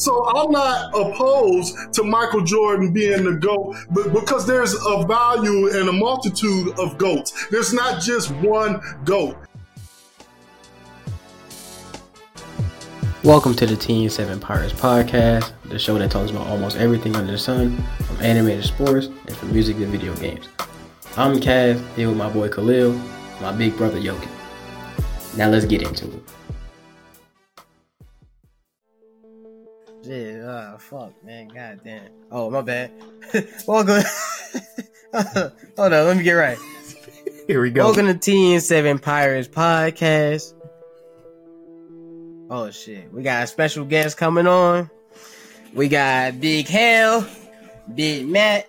So I'm not opposed to Michael Jordan being the GOAT, but because there's a value and a multitude of GOATs. There's not just one GOAT. Welcome to the Team 7 Pirates podcast, the show that talks about almost everything under the sun, from animated sports and from music to video games. I'm Kaz, here with my boy Khalil, my big brother Yogi. Now let's get into it. Shit, uh, fuck, man, goddamn. Oh, my bad. Welcome. Hold on, let me get right. Here we go. Welcome to Team 7 Pirates podcast. Oh shit, we got a special guest coming on. We got Big Hell, Big Matt,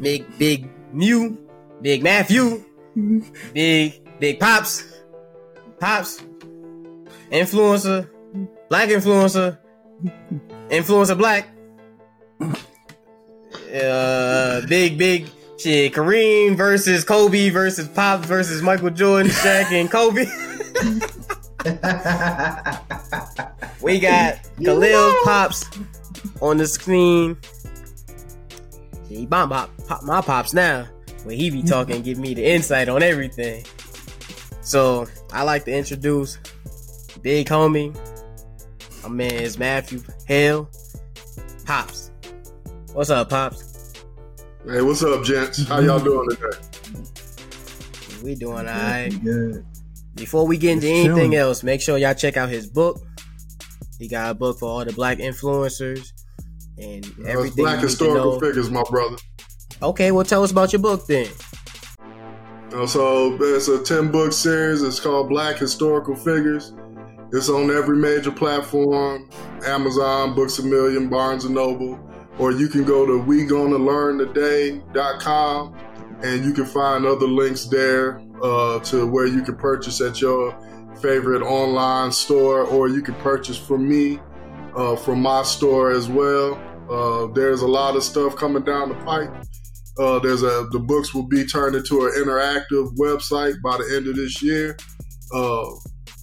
Big Big Mew, Big Matthew, Big Big Pops, Pops, influencer, black influencer, influencer black, uh, Big Big shit, Kareem versus Kobe versus Pop versus Michael Jordan, Shaq and Kobe. we got Khalil Pops on the screen. He bomb pop, pop my pops now. When he be talking, give me the insight on everything. So I like to introduce Big Homie. My man is Matthew Hale. Pops. What's up, Pops? Hey, what's up, gents? How y'all doing today? We doing alright. Good. Before we get into Just anything chilling. else, make sure y'all check out his book. He got a book for all the black influencers and Those everything. black you need to historical know. figures, my brother. Okay, well, tell us about your book then. Uh, so it's a 10 book series. It's called Black Historical Figures. It's on every major platform Amazon, Books a Million, Barnes and Noble. Or you can go to wegonalearntoday.com and you can find other links there uh, to where you can purchase at your favorite online store, or you can purchase from me uh, from my store as well. Uh, there's a lot of stuff coming down the pipe. Uh, there's a the books will be turned into an interactive website by the end of this year.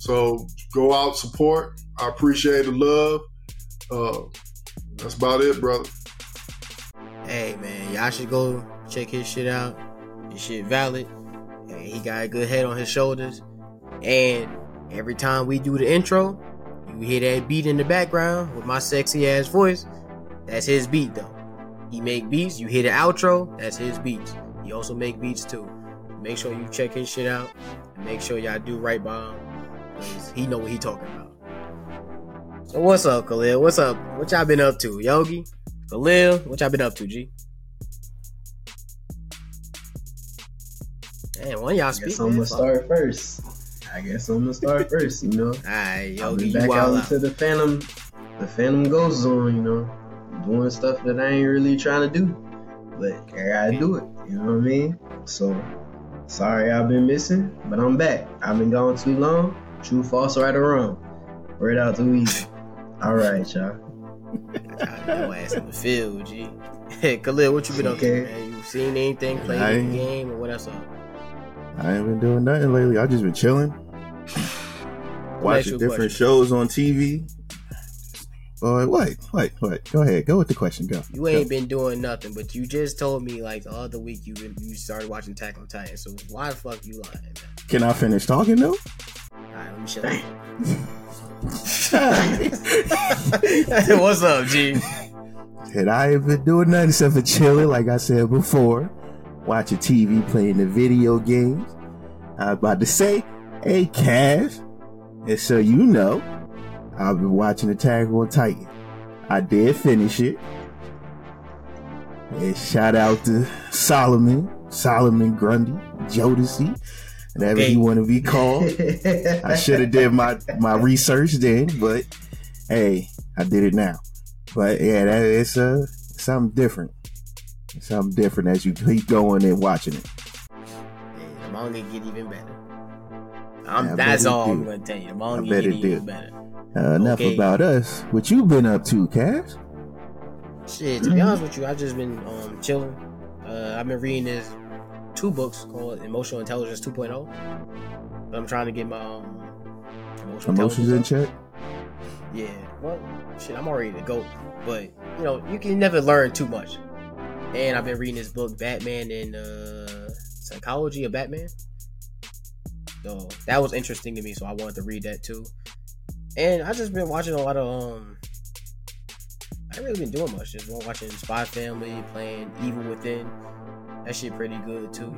So go out support. I appreciate the love. Uh, that's about it, brother. Hey, man, y'all should go check his shit out. His shit valid. And he got a good head on his shoulders. And every time we do the intro, you hear that beat in the background with my sexy ass voice. That's his beat, though. He make beats. You hear the outro. That's his beats. He also make beats too. Make sure you check his shit out. And make sure y'all do right by him. He know what he talking about. So what's up, Khalil? What's up? What y'all been up to, Yogi? Khalil, what y'all been up to, G? Damn, one y'all speak. I'm gonna start first. I guess I'm gonna start first. You know, Alright, I'll Yogi, back out. into the Phantom, the Phantom Ghost Zone. You know, doing stuff that I ain't really trying to do, but I gotta do it. You know what I mean? So sorry I've been missing, but I'm back. I've been gone too long. True, false, right or wrong? Right out too easy. All right, y'all. Got your ass in the field, G. Hey, Khalil, what you been up to, man? You seen anything, played I- any game, or what else up? I ain't been doing nothing lately. I just been chilling, watching different question. shows on TV. Boy, wait, wait, wait. Go ahead. Go with the question. Go. You ain't been doing nothing, but you just told me like the other week you been you started watching Attack on Titan. So why the fuck you lying, man? Can I finish talking though? Alright, let me shut up. What's up, G? and I ain't been doing nothing except for chilling, like I said before, watching TV, playing the video games. I was about to say, hey, Cash. And so you know, I've been watching Attack on Titan. I did finish it. And shout out to Solomon, Solomon Grundy, Jodeci, whatever Okay. you want to be called. I should have did my my research then, but hey, I did it now. But yeah, that is it's uh something different. It's something different as you keep going and watching it. Yeah, the manga get even better. I'm, Yeah, that's all I'm gonna tell you. The manga get even do. better. Uh, enough Okay. about us. What you been up to, Cash? Shit, to be honest with you, I've just been um, chilling. Uh, I've been reading this two books called Emotional Intelligence 2.0. I'm trying to get my um, emotional Emotions in check. Yeah, well, shit, I'm already the goat, but you know, you can never learn too much. And I've been reading this book, Batman and uh, Psychology of Batman. So that was interesting to me, so I wanted to read that too. And I just been watching a lot of um. I really been doing much. Just watching Spy Family, playing Evil Within. That shit pretty good too.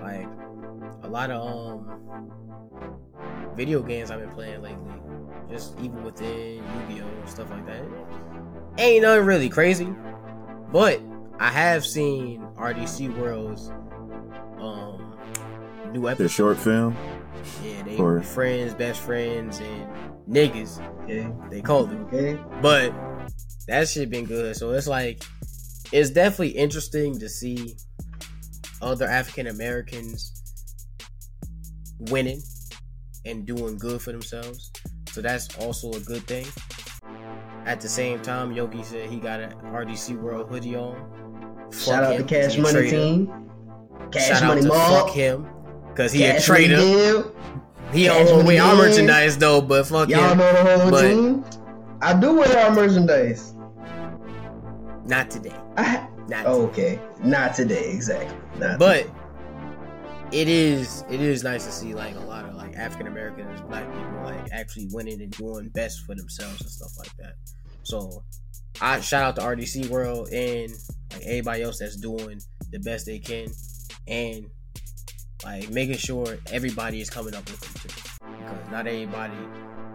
Like a lot of um video games I've been playing lately. Just Evil Within, Yu-Gi-Oh, stuff like that. Ain't nothing really crazy, but I have seen RDC World's um new episode. The short film. Yeah, they Or- friends, best friends, and niggas. Okay. They called them. Okay. But that shit been good. So it's like it's definitely interesting to see other African Americans winning and doing good for themselves. So that's also a good thing. At the same time, Yogi said he got an RDC World hoodie on. Shout Fuck out him, to Cash Money traitor. Team. Cash Shout Money out to Mob. fuck him because he a Cash Money traitor. Deal. He Cash don't wear our Money merchandise though, but fuck Y'all him. know the whole But- team. I do wear our merchandise. Not today. I, Not oh, okay, not today exactly. Not but it is it is nice to see like a lot of like African Americans, black people like actually winning and doing best for themselves and stuff like that. So I shout out to RDC World and like everybody else that's doing the best they can and like making sure everybody is coming up with them too. Because not everybody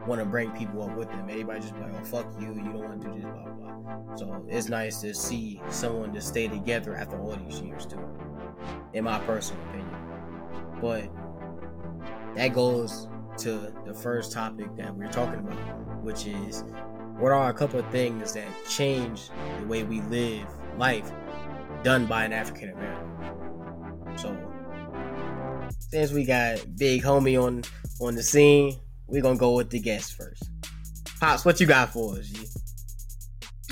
want to bring people up with them. Everybody just like, oh fuck you, you don't want to do this, blah blah. blah. So it's nice to see someone to stay together after all these years too in my personal opinion. But that goes to the first topic that we're talking about, which is what are a couple of things that change the way we live life done by an African American. So since we got big homie on on the scene, we're gonna go with the guest first. Pops, what you got for us? G?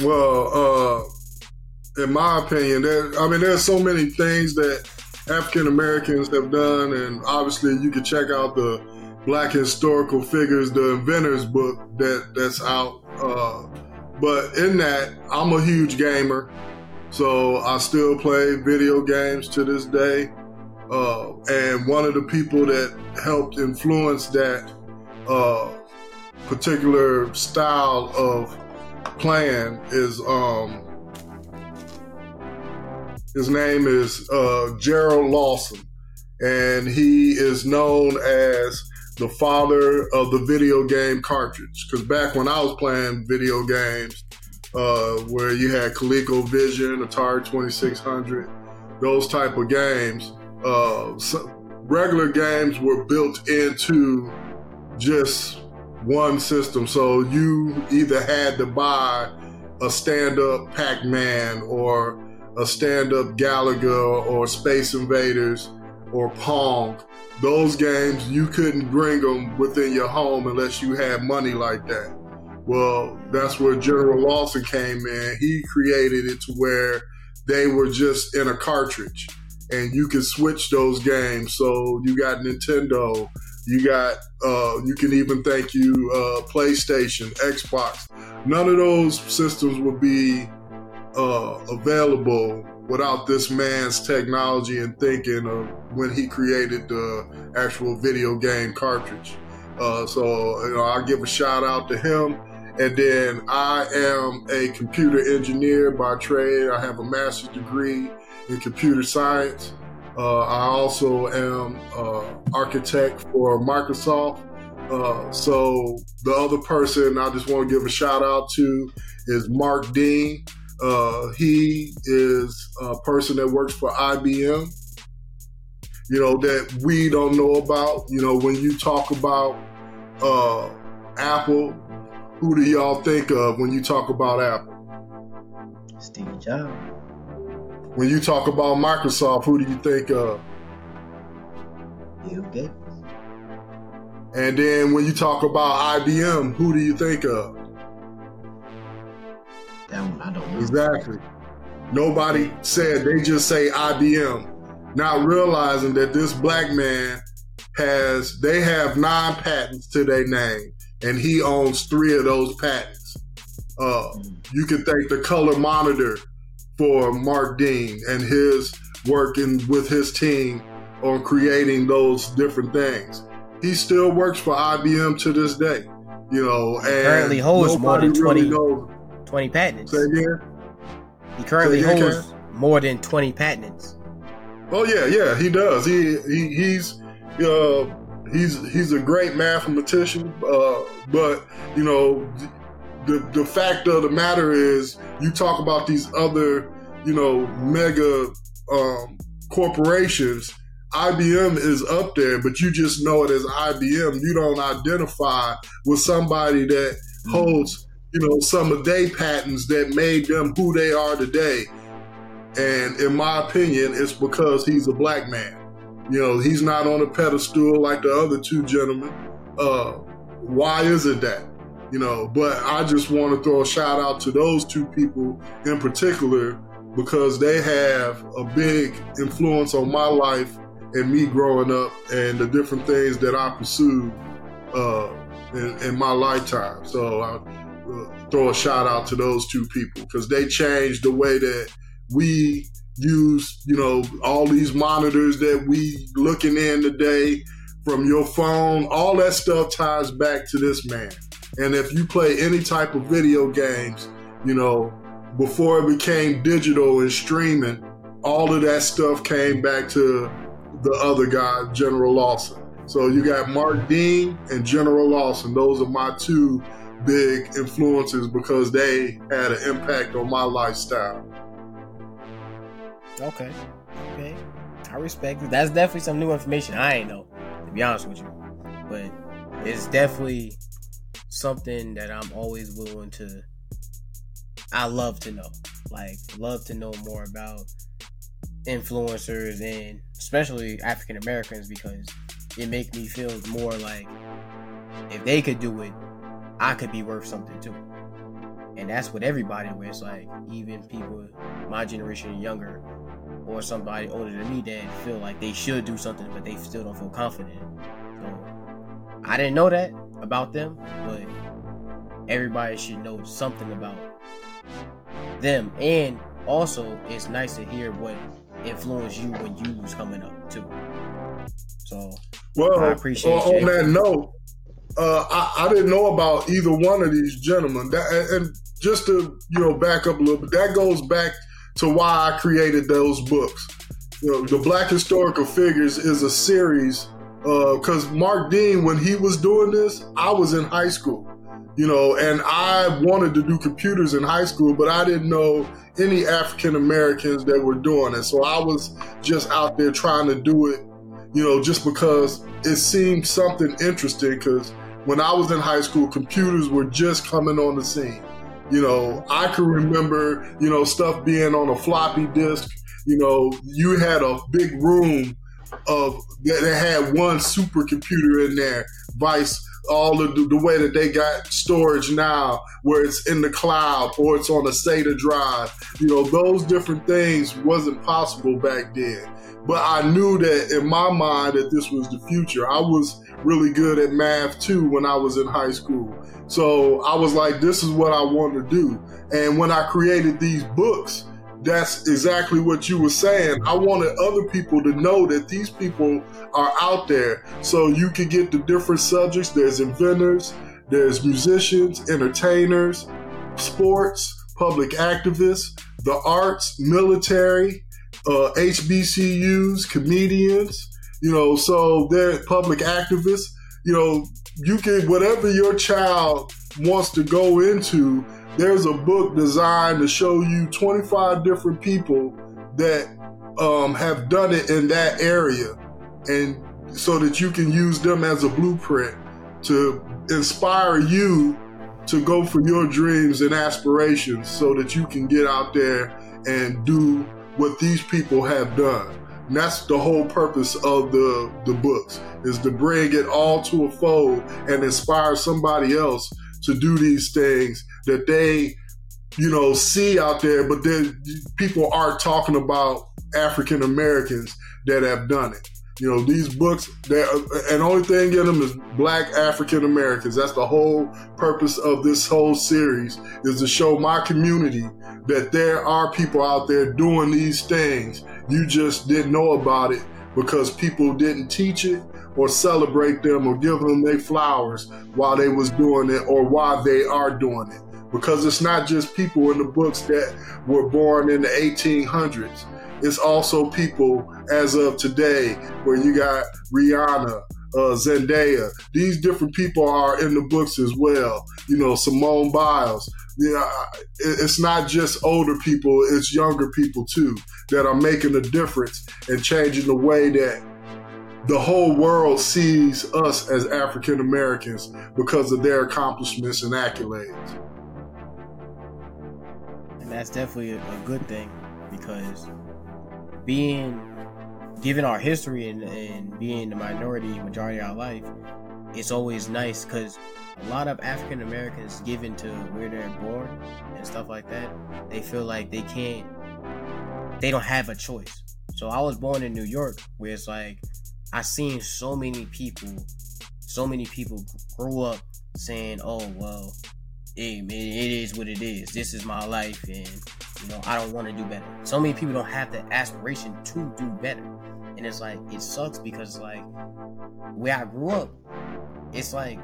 Well, uh, in my opinion, there, I mean, there's so many things that African Americans have done, and obviously, you can check out the Black Historical Figures, the Inventors book that that's out. Uh, but in that, I'm a huge gamer, so I still play video games to this day. Uh, and one of the people that helped influence that uh, particular style of playing is um his name is uh Gerald Lawson. And he is known as the father of the video game cartridge. Because back when I was playing video games uh where you had ColecoVision, Atari 2600 those type of games uh regular games were built into just one system. So you either had to buy a stand up Pac Man or a stand up Galaga or Space Invaders or Pong. Those games, you couldn't bring them within your home unless you had money like that. Well, that's where Gerald Lawson came in. He created it to where they were just in a cartridge and you could switch those games. So you got Nintendo, you got, uh, you can even thank you, uh, PlayStation, Xbox. None of those systems would be uh, available without this man's technology and thinking of when he created the actual video game cartridge. Uh, so, you know, I give a shout out to him. And then I am a computer engineer by trade. I have a master's degree in computer science. Uh, I also am uh, architect for Microsoft. Uh, so the other person I just want to give a shout out to is Mark Dean. Uh, he is a person that works for IBM. You know that we don't know about. You know when you talk about uh, Apple, who do y'all think of when you talk about Apple? Steve Jobs. When you talk about Microsoft, who do you think of? Bill Gates. And then when you talk about IBM, who do you think of? That one I don't know. Exactly. Nobody said, they just say IBM, not realizing that this black man has, they have nine patents to their name. and he owns three of those patents. Uh, mm. you can thank the color monitor for Mark Dean and his working with his team on creating those different things. He still works for IBM to this day, you know, and currently holds more than 20, really 20 patents. Say again? He currently again, holds more than 20 patents. Oh yeah, yeah, he does. He, he he's uh he's he's a great mathematician. Uh, but you know, the the fact of the matter is, you talk about these other you know mega um, corporations. IBM is up there, but you just know it as IBM. You don't identify with somebody that holds, you know, some of their patents that made them who they are today. And in my opinion, it's because he's a black man. You know, he's not on a pedestal like the other two gentlemen. Uh, why is it that? You know, but I just want to throw a shout out to those two people in particular because they have a big influence on my life and me growing up and the different things that I pursued uh, in, in my lifetime. So I uh, throw a shout out to those two people because they changed the way that we use, you know, all these monitors that we looking in today from your phone. All that stuff ties back to this man. And if you play any type of video games, you know, before it became digital and streaming, all of that stuff came back to the other guy, Gerald Lawson. So you got Mark Dean and Gerald Lawson. Those are my two big influences because they had an impact on my lifestyle. Okay. Okay. I respect it. That's definitely some new information I ain't know, to be honest with you. But it's definitely something that I'm always willing to I love to know. Like love to know more about influencers and especially African Americans because it make me feel more like if they could do it, I could be worth something too. And that's what everybody it's like even people my generation younger or somebody older than me that feel like they should do something but they still don't feel confident. So I didn't know that about them, but everybody should know something about them. And also it's nice to hear what influenced you when you was coming up too. So Well, I appreciate on, you. on that note, uh, I, I didn't know about either one of these gentlemen. That, and- and just to you know back up a little bit, that goes back to why I created those books. You know, the Black Historical Figures is a series Uh, because Mark Dean, when he was doing this, I was in high school. You know, and I wanted to do computers in high school, but I didn't know any African Americans that were doing it. So I was just out there trying to do it you know, just because it seemed something interesting. Because when I was in high school, computers were just coming on the scene. You know, I can remember, you know, stuff being on a floppy disk. You know, you had a big room of that had one supercomputer in there, vice all of the, the way that they got storage now, where it's in the cloud or it's on a SATA drive. You know, those different things wasn't possible back then but I knew that in my mind that this was the future. I was really good at math too when I was in high school. So I was like, this is what I want to do. And when I created these books, that's exactly what you were saying. I wanted other people to know that these people are out there. So you can get the different subjects. There's inventors, there's musicians, entertainers, sports, public activists, the arts, military, uh, HBCUs, comedians, you know, so they're public activists. You know, you can, whatever your child wants to go into, there's a book designed to show you 25 different people that um, have done it in that area. And so that you can use them as a blueprint to inspire you to go for your dreams and aspirations so that you can get out there and do what these people have done. And that's the whole purpose of the, the books is to bring it all to a fold and inspire somebody else to do these things that they, you know, see out there, but then people aren't talking about African Americans that have done it. You know, these books, uh, and only thing in them is black African Americans. That's the whole purpose of this whole series is to show my community that there are people out there doing these things. You just didn't know about it because people didn't teach it or celebrate them or give them their flowers while they was doing it or while they are doing it. Because it's not just people in the books that were born in the 1800s it's also people as of today where you got Rihanna, uh, Zendaya. These different people are in the books as well. You know, Simone Biles. Yeah, it's not just older people; it's younger people too that are making a difference and changing the way that the whole world sees us as African Americans because of their accomplishments and accolades. And that's definitely a good thing because being given our history and, and being the minority majority of our life, it's always nice because a lot of African Americans, given to where they're born and stuff like that, they feel like they can't, they don't have a choice. So I was born in New York, where it's like I seen so many people, so many people grow up saying, "Oh well, hey man, it is what it is. This is my life, and you know I don't want to do better. So many people don't have the aspiration to do better, and it's like it sucks because like where I grew up, it's like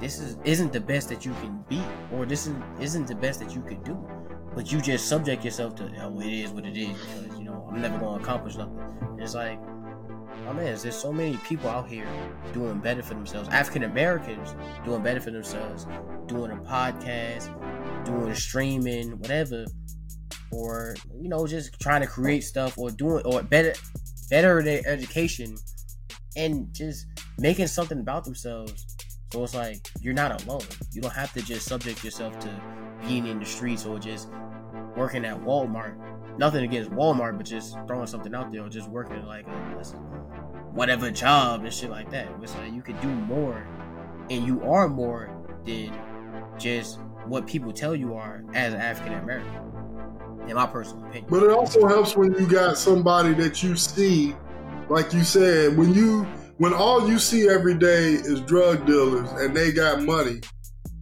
this is isn't the best that you can be, or this is isn't the best that you could do, but you just subject yourself to oh it is what it is because you know I'm never gonna accomplish nothing. And it's like oh man, there's so many people out here doing better for themselves. African Americans doing better for themselves, doing a podcast, doing streaming, whatever, or you know, just trying to create stuff or doing or better better their education and just making something about themselves. So it's like you're not alone. You don't have to just subject yourself to being in the streets or just working at Walmart. Nothing against Walmart, but just throwing something out there or just working like uh, a, whatever job and shit like that. It's like you could do more, and you are more than just what people tell you are as an African American. In my personal opinion. But it also helps when you got somebody that you see, like you said, when you when all you see every day is drug dealers and they got money,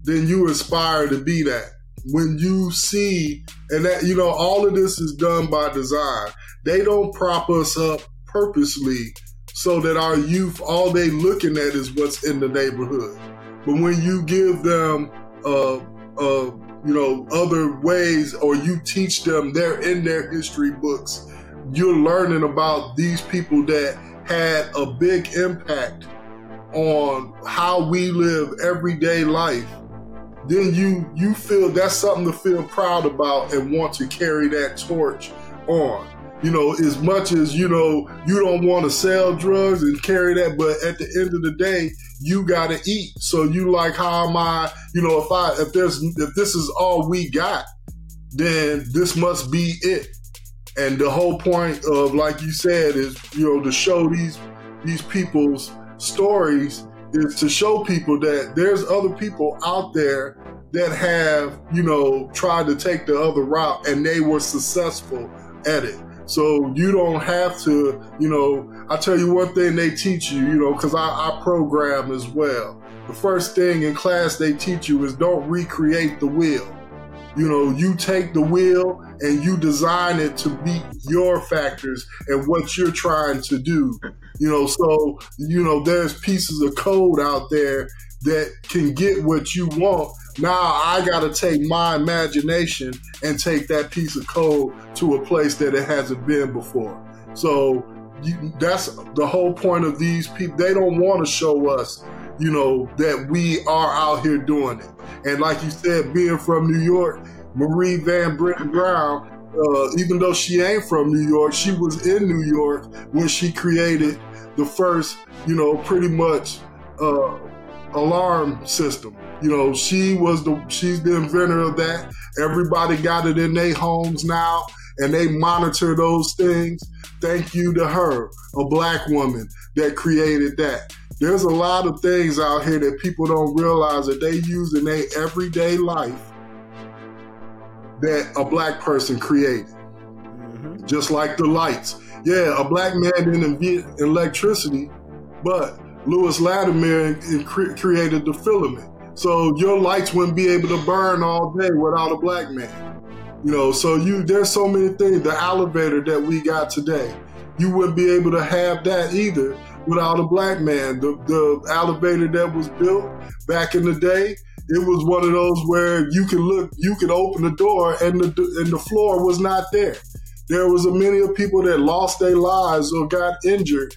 then you aspire to be that. When you see, and that, you know, all of this is done by design. They don't prop us up purposely so that our youth, all they looking at is what's in the neighborhood. But when you give them, uh, uh, you know, other ways, or you teach them, they're in their history books. You're learning about these people that had a big impact on how we live everyday life. Then you you feel that's something to feel proud about and want to carry that torch on you know, as much as, you know, you don't want to sell drugs and carry that, but at the end of the day, you got to eat. So you like, how am I, you know, if I, if there's, if this is all we got, then this must be it. And the whole point of, like you said, is, you know, to show these, these people's stories is to show people that there's other people out there that have, you know, tried to take the other route and they were successful at it. So you don't have to, you know, I tell you one thing they teach you, you know, because I, I program as well. The first thing in class they teach you is don't recreate the wheel. You know, you take the wheel and you design it to meet your factors and what you're trying to do. You know, so, you know, there's pieces of code out there that can get what you want now I got to take my imagination and take that piece of code to a place that it hasn't been before. So you, that's the whole point of these people. They don't want to show us, you know, that we are out here doing it. And like you said, being from New York, Marie Van Brittan Brown, uh, even though she ain't from New York, she was in New York when she created the first, you know, pretty much uh, alarm system. You know, she was the she's the inventor of that. Everybody got it in their homes now, and they monitor those things. Thank you to her, a black woman that created that. There's a lot of things out here that people don't realize that they use in their everyday life that a black person created. Mm-hmm. just like the lights. Yeah, a black man didn't invent electricity, but Lewis Latimer cre- created the filament. So your lights wouldn't be able to burn all day without a black man. You know, so you there's so many things. The elevator that we got today, you wouldn't be able to have that either without a black man. The the elevator that was built back in the day, it was one of those where you could look, you could open the door and the and the floor was not there. There was a many of people that lost their lives or got injured,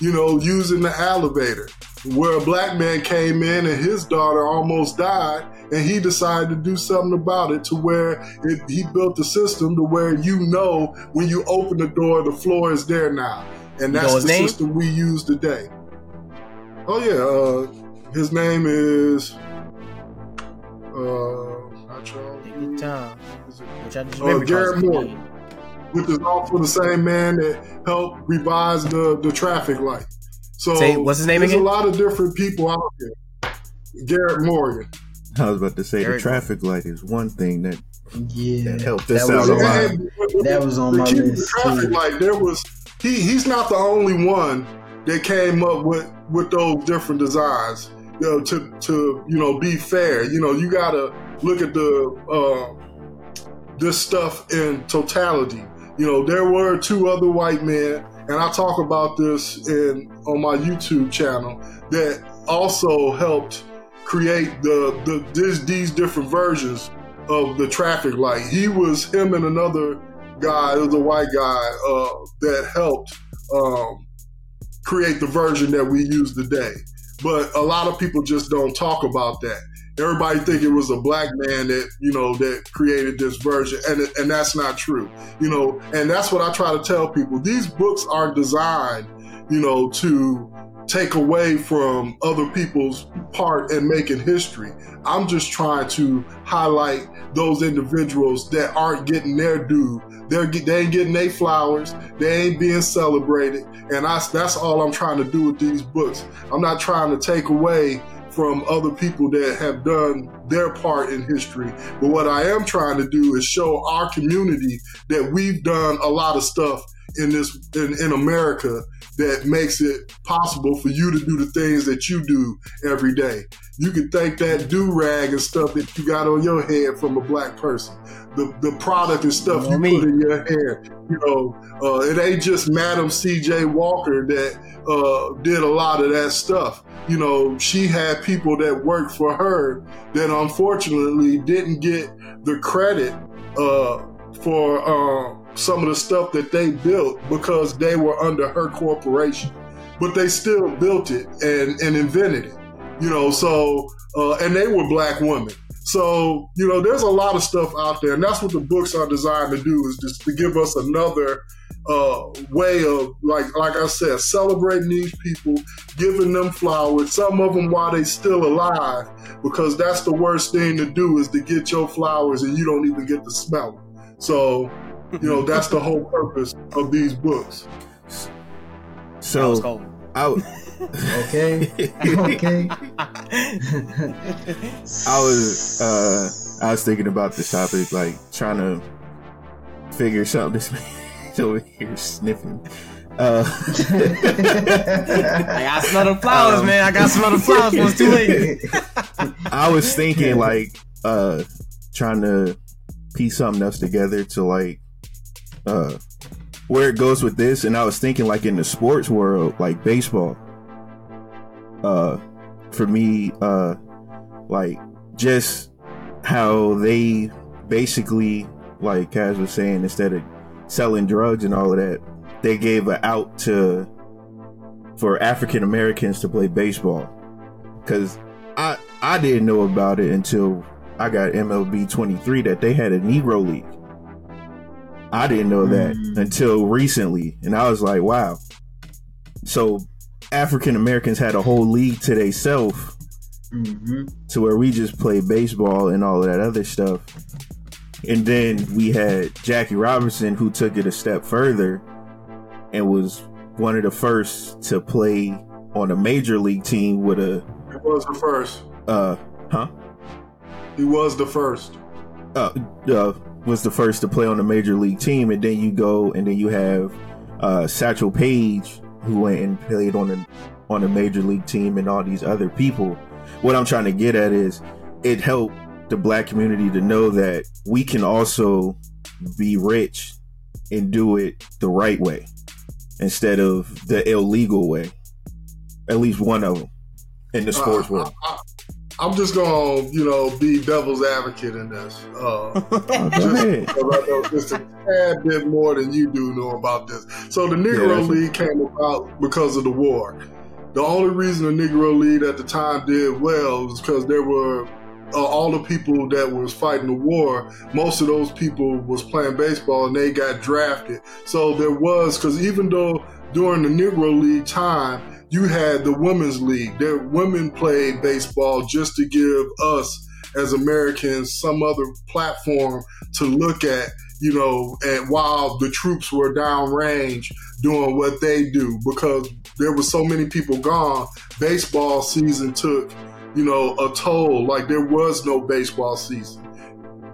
you know, using the elevator. Where a black man came in and his daughter almost died, and he decided to do something about it to where it, he built the system to where you know when you open the door, the floor is there now, and that's the name? system we use today. Oh yeah, uh, his name is uh, not Charles. Take your time. Is it- Which I just Oh, Garrett Morgan. Which is also the same man that helped revise the, the traffic light. So Say- what's his name there's again? There's a lot of different people out there. Garrett Morgan. I was about to say There the traffic light is one thing that, Yeah, that helped that us was out a on lot. my- That was on The my key to list, traffic too. light. There was he. He's not the only one that came up with with those different designs. You know, to to you know be fair. You know, you gotta look at the uh, this stuff in totality. You know, there were two other white men, and I talk about this in on my YouTube channel that also helped create the the this, these different versions of the traffic light. He was him and another guy, it was a white guy uh, that helped um, create the version that we use today. But a lot of people just don't talk about that. Everybody think it was a black man that you know that created this version, and and that's not true. You know, and that's what I try to tell people. These books aren't designed, you know, to take away from other people's part in making history. I'm just trying to highlight those individuals that aren't getting their due. They're they ain't getting their flowers. They ain't being celebrated, and I, that's all I'm trying to do with these books. I'm not trying to take away from other people that have done their part in history. But what I am trying to do is show our community that we've done a lot of stuff in this in, in America that makes it possible for you to do the things that you do every day. You can thank that do rag and stuff that you got on your head from a black person. The the product and stuff You you, know me. put in your hair. You know, uh, it ain't just Madam C.J. Walker that uh, did a lot of that stuff. You know, she had people that worked for her that unfortunately didn't get the credit uh, for uh, some of the stuff that they built because they were under her corporation. But they still built it and, and invented it. You know, so, uh, and they were black women. So, you know, there's a lot of stuff out there, and that's what the books are designed to do is just to give us another uh, way of, like, like I said, celebrating these people, giving them flowers. Some of them while they're still alive, because that's the worst thing to do is to get your flowers and you don't even get to smell them. So, you know, that's the whole purpose of these books. So cold. I, w- Okay, okay. I was uh I was thinking about this topic, like trying to figure something. This man's over here sniffing. Uh, I got some other flowers, Um, man. I got some other flowers, but it's too late. I was thinking like uh trying to piece something else together to like uh where it goes with this and I was thinking like in the sports world like baseball uh for me uh like just how they basically like Kaz was saying instead of selling drugs and all of that they gave an out to for African Americans to play baseball cuz I I didn't know about it until I got MLB 23 that they had a Negro League. I didn't know that Mm. until recently, and I was like, wow. So African Americans had a whole league to themselves hmm to where we just played baseball and all of that other stuff. And then we had Jackie Robinson who took it a step further and was one of the first to play on a major league team with a It was the first. uh huh He was the first. uh, uh was the first to play on a major league team, and then you go and then you have uh, Satchel Paige who went and played on a on a major league team, and all these other people. What I'm trying to get at is it helped the black community to know that we can also be rich and do it the right way instead of the illegal way. At least one of them in the sports Uh, world. I, am just gonna, you know, be devil's advocate in this. Uh, Oh, just because I know just a tad bit more than you do know about this. So the Negro that's- League came about because of the war. The only reason the Negro League at the time did well was because there were uh, all the people that was fighting the war. Most of those people was playing baseball and they got drafted. So there was because even though during the Negro League time you had the women's league, women played baseball just to give us as Americans some other platform to look at, you know, and while the troops were downrange doing what they do, because there were so many people gone, baseball season took, you know, a toll. Like there was no baseball season.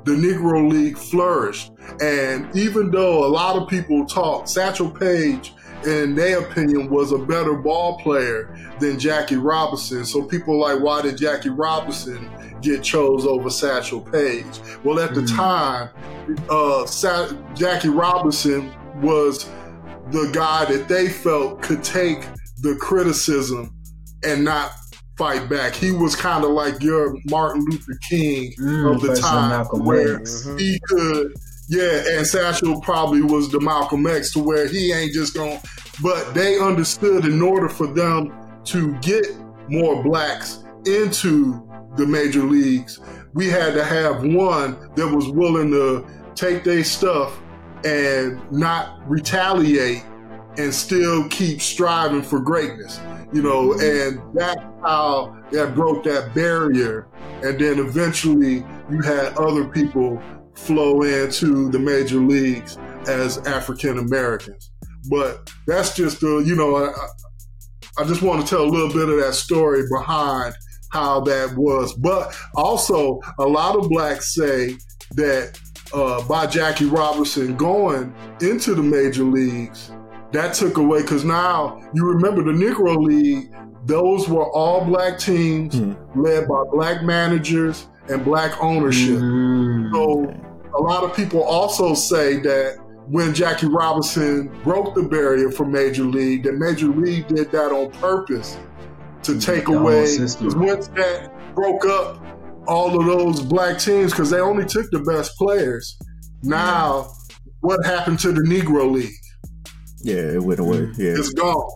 The Negro League flourished. And even though a lot of people talk, Satchel Paige, in their opinion, was a better ball player than Jackie Robinson. So people like, why did Jackie Robinson get chose over Satchel Paige? Well, at the Mhm. time, uh, Sa- Jackie Robinson was the guy that they felt could take the criticism and not fight back. He was kind of like your Martin Luther King Mm, of the time, where X. Mhm. he could, yeah, and Satchel probably was the Malcolm X to where he ain't just going, but they understood in order for them to get more blacks into the major leagues, we had to have one that was willing to take their stuff and not retaliate and still keep striving for greatness. You know, mm-hmm. and that's how that broke that barrier. And then eventually you had other people flow into the major leagues as African Americans. But that's just the, you know, I, I just want to tell a little bit of that story behind how that was. But also, a lot of blacks say that uh, by Jackie Robinson going into the major leagues, that took away because now you remember the Negro League, those were all black teams Hmm. led by black managers and black ownership. Mm. So a lot of people also say that when Jackie Robinson broke the barrier for Major League, that Major League did that on purpose to take The away. Because once that broke up all of those black teams, because they only took the best players. Now, what happened to the Negro League? Yeah, it went away. Yeah. It's gone.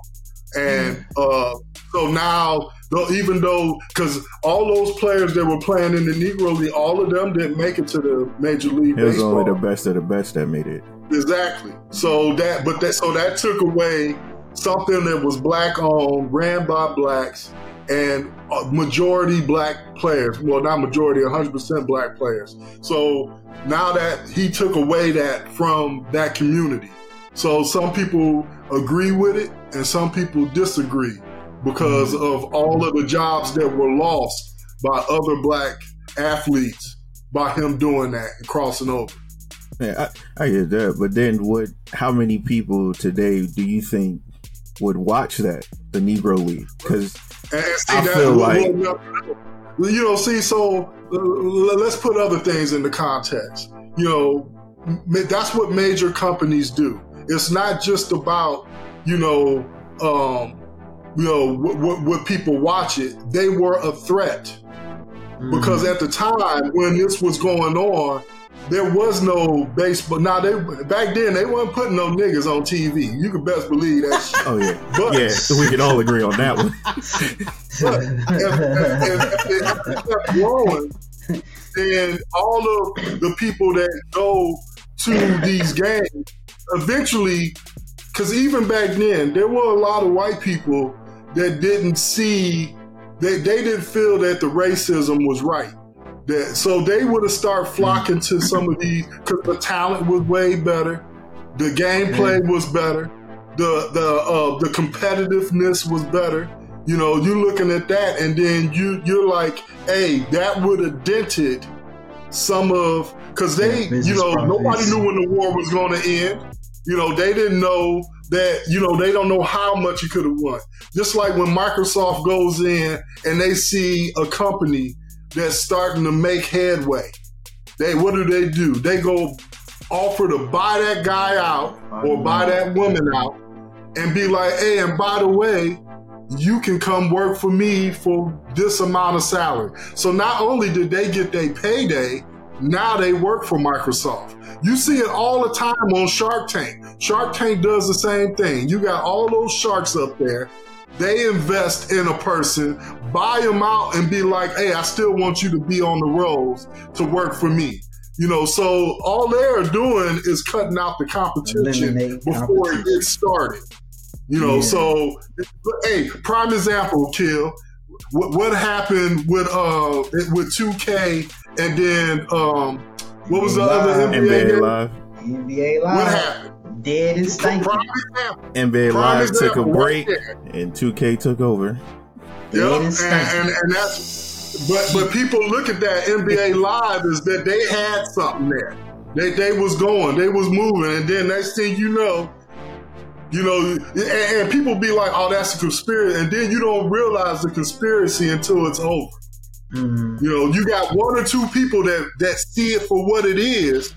And uh, so now, though, even though, because all those players that were playing in the Negro League, all of them didn't make it to the Major League It was Baseball. only the best of the best that made it. Exactly. So that, but that, so that took away something that was black owned, ran by blacks, and majority black players. Well, not majority, 100% black players. So now that he took away that from that community. So some people agree with it and some people disagree because of all of the jobs that were lost by other black athletes by him doing that and crossing over. Yeah, I, I get that. But then, what? How many people today do you think would watch that the Negro League? Because And, and see, I feel like- you know, see, so let's put other things into context. You know, that's what major companies do. It's not just about, you know, um, you know, what, what people watch it. They were a threat because mm. at the time when this was going on, there was no baseball. Now they back then they weren't putting no niggas on TV. You can best believe that. Shit. oh yeah, But yeah, so we can all agree on that one. But if, if, if it kept growing, then all of the people that go to these games eventually, because even back then, there were a lot of white people that didn't see, they, they didn't feel that the racism was right. That, so they would have started flocking to some of these because the talent was way better, the gameplay was better, the the uh, the competitiveness was better. You know, you're looking at that, and then you you're like, hey, that would have dented some of because they, Yeah, you know, nobody knew when the war was going to end. You know, they didn't know that. You know, they don't know how much he could have won. Just like when Microsoft goes in and they see a company that's starting to make headway, they what do they do? They go offer to buy that guy out or buy that woman out and be like, hey, and by the way, you can come work for me for this amount of salary. So not only did they get their payday, now they work for Microsoft. You see it all the time on Shark Tank. Shark Tank does the same thing. You got all those sharks up there. They invest in a person, buy them out, and be like, hey, I still want you to be on the rolls to work for me. You know, so all they're doing is cutting out the competition Eliminate before it gets started. You know, Yeah. so hey, prime example, kill. What, what happened with uh with 2K and then um what was the other NBA, NBA game? Live. NBA What Live. happened? Dead and Prime stinking. NBA Prime Live took a example right break and 2K took over. Dead Yep, and and, and, and that's but but people look at that NBA live is that they had something there. They they was going, they was moving, and then next thing you know, you know, and, and people be like, "Oh, that's a conspiracy," and then you don't realize the conspiracy until it's over. Mhm. You know, you got one or two people that that see it for what it is,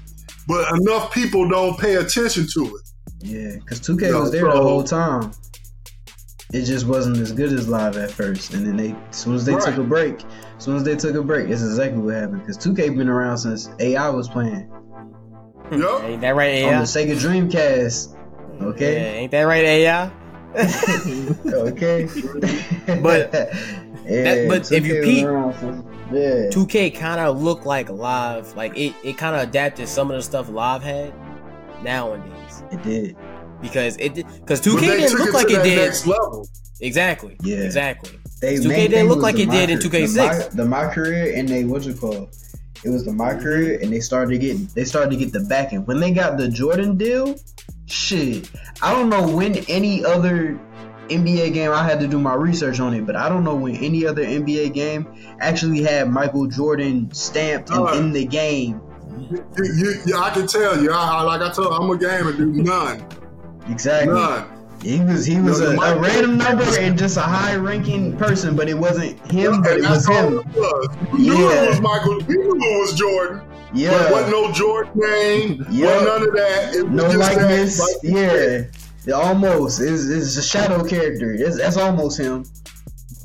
but enough people don't pay attention to it. Yeah, because 2K No, was there the whole time. It just wasn't as good as live at first, and then they, as soon as they took a break, as soon as they took a break, it's exactly what happened. Because 2K been around since AI was playing Yup. Ain't that right, on AI? the Sega Dreamcast. Yeah, Okay, ain't that right, AI? okay, But- yeah, that- but if you 2K peep- yeah, 2K kind of looked like live, like it, it kind of adapted some of the stuff live had nowadays it did. because it because 2K didn't look like it did exactly, Yeah. exactly. They 2K didn't look like it did in 2K6. The my, the my career and they what you call it was the my career mm-hmm. and they started to get they started to get the backing when they got the Jordan deal. Shit, I don't know when any other NBA game I had to do my research on it, but I don't know when any other NBA game actually had Michael Jordan stamped and in the game. You, you, you- I can tell you, I, like I told, I'm a gamer, dude. None, Exactly. none. He was he was No, a, a random number and just a high ranking person, but it wasn't him, but it was him. it was. Knew Yeah. it was Michael. You knew it was Jordan. But Yeah. wasn't no Jordan name. Yeah. None of that. It was no just likeness. Like, yeah, Yeah, almost. is it's a shadow character. It's, that's almost him.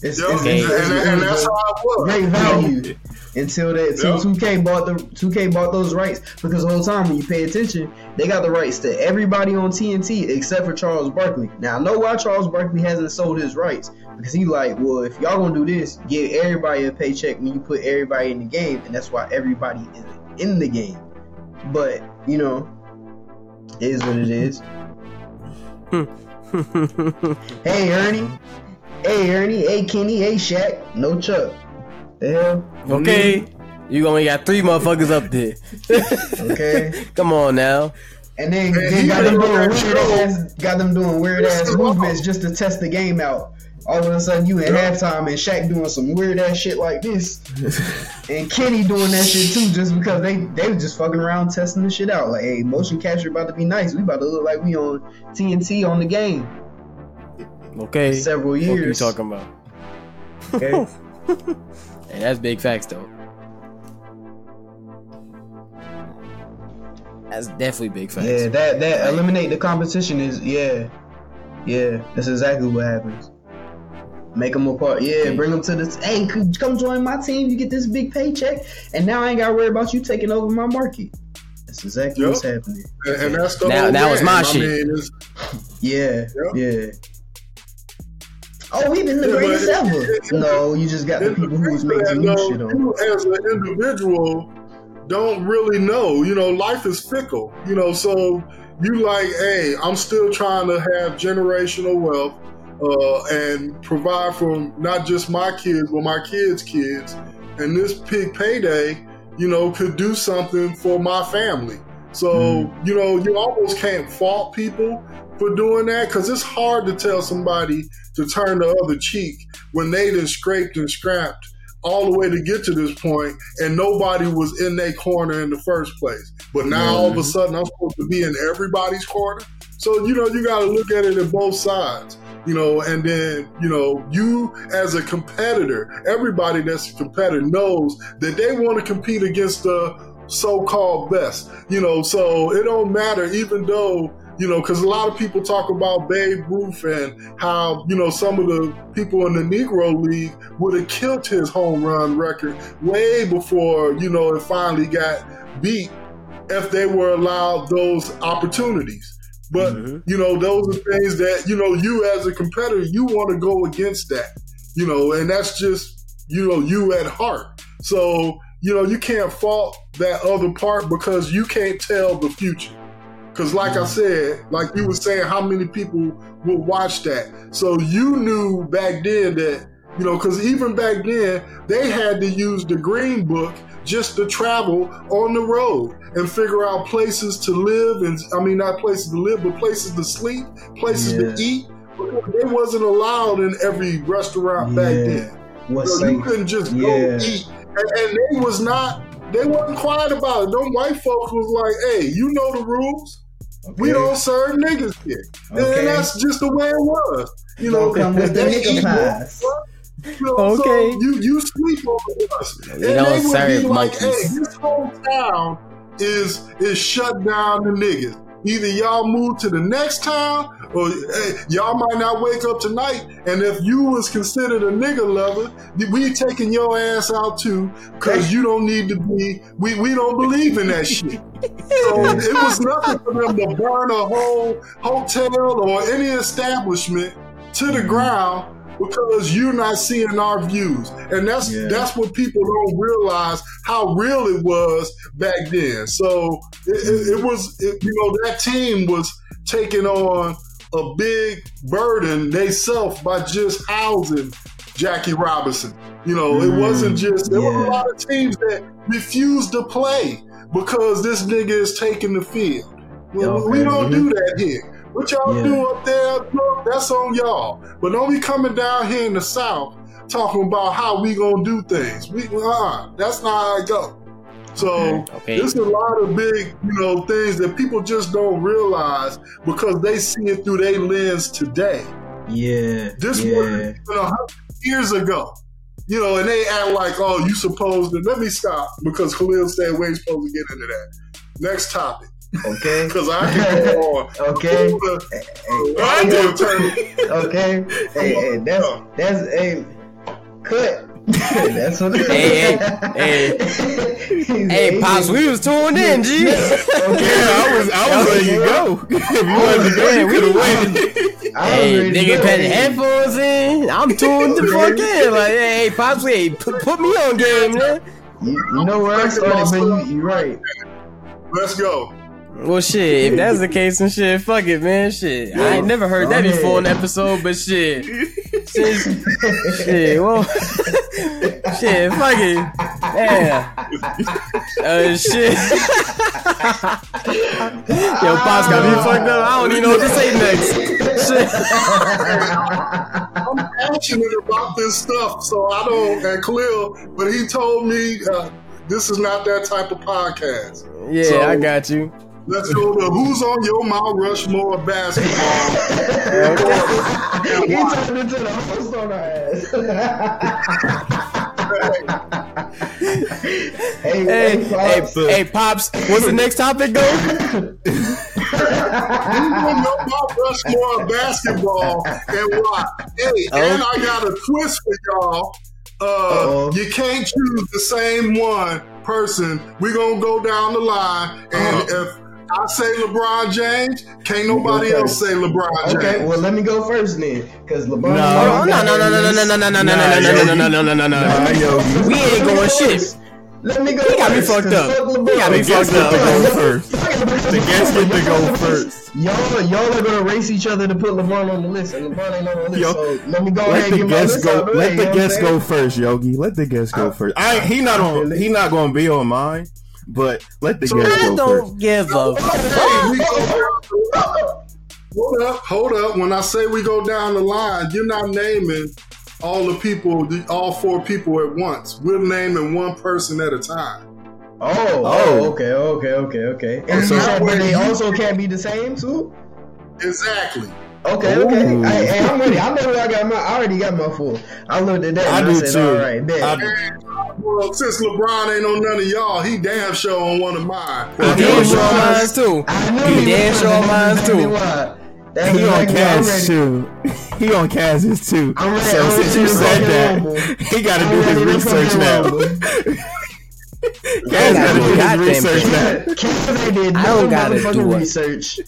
It's, Yeah, it's, Okay. it's, and, it's, and, and it's that's how it was. great You know? value until that until Yeah. 2K bought the 2K bought those rights because the whole time when you pay attention, they got the rights to everybody on TNT except for Charles Barkley. Now I know why Charles Barkley hasn't sold his rights because he like, well, if y'all gonna do this, give everybody a paycheck when you put everybody in the game, and that's why everybody is in the game. But you know, it is what it is. Hey Ernie. Hey Ernie. Hey Kenny. Hey Shaq. No Chuck. The hell? okay, you only got three motherfuckers up there. Okay. Come on now. And then, then got them doing weird ass got them doing weird ass movements just to test the game out. All of a sudden you in halftime and Shaq doing some weird ass shit like this. and Kenny doing that shit too, just because they they was just fucking around testing the shit out. Like, hey, motion capture about to be nice. We about to look like we on TNT on the game. Okay, Several what you years. talking about? Okay. Hey, that's big facts though. That's definitely big facts. Yeah, that that eliminate the competition is yeah, yeah. That's exactly what happens. Make them a part. Yeah, bring them to this. Hey, come join my team. You get this big paycheck, and now I ain't got to worry about you taking over my market. That's exactly Yep. what's happening. And, and that's the Now- whole that was my I shit. mean, Yeah, Yep. yeah. Oh, we've been the Yeah, greatest it- ever. it- it- no, you just got the people who was making that, new shit on. You as an individual don't really know. You know, life is fickle. You know, so you like, hey, I'm still trying to have generational wealth uh, and provide for not just my kids, but my kids' kids. And this big payday, you know, could do something for my family. So, you know, you almost can't fault people for doing that because it's hard to tell somebody to turn the other cheek when they done scraped and scrapped all the way to get to this point, and nobody was in their corner in the first place. But now all of a sudden, I'm supposed to be in everybody's corner. So you know, you got to look at it at both sides. You know, and then you know, you as a competitor, everybody that's a competitor knows that they want to compete against the so-called best. You know, so it don't matter, even though you know, because a lot of people talk about Babe Ruth and how, you know, some of the people in the Negro League would have killed his home run record way before, you know, it finally got beat if they were allowed those opportunities. But, Mhm. you know, those are things that, you know, you as a competitor, you want to go against that, you know, and that's just, you know, you at heart. So, you know, you can't fault that other part because you can't tell the future. Because, like I said, like you were saying, how many people will watch that? So you knew back then that, you know, because even back then, they had to use the Green Book just to travel on the road and figure out places to live. And I mean, not places to live, but places to sleep, places Yeah. to eat. They wasn't allowed in every restaurant back then. What's So you couldn't just go eat. And, and they was not, they wasn't quiet about it. Them white folks was like, hey, you know the rules. We don't serve niggas here. Okay. And that's just the way it was. You know, come with the they nigga pies. more, you know, Okay. So you, you sleep on us. We and don't they would serve be like, hey, this whole town is is shut down to niggas. Either y'all move to the next town or hey, y'all might not wake up tonight. And if you was considered a nigga lover, we taking your ass out too because you don't need to be, we, we don't believe in that shit. So it was nothing for them to burn a whole hotel or any establishment to the ground because you're not seeing our views. And that's Yeah. that's what people don't realize how real it was back then. So it, it, it was, it, you know, that team was taking on a big burden they self by just housing Jackie Robinson. You know, it Mm, wasn't just there were a lot of teams that refused to play because this nigga is taking the field. Well, Yeah, We don't mhm. do that here. What y'all Yeah. do up there, that's on y'all. But don't be coming down here in the South talking about how we gonna do things. We, uh, that's not how I go. So Okay. there's a lot of big, you know, things that people just don't realize because they see it through their lens today. Yeah. This yeah. was even a hundred years ago. You know, and they act like, oh, you supposed to. Let me stop because Khalil said we ain't supposed to get into that. Next topic, Okay. because I can go on. Okay. Eh, eh, Hold eh, on. I do turn. Okay. Hey, hey, that's that's hey, cut. that's what. Hey, hey, Hey, hey, Pops, we was tuned in, G. Okay. Yeah, I was, I was ready to go. if you wanted to go, you we- could have waited. Hey, nigga, put the headphones in. I'm tuned the fuck in. Like, hey, Pops, hey, put, put me on game, man. You, you know where I started, but you, you right. Let's go. Well, shit, if that's the case and shit, fuck it, man. Shit, I ain't never heard that before in the ahead. episode, but shit. Shit, shit, well, shit, fuck it. Yeah. Uh, shit. Yo, Pops got me fucked up. I don't even know what to say next. Shit. I'm passionate about this stuff, so I don't. And Khalil, but he told me uh, this is not that type of podcast. Yeah, So- I got you. Let's go to who's on your Mount Rushmore basketball. he turned into the host on our ass. hey, Hey, hey, Pops. hey, Pops, what's the next topic, though? Who's on your Mount Rushmore basketball and why? Hey, and I got a twist for y'all. Uh, you can't choose the same one person. We're gonna go down the line, and if I say LeBron James, can't nobody go else say LeBron James. Okay, well let me go first then, because LeBron. No. Oh, no, no, no, no, no, no, no, no, no, no, no, no, no, no, no, no, no, no, Nah, no. yo, We ain't going shit. Let me go. He got me first, fucked 'cause up. fuck He LeBron. got me the guest fucked get to up. go first. The guest get to go first. Y'all, y'all are gonna race each other to put LeBron on the list, and LeBron ain't on the list. Yo, so let me go Let ahead and the get my guest list go. out of the way, Let you the know what I'm guest saying? go first, Yogi. Let the guest go first. I he not on. He not gonna be on mine, but let the So guest I go first. don't give a Hey, we go Hold up, hold up. When I say we go down the line, you're not naming all the people, the, all four people at once. We're naming one person at a time. Oh, oh, oh okay, okay, okay, okay. Oh, and So you said that way that they also can't be the same too. Exactly. Okay, okay. Ooh. Hey, hey, I'm ready. I know where I got my. I already got my full. I looked at that. I and do I said, too. All right, bet. I- And, well, since LeBron ain't on none of y'all, he damn sure on one of mine. Well, He damn he sure on mine too. I knew He he damn was sure on mine too. why. That's He on exactly why I'm Kaz ready. too. He on Kaz's too. I'm ready- So I'm since you said that, he got to do his research now. rumble. Kaz got to do do goddamn his research thing. now. Kaz did I no don't gotta motherfucking do it. research.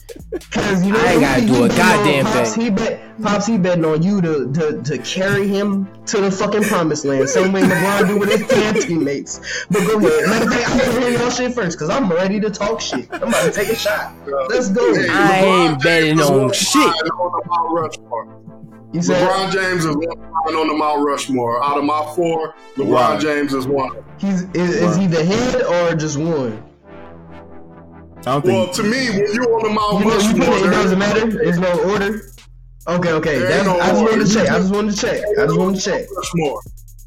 Cause you know I ain't gotta do a betting goddamn on Pops, thing. He bet Pops. He betting on you to, to to carry him to the fucking promised land. Same way LeBron do with his damn teammates. But go ahead. Matter of fact, I'm gonna hear your shit first, cause I'm ready to talk shit. I'm about to take a shot. Let's go. Hey, I ain't betting on shit. line On the Mount Rushmore. You said LeBron James is one on the Mount Rushmore. Out of my four, LeBron Why? James is one. he's is, is he the head or just one? I don't Well, think. to me, when you're on the Mount You know, you Rushmore, put it, it doesn't matter. There's no order. Okay, okay. That's, no I just wanted to check. I just wanted to check. I just wanted to check. Rushmore.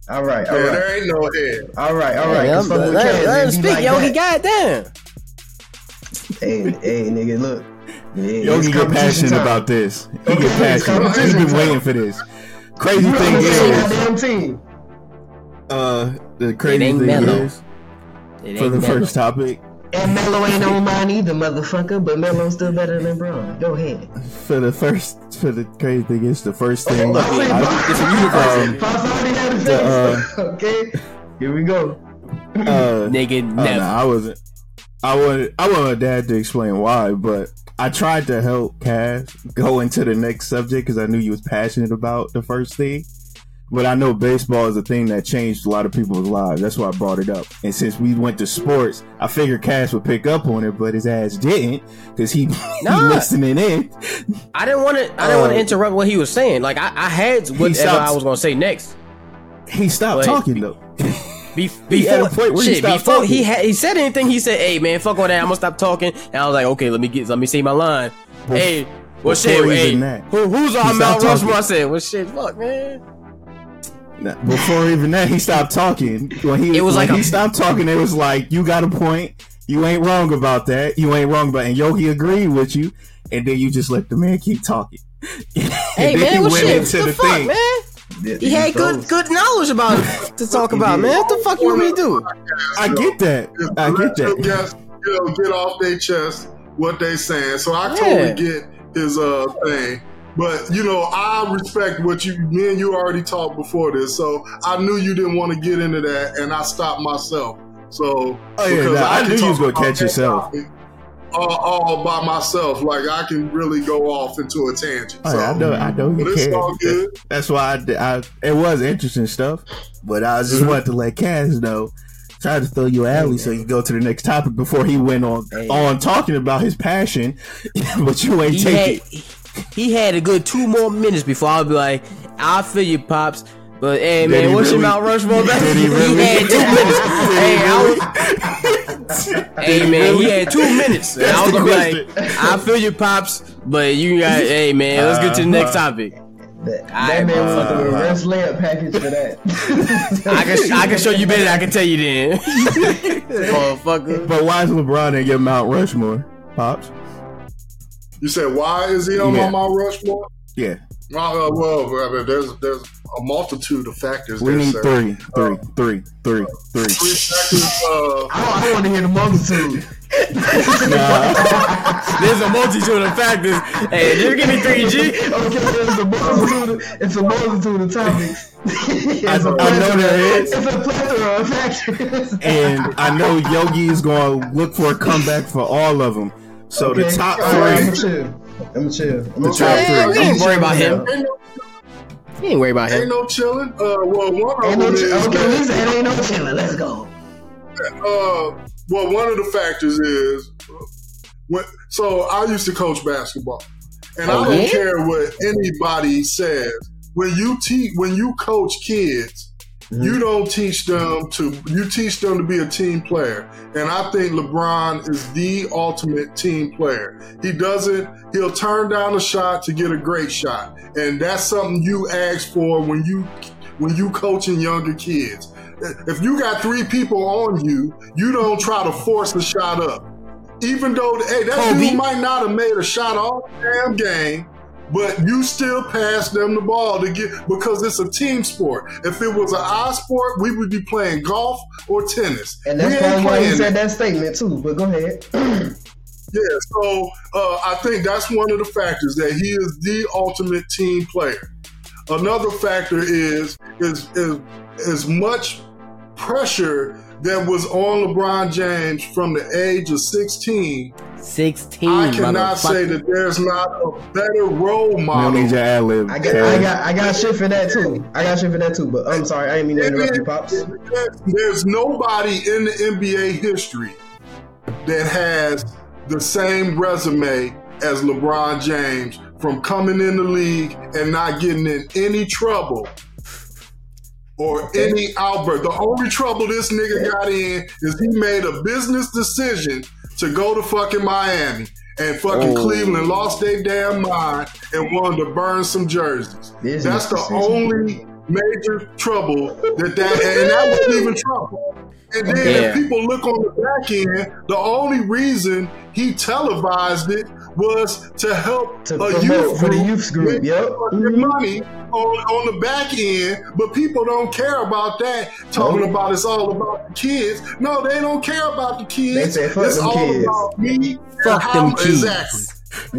All right, all Yeah, right, there ain't no head. all right, all right. Yeah, Cause fucking with let, Kaz, let him it'd be speak, like Yogi. that. Goddamn. Hey, hey, nigga, look. Yeah, Yogi get passionate time. about this. He Okay, get passionate. He's competition been time. waiting for this. Crazy You thing is, team. uh, the crazy thing mellow. is, for the mellow. first topic, And Melo ain't on mine either, motherfucker. But Melo's still better than Bron. Go ahead. for the first, for the crazy thing is, the first thing. look, I- look, it's a universe. um, Pops had a The, face. okay, here we go. uh, Nigga, Oh, never. no, I wasn't. I wanted. I wanted Dad to explain why, but I tried to help Cass go into the next subject because I knew you was passionate about the first thing. But I know baseball is a thing that changed a lot of people's lives. That's why I brought it up. And since we went to sports, I figured Cass would pick up on it, but his ass didn't because he, Nah. he listening in. I didn't want to. I didn't want to um, interrupt what he was saying. Like I, I had whatever stopped- I was gonna say next. He stopped Wait. talking though. Be- He had a before he shit, stopped before he had he said anything, he said, "Hey man, fuck all that. I'm gonna stop talking." And I was like, "Okay, let me get, let me say my line." hey, well shit, hey, who, who's he on Mount Rushmore? I said, "Well shit, fuck man." Nah, Before even that, he stopped talking. When he It was when like he a- stopped talking, it was like you got a point. You ain't wrong about that. You ain't wrong about. And Yogi agreed with you, and then you just let the man keep talking. and Hey then man, he what went shit? into What the, the fuck, thing. man? He had good good knowledge about it to talk about, man. What the fuck you want me to do? I get that. I get that. guests, you know, get off their chest what they saying. So I Yeah. totally get his uh thing. But you know, I respect what you me and you already talked before this, so I knew you didn't want to get into that, and I stopped myself. So Oh, yeah, because nah, I knew you was gonna catch yourself. topic All, all by myself, like I can really go off into a tangent. Oh, so, yeah, I know. I know but you it's can. all good. That's why I, I. It was interesting stuff, but I just Mm-hmm. wanted to let Cass know. Try to throw you an alley so you go to the next topic before he went on Hey. on talking about his passion, but you ain't He take had it. he had a good two more minutes before I'll be like, "I feel you, pops." But hey Did man, he what's your really? Mount Rushmore back? Did he he, had two minutes. hey, I was, hey man, he had two minutes. And I was gonna be like, question. "I feel you, pops," but you got, hey man, let's get to the next topic. That, Aight, that man was motherfucker. the reverse layup package for that. I can I can show you better. I can tell you then, motherfucker. But why is LeBron in your Mount Rushmore, pops? You said why is he on Yeah. my Mount Rushmore? Yeah, Uh, well, I mean, there's there's a multitude of factors. we there, need sir. three, three, three, three, Three three. factors. Uh, I, I want to hear the multitude. Nah, There's a multitude of factors. Hey, you give me three G. Okay, it's a multitude. Of, it's a multitude of topics. it's I- a I know there is. It's a plethora of factors. and I know Yogi is going to look for a comeback for all of them. So the top all right, three, I'm chill. I'm chill. I'm The chill. top Yeah, we three. ain't worried about him. ain't no, We ain't worried about ain't him. no chilling. Uh, well, one of Ain't no them chill. Okay, that, listen, it ain't no chilling. Let's go. uh, well, one of the factors is when. So I used to coach basketball, and Oh, I don't yeah? care what anybody says. When you teach, when you coach kids. Mm-hmm. you don't teach them to. You teach them to be a team player, and I think LeBron is the ultimate team player. He doesn't. He'll turn down a shot to get a great shot, and that's something you ask for when you when you coaching younger kids. If you got three people on you, you don't try to force the shot up. Even though, hey, that Kobe. dude might not have made a shot all damn game, but you still pass them the ball to get because it's a team sport. If it was an eye sport, we would be playing golf or tennis. And that's ain't probably why he said that statement too. But go ahead. yeah, so uh, I think that's one of the factors that he is the ultimate team player. Another factor is is is as much pressure that was on LeBron James from the age of 16. 16. I cannot say that there's not a better role We don't model. need your ad lib. I got, I got, I got shit for that too. I got shit for that too. But I'm sorry, I didn't mean to interrupt you, pops. There's- There's nobody in the NBA history that has the same resume as LeBron James from coming in the league and not getting in any trouble or any outburst. The only trouble this nigga got in is he made a business decision to go to fucking Miami. And fucking Oh. Cleveland lost their damn mind and wanted to burn some jerseys. Business That's the decision. only major trouble that that and that wasn't even trouble. And then Yeah. if people look on the back end, the only reason he televised it was to help To a youth for the group youth group. make Yep. fucking Mhm. money on, on the back end, but people don't care about that. Talking Nope. about it's all about the kids. No, they don't care about the kids. They say, "Fuck it's them all kids." about me. and Fuck how- them kids. Exactly.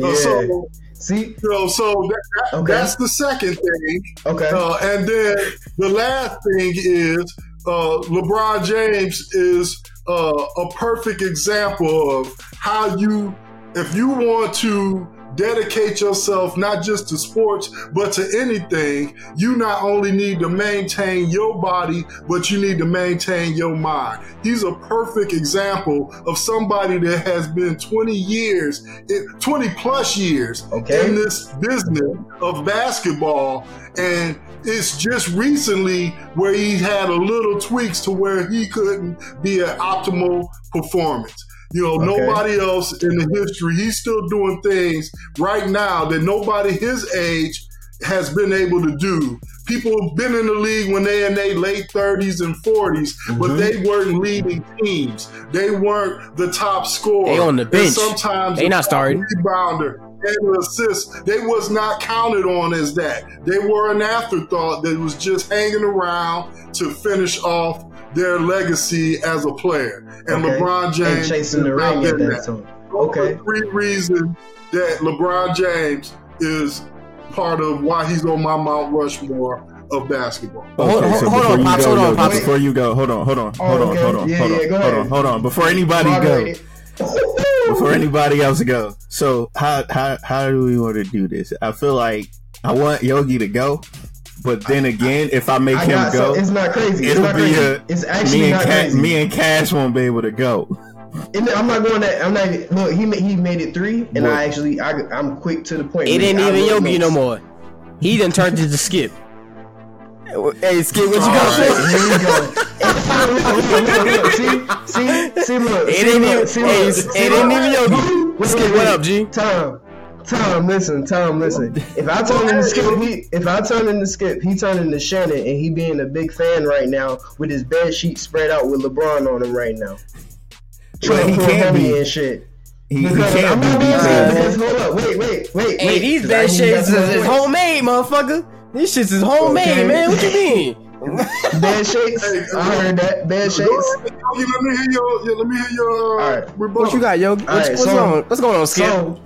Uh, Yeah. so, See. so, so that, that- Okay. that's the second thing. Okay. Uh, and then the last thing is uh, LeBron James is uh, a perfect example of how you, if you want to dedicate yourself not just to sports but to anything, you not only need to maintain your body, but you need to maintain your mind. He's a perfect example of somebody that has been 20 years, eh, 20 plus years Okay. in this business of basketball and it's just recently where he had a little tweaks to where he couldn't be an optimal performance you know Okay. nobody else in the history he's still doing things right now that nobody his age has been able to do people have been in the league when they in their late 30s and 40s but Mhm. they weren't leading teams they weren't the top scorer They on the And bench. sometimes They the not top starting. rebounder and assist. They was not counted on as that. They were an afterthought that was just hanging around to finish off their legacy as a player. And Okay. LeBron James and chasing the ring at that time. Those are Okay. three reasons that LeBron James is part of why he's on my Mount Rushmore of basketball. Oh, hold- hold- hold on, Pops, go, hold on, Pops. Before you go, hold on, hold on, Oh, hold on, hold on, Yeah, hold yeah, on, go hold ahead. on, hold on. Before anybody go, before anybody else go. So how how how do we want to do this? I feel like I want Yogi to go, but then again, if I make I him got go, so it's not crazy. It's it'll not be crazy. a it's actually me and not Ca- me and Cash won't be able to go. And I'm not going that. I'm not. even- Look, he ma- he made it three, and What? I actually I, I'm quick to the point. It ain't I even wrote Yogi no more. He done turned into Skip. Hey, Skip, what you All got right. Here we go. See, see, see, look. It see, ain't look, even- hey, it ain't even Yogi. Wait, Skip, what up, G? Tom, Tom, listen, Tom, listen. If I turn into Skip, he, if I turn into Skip, he turn into Shannon, and he being a big fan right now with his bed sheet spread out with LeBron on him right now. Trying he to pull can't be. and shit. He, he can't I'm be not beat gonna there. say this. Hold up, wait, wait, wait, Hey, wait. these 'cause I bad ain't is, no is points. homemade, motherfucker. This shit is homemade, Okay. man. What you mean? Bad shakes. I heard that. Bad Go shakes. let me hear your, yeah, let me hear your uh, All right. rebuttal. What you got, Yogi? What's, Alright, what's so- going on? What's going on, Skip? So,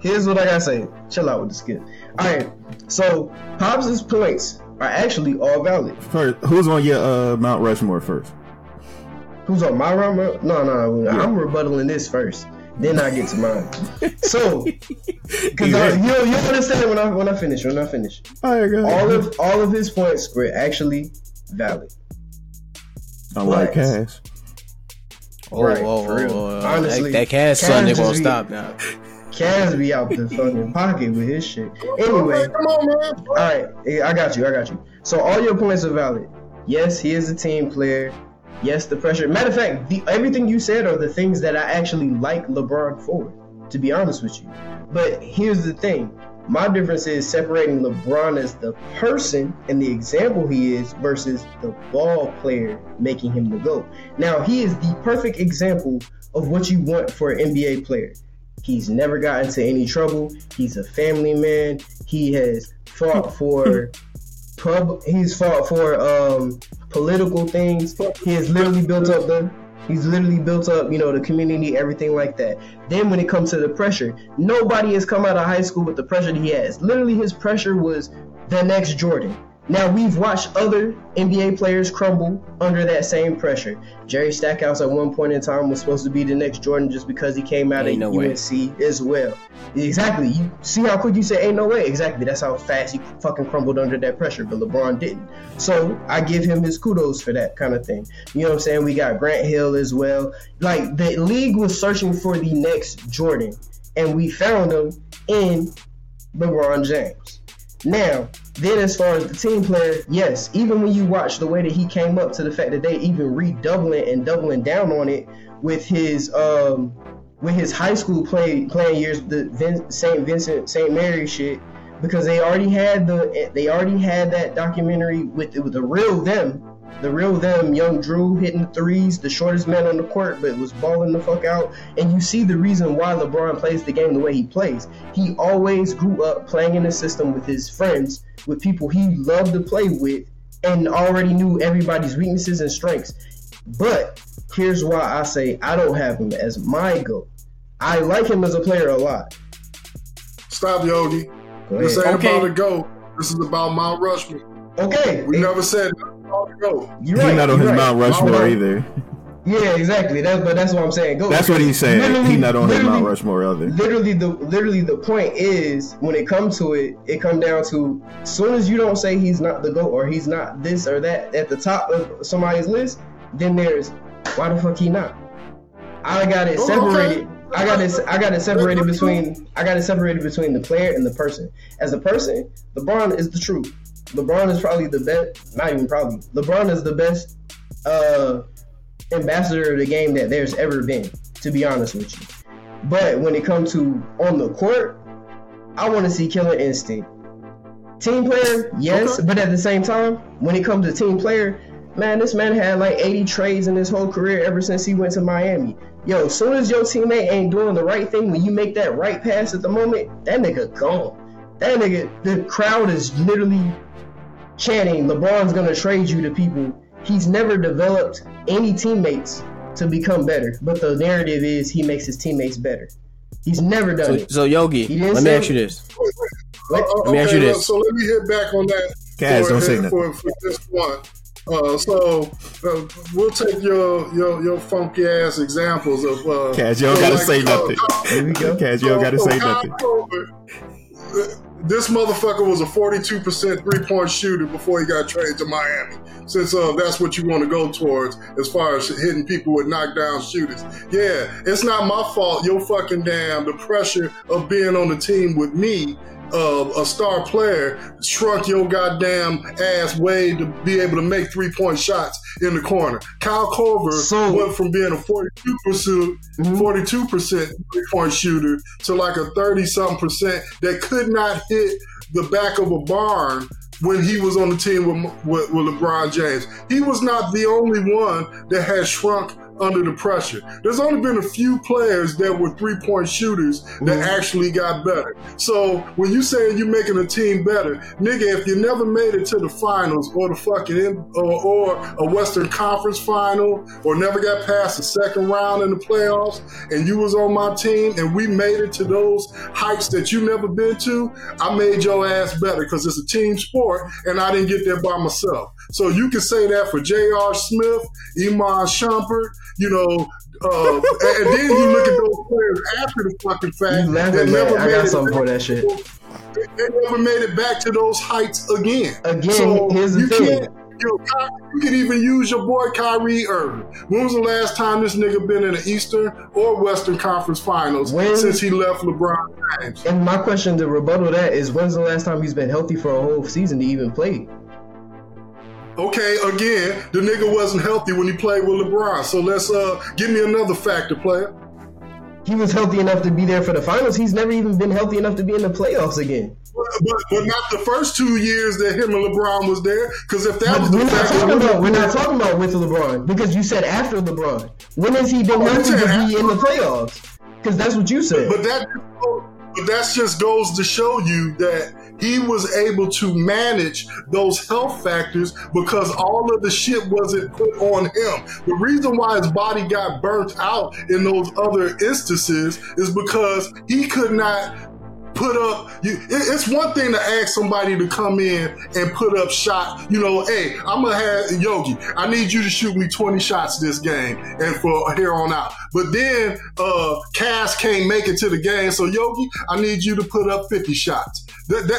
here's what I gotta say. Chill out with the skip. All right. So, Pops' points are actually all valid. First, who's on your uh, Mount Rushmore first? Who's on my run? No, no, I'm rebuttaling this first. Then I get to mine. So, because Yeah. you you understand when I when I finish when I finish. All right, go. All of all of his points were actually valid. Unlike Right. Cash. oh, right, oh, for real. oh, oh, Honestly, that, that cash Cash son, they just won't stop now. Kaz be out the fucking pocket with his shit. Anyway, come on, man. all right, I got you, I got you. So all your points are valid. Yes, he is a team player. Yes, the pressure. Matter of fact, the, everything you said are the things that I actually like LeBron for. To be honest with you, but here's the thing: My difference is separating LeBron as the person and the example he is versus the ball player making him the GOAT. Now, he is the perfect example of what you want for an NBA player. He's never gotten into any trouble. He's a family man. He has fought for pub. He's fought for um, political things. He has literally built up the He's literally built up, you know, the community, everything like that. Then when it comes to the pressure, nobody has come out of high school with the pressure that he has. Literally, his pressure was the next Jordan. Now we've watched other NBA players crumble under that same pressure. Jerry Stackhouse at one point in time was supposed to be the next Jordan just because he came out Ain't of no way. UNC as well. Exactly. You see how quick you say ain't no way. Exactly. That's how fast he fucking crumbled under that pressure. But LeBron didn't. So I give him his kudos for that kind of thing. You know what I'm saying? We got Grant Hill as well. Like the league was searching for the next Jordan, and we found him in LeBron James. Now, then as far as the team player, yes, even when you watch the way that he came up to the fact that they even redoubling and doubling down on it with his um with his high school play playing years, the Vin, Saint Vincent Saint Mary shit, because they already had the they already had that documentary with with the real them, the real them, young Drew hitting the threes, the shortest man on the court, but was balling the fuck out. And you see the reason why LeBron plays the game the way he plays. He always grew up playing in a system with his friends, with people he loved to play with, and already knew everybody's weaknesses and strengths. But here's why I say I don't have him as my goat. I like him as a player a lot. Stop, Yogi. This ain't Okay. about a go. This is about Mount Rushmore. Okay, We never said nothing about the go. you're He's not on his right. Mount Rushmore Mount- either. Yeah, exactly. That's but that's what I'm saying. Go. That's what he's saying. Literally- He's not on his Mount Rushmore either. literally the literally the point is when it comes to it, it come down to as soon as you don't say he's not the goat or he's not this or that at the top of somebody's list, then there's why the fuck he not? I got it Oh, separated. okay. I got it. I got it separated between. I got it separated between the player and the person. As a person, LeBron is the truth. LeBron is probably the best. Not even probably. LeBron is the best uh, ambassador of the game that there's ever been. To be honest with you. But when it comes to on the court, I want to see killer instinct. Team player, yes, Okay. but at the same time, when it comes to team player, man, this man had like 80 trades in his whole career ever since he went to Miami. Yo, as soon as your teammate ain't doing the right thing when you make that right pass at the moment, that nigga gone. That nigga, the crowd is literally chanting, LeBron's gonna trade you to people. He's never developed any teammates to become better, but the narrative is he makes his teammates better. He's never done So, it. so Yogi, let me ask you this. What? Uh, Let me ask you this. So let me hit back on that. Guys, don't say nothing. for, for this one. Uh, so uh, we'll take your your your funky ass examples of. Uh, Kaz, you don't so gotta like, say uh, nothing. Here we go. Kaz, you don't gotta say Kyle nothing. This motherfucker was a 42% three point shooter before he got traded to Miami. Since uh, that's what you want to go towards as far as hitting people with knockdown shooters. Yeah, it's not my fault. Your fucking damn the pressure of being on the team with me uh, a star player shrunk your goddamn ass way to be able to make three point shots in the corner. Kyle Korver So- went from being a 42 percent, 42 percent three point shooter to like a 30 something percent that could not hit the back of a barn when he was on the team with, with, with LeBron James. He was not the only one that had shrunk under the pressure. There's only been a few players that were three point shooters that mm-hmm. actually got better. So when you saying you're making a team better, nigga, if you never made it to the finals or the fucking in, or, or a Western Conference final or never got past the second round in the playoffs, and you was on my team and we made it to those heights that you never been to, I made your ass better because it's a team sport and I didn't get there by myself. So you can say that for J.R. Smith, Iman Shumpert, you know, uh, and, then you look at those players after the fucking fact You laughing, man. I got something for that shit. They never made it back to those heights again. Again, so here's the you thing. can't. You, know, you can even use your boy Kyrie Irving. When was the last time this nigga been in the Eastern or Western Conference Finals When- since he left LeBron James? And my question to rebuttal that is when's the last time he's been healthy for a whole season to even play? Okay, again, the nigga wasn't healthy when he played with LeBron. So let's uh give me another factor, player. he was healthy enough to be there for the finals. He's never even been healthy enough to be in the playoffs again. But, but, but not the first two years that him and LeBron was there. Because if that But was the we're not talking about we're not talking about with LeBron because you said after LeBron. When has he been Oh, healthy to be in the playoffs? Because that's what you said. But that, but that just goes to show you that he was able to manage those health factors because all of the shit wasn't put on him. The reason why his body got burnt out in those other instances is because he could not put up you it- it's one thing to ask somebody to come in and put up shot you know hey i'm gonna have yogi i need you to shoot me 20 shots this game and for here on out. But then uh cass can't make it to the game so yogi i need you to put up 50 shots. And,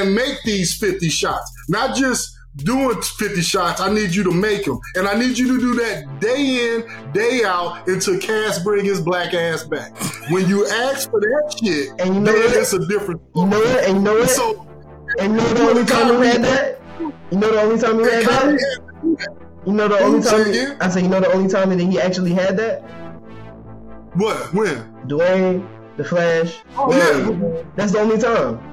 and make these 50 shots. Not just doing 50 shots, I need you to make them. And I need you to do that day in, day out until Cass bring his black ass back. When you ask for that shit, And you know then it's a different you know what? And you know what? So, and you know the only time we had that? You know the only time we had that? You know the only Say time? I say you know the only time that he actually had that? What? When? Dwyane, the Flash. Oh, yeah. That's the only time.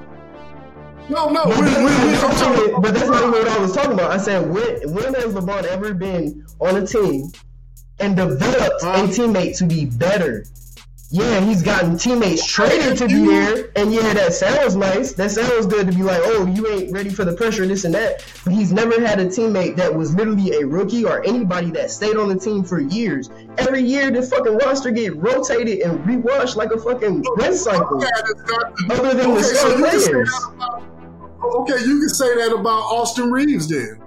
No, no. But When, that's, when, when, not I'm talking but that's not even what I was talking about. I said, when, when has LeBron ever been on a team and developed Huh? a teammate to be better? Yeah, he's gotten teammates traded to be You- there, and yeah, that sounds nice. That sounds good to be like, oh, you ain't ready for the pressure, this and that. But he's never had a teammate that was literally a rookie or anybody that stayed on the team for years. Every year, the fucking roster get rotated and rewashed like a fucking oh, wind cycle. Yeah, it's not the- Other than the Okay, so star you can players. That about- Okay, you can say that about Austin Reaves then.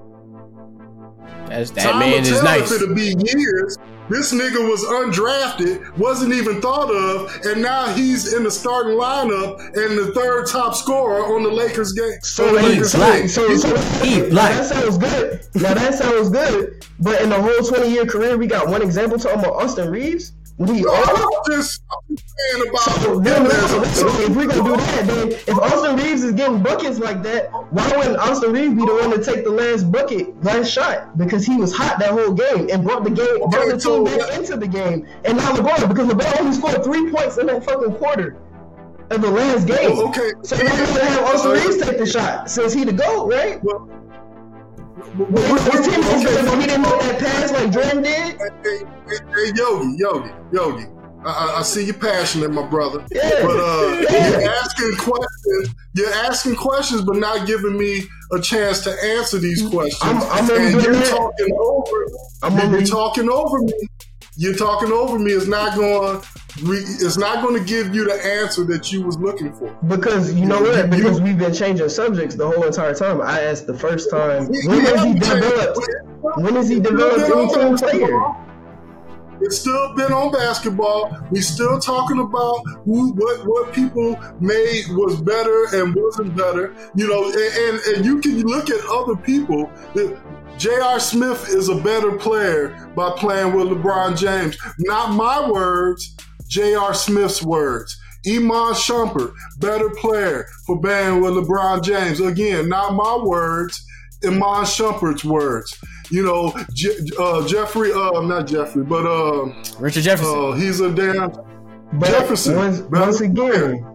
That's that Time man is tell nice. If it'll be years, this nigga was undrafted, wasn't even thought of, and now he's in the starting lineup and the third top scorer on the Lakers game. So, on the like, Lakers so, black. team. so, so, He now that sounds good. Now that sounds good. But in the whole 20 year career, we got one example talking about Austin Reaves. No, all I'm just, saying about then, if we're gonna do that, then if Austin Reaves is getting buckets like that, why wouldn't Austin Reaves be the one to take the last bucket, last shot? Because he was hot that whole game and brought the game, brought the team back uh, into the game. And now LeBron, because LeBron only scored three points in that fucking quarter of the last game. Oh, okay. So we're gonna have Austin Reaves take the shot since he the GOAT, right? Well, Is better, but he didn't make that pass like Jordan did. Hey, hey, hey, Yogi, Yogi, Yogi. I, I, see you're passionate, my brother. Yeah. But uh, uh Yeah. you're asking questions. You're asking questions, but not giving me a chance to answer these questions. I'm- I'm and you're that. talking over. I'm you're talking over me. You're talking over me. It's not going. It's not going to give you the answer that you was looking for. Because you know what? you- Because we've been changing subjects the whole entire time. I asked the first time, when has he developed? When has he developed still been any on team player? It's still been on basketball. We still talking about who, what, what people made was better and wasn't better. You know, and and, and you can look at other people. that J.R. Smith is a better player by playing with LeBron James. Not my words. J.R. Smith's words. Iman Shumpert, better player for playing with LeBron James. Again, not my words. Iman Shumpert's words. You know, Je- uh, Jeffrey, uh, not Jeffrey, but uh, Richard Jefferson. uh, he's a damn But Jefferson, once, once again,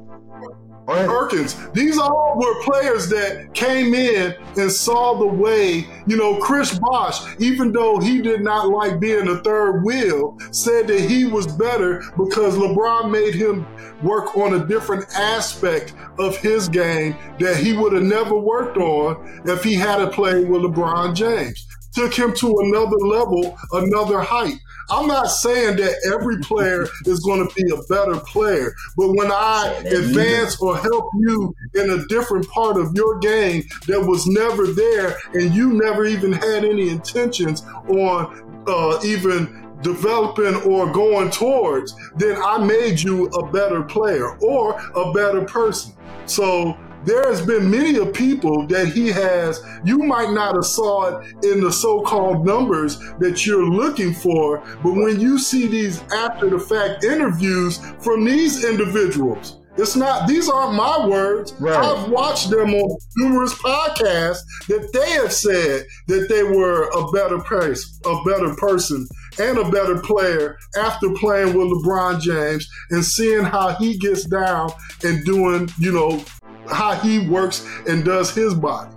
on- Perkins. These all were players that came in and saw the way, you know, Chris Bosh, even though he did not like being a third wheel, said that he was better because LeBron made him work on a different aspect of his game that he would have never worked on if he had to play with LeBron James. Took him to another level, another height. I'm not saying that every player is going to be a better player, but when I advance or help you in a different part of your game that was never there and you never even had any intentions on uh, even developing or going towards, then I made you a better player or a better person. So there has been many of people that he has you might not have saw it in the so-called numbers that you're looking for but when you see these after the fact interviews from these individuals it's not these aren't my words Right. i've watched them on numerous podcasts that they have said that they were a better person a better person and a better player after playing with LeBron James and seeing how he gets down and doing, you know, how he works and does his body.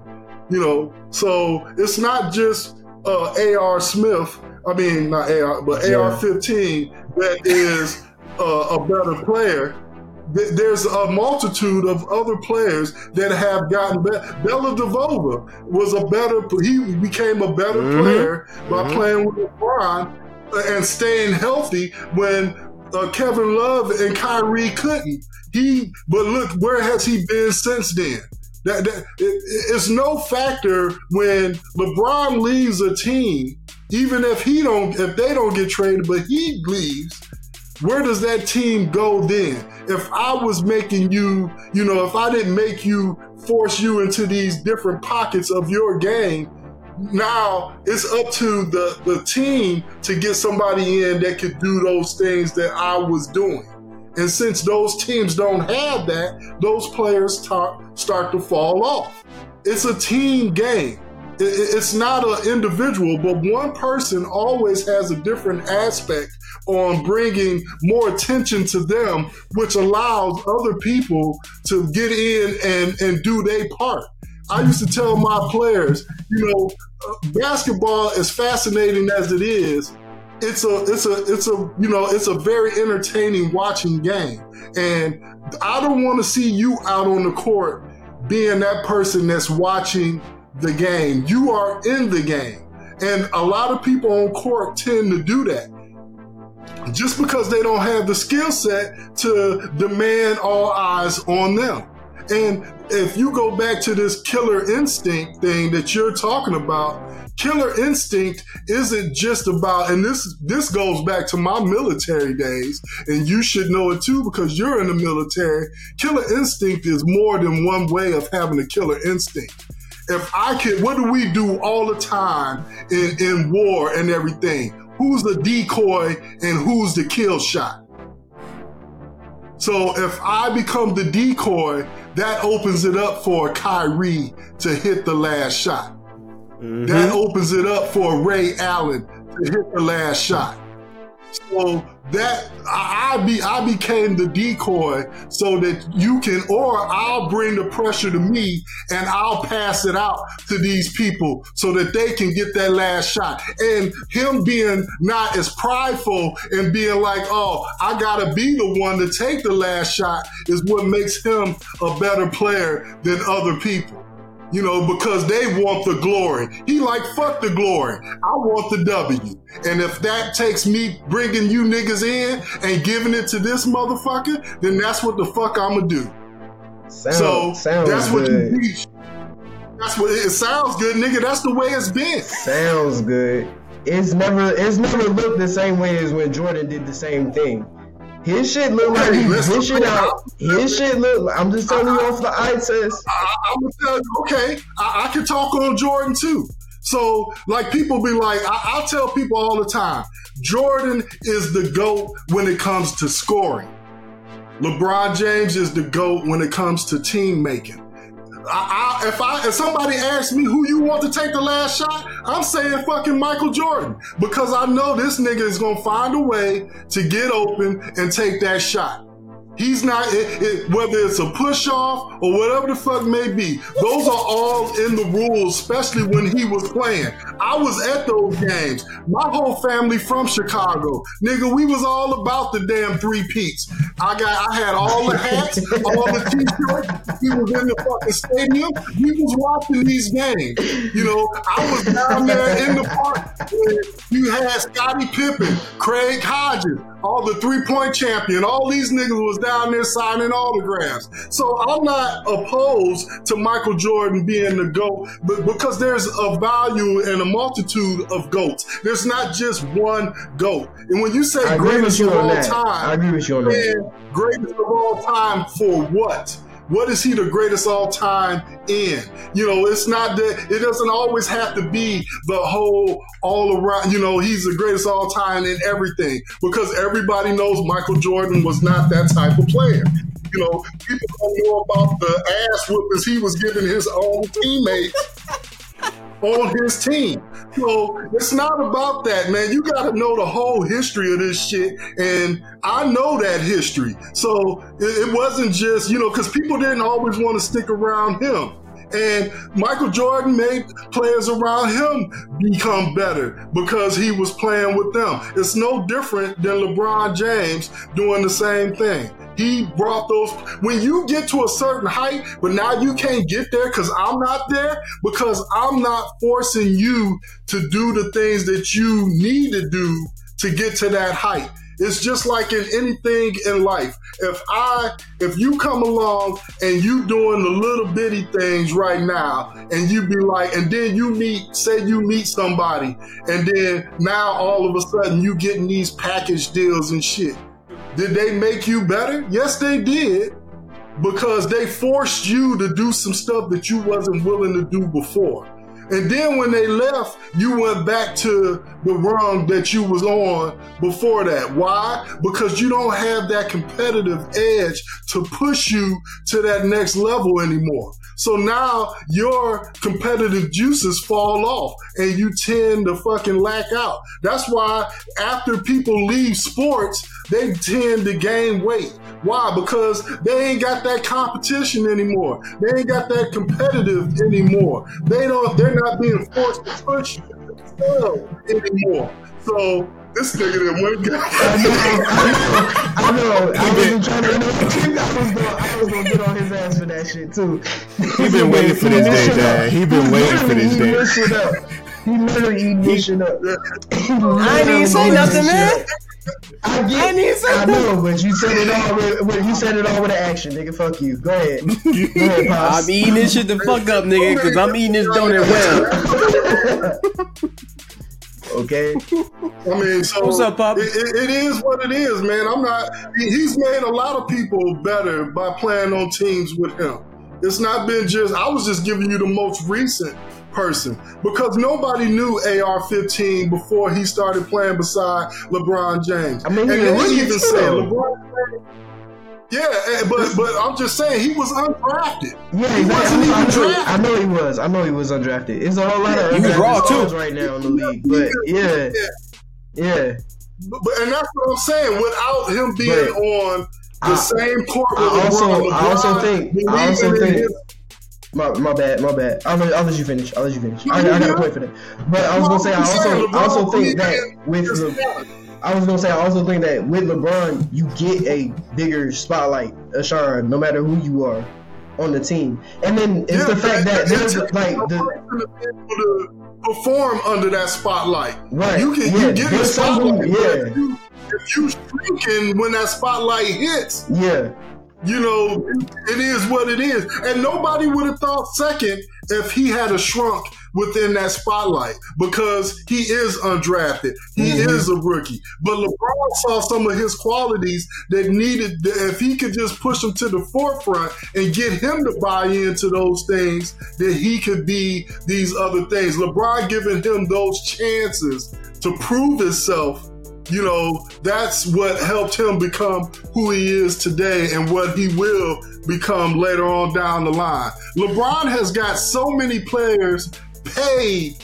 You know, so it's not just uh, A.R. Smith. I mean, not A.R. but Yeah. AR-15 that is uh, a better player. There's a multitude of other players that have gotten better. Dellavedova was a better. He became a better Mhm. player by Mhm. playing with LeBron and staying healthy when uh, Kevin Love and Kyrie couldn't. He, but look, where has he been since then? That, that it, it's no factor when LeBron leaves a team, even if he don't, if they don't get traded, but he leaves. Where does that team go then? If I was making you, you know, if I didn't make you force you into these different pockets of your game, now it's up to the, the team to get somebody in that could do those things that I was doing. And since those teams don't have that, those players tar- start to fall off. It's a team game. It's not an individual, but one person always has a different aspect on bringing more attention to them, which allows other people to get in and, and do their part. I used to tell my players, you know, uh, basketball, as fascinating as it is, it's a it's a it's a you know it's a very entertaining watching game. And i don't want to see you out on the court being that person that's watching the game. You are in the game. And a lot of people on court tend to do that. Just because they don't have the skill set to demand all eyes on them and if you go back to this killer instinct thing that you're talking about killer instinct isn't just about and this this goes back to my military days and you should know it too because you're in the military. Killer instinct is more than one way of having a killer instinct. If i could what do we do all the time in in war and everything? Who's the decoy and who's the kill shot so if I become the decoy, that opens it up for Kyrie to hit the last shot. Mhm. That opens it up for Ray Allen to hit the last shot. So that I, be I became the decoy so that you can, or I'll bring the pressure to me and I'll pass it out to these people so that they can get that last shot. And him being not as prideful and being like, oh, I gotta be the one to take the last shot is what makes him a better player than other people you know, because they want the glory. He like, fuck the glory. I want the W. And if that takes me bringing you niggas in and giving it to this motherfucker, then that's what the fuck I'ma do. Sound, so sounds that's what you teach. That's what it sounds good, nigga. That's the way it's been. Sounds good. It's never it's never looked the same way as when Jordan did the same thing. His shit look like Hey, he listen, his shit out. His shit look. I'm just telling you off the eye test. I, I'm gonna tell you, okay, I, I can talk on Jordan too. So, like, people be like, I, I'll tell people all the time, Jordan is the GOAT when it comes to scoring. LeBron James is the GOAT when it comes to team making. I, I, if I if somebody asks me who you want to take the last shot, I'm saying fucking Michael Jordan because I know this nigga is gonna find a way to get open and take that shot. He's not it, it, whether it's a push off or whatever the fuck may be. Those are all in the rules, especially when he was playing. I was at those games. My whole family from Chicago, nigga. We was all about the damn three peats. I got, I had all the hats, all the t-shirts. We was in the fucking stadium. We was watching these games. You know, I was down there in the park. You had Scottie Pippen, Craig Hodges, all the three-point champion. All these niggas was down there signing autographs. So I'm not opposed to Michael Jordan being the GOAT, but because there's a value and a multitude of GOATs. There's not just one GOAT. And when you say I greatest you of all that. I time, agree with you on that. greatest of all time for what? What is he the greatest all time in? You know, it's not that it doesn't always have to be the whole all around, you know, he's the greatest all time in everything because everybody knows Michael Jordan was not that type of player. You know, people don't know about the ass whoopings he was giving his own teammates on his team. So it's not about that, man. You got to know the whole history of this shit, and I know that history. So it, wasn't just you know because people didn't always want to stick around him. And Michael Jordan made players around him become better because he was playing with them. It's no different than LeBron James doing the same thing. He brought those. When you get to a certain height, but now you can't get there because I'm not there, because I'm not forcing you to do the things that you need to do to get to that height. It's just like in anything in life. If I, if you come along and you doing the little bitty things right now, and you be like, and then you meet, say you meet somebody, and then now all of a sudden you getting these package deals and shit. Did they make you better? Yes, they did. Because they forced you to do some stuff that you wasn't willing to do before. And then when they left, you went back to the rung that you was on before that. Why? Because you don't have that competitive edge to push you to that next level anymore. So now your competitive juices fall off and you tend to fucking lack out. That's why after people leave sports, they tend to gain weight. Why? Because they ain't got that competition anymore. They ain't got that competitive anymore. They don't. They're not being forced to push anymore. So this nigga that went got. I know, I know. I wasn't trying to know. I was gonna, I was gonna get on his ass for that shit too. He been waiting for this day, Dad. He been waiting for this day. He literally eating this shit up. I didn't say nothing, man. I get, I, I know, but you said it all with, you said it all with an action, nigga. Fuck you. Go ahead. Go ahead, I'm eating this shit the fuck up, nigga, because I'm eating this donut well. okay. I mean, so what's up, Pop? It, it, it is what it is, man. I'm not. He's made a lot of people better by playing on teams with him. It's not been just. I was just giving you the most recent person because nobody knew AR-15 before he started playing beside LeBron James. I mean, and they even say LeBron. Yeah, eh, but but I'm just saying he was undrafted. Yeah, he wasn't even drafted. I know he was. I know he was undrafted. It's a whole lot of he was raw too right now in the league. But yeah, yeah. But, but, and that's what I'm saying. Without him being but, on the I, same court with I also, LeBron, LeBron I also think. I also think. My, my bad, my bad. I'll let, I'll let you finish. I'll let you finish. I, I got a point for that. But I was gonna say I also I also think that with the I was gonna say I also think that with LeBron you get a bigger spotlight, Asharon, no matter who you are on the team. And then it's yeah, the fact that, that there's like the perform under that spotlight. Right. You can yeah, you get the spotlight. Yeah. If you, if you shrinking when that spotlight hits. Yeah you know, it is what it is. And nobody would have thought second if he had a shrunk within that spotlight because he is undrafted. He mm-hmm. is a rookie. But LeBron saw some of his qualities that needed, if he could just push him to the forefront and get him to buy into those things, that he could be these other things. LeBron giving him those chances to prove himself you know, that's what helped him become who he is today and what he will become later on down the line. LeBron has got so many players paid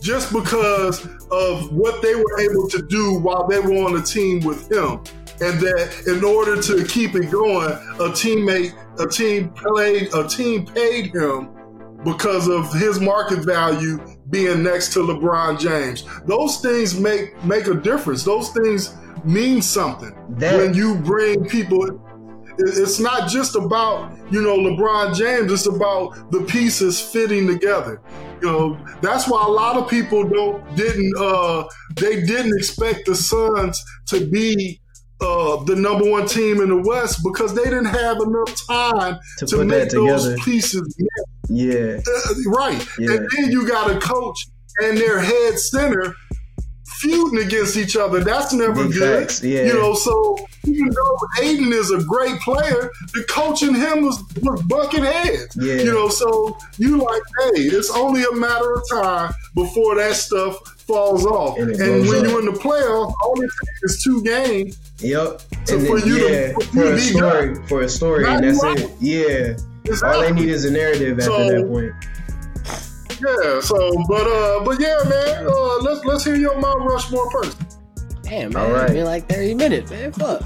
just because of what they were able to do while they were on the team with him. And that in order to keep it going, a teammate, a team played, a team paid him because of his market value being next to LeBron James. Those things make make a difference. Those things mean something that, when you bring people. It's not just about you know LeBron James. It's about the pieces fitting together. You know that's why a lot of people don't didn't uh, they didn't expect the Suns to be uh, the number one team in the West because they didn't have enough time to, to make those pieces. Yeah, uh, right. Yeah. And then you got a coach and their head center feuding against each other. That's never Big good. Facts. Yeah. You know, so even though Ayton is a great player, the coaching him was, was bucking heads. Yeah. You know, so you like, hey, it's only a matter of time before that stuff falls off. And, and when up. you're in the playoffs, all it takes is two games. Yep. So and for then, you yeah, to, for, a story, for a story, and that's right. it. Yeah. Exactly. All they need is a narrative after so, that point. Yeah. So, but uh, but yeah, man. Uh, let's let's hear your Mount Rushmore first. Damn, man. All right. It's like 30 minutes, man. Fuck.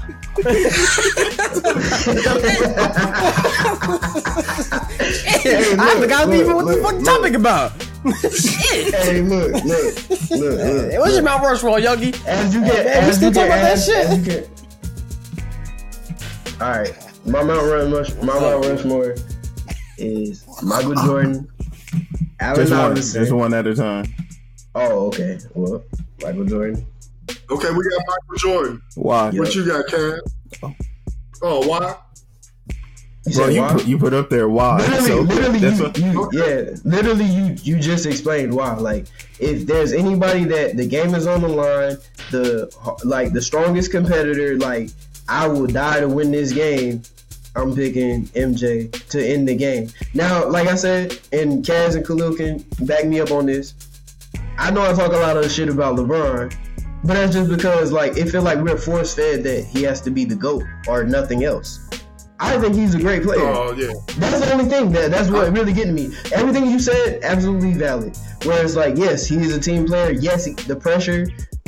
Hey, I forgot look, even what the fuck look. topic about. Shit. hey, look, look, look, look. Hey, what's your Mount Rushmore, Yogi? As you Hey, get, man, we as still you talking get, about that shit. as you get. All right, my Mount Rushmore, my Mount Rushmore is Michael Jordan, Allen Just one, Iverson. just one at a time. Oh, okay. Well, Michael Jordan. Okay, we got Michael Jordan. Why? Yeah. What you got, Cam? Oh. oh, why? You Bro, said you why? put, you put up there why? Literally, So, literally, you, what- you, yeah, literally, you you just explained why. Like, if there's anybody that the game is on the line, the like the strongest competitor, like I will die to win this game. I'm picking MJ to end the game. Now, like I said, and Kaz and Khalil can back me up on this. I know I talk a lot of shit about LeBron, but that's just because like it feel like we're force fed that he has to be the goat or nothing else. I think he's a great player. Oh, yeah. That's the only thing that that's what really getting me. Everything you said, absolutely valid. Whereas, like, yes, he's a team player. Yes, he, the pressure.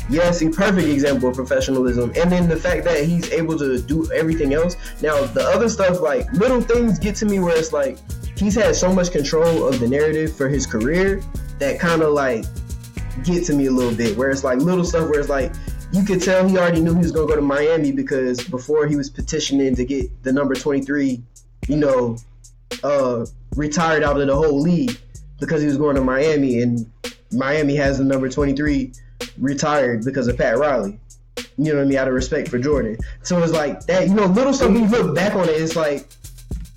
Yes, a perfect example of professionalism. And then the fact that he's able to do everything else. Now, the other stuff, like little things, get to me where it's like he's had so much control of the narrative for his career that kind of like get to me a little bit. Where it's like little stuff where it's like you could tell he already knew he was gonna go to Miami because before he was petitioning to get the number 23, you know, uh, retired out of the whole league because he was going to Miami, and Miami has the number 23 retired because of Pat Riley. You know what I mean? Out of respect for Jordan. So it's like that, you know, little stuff when you look back on it, it's like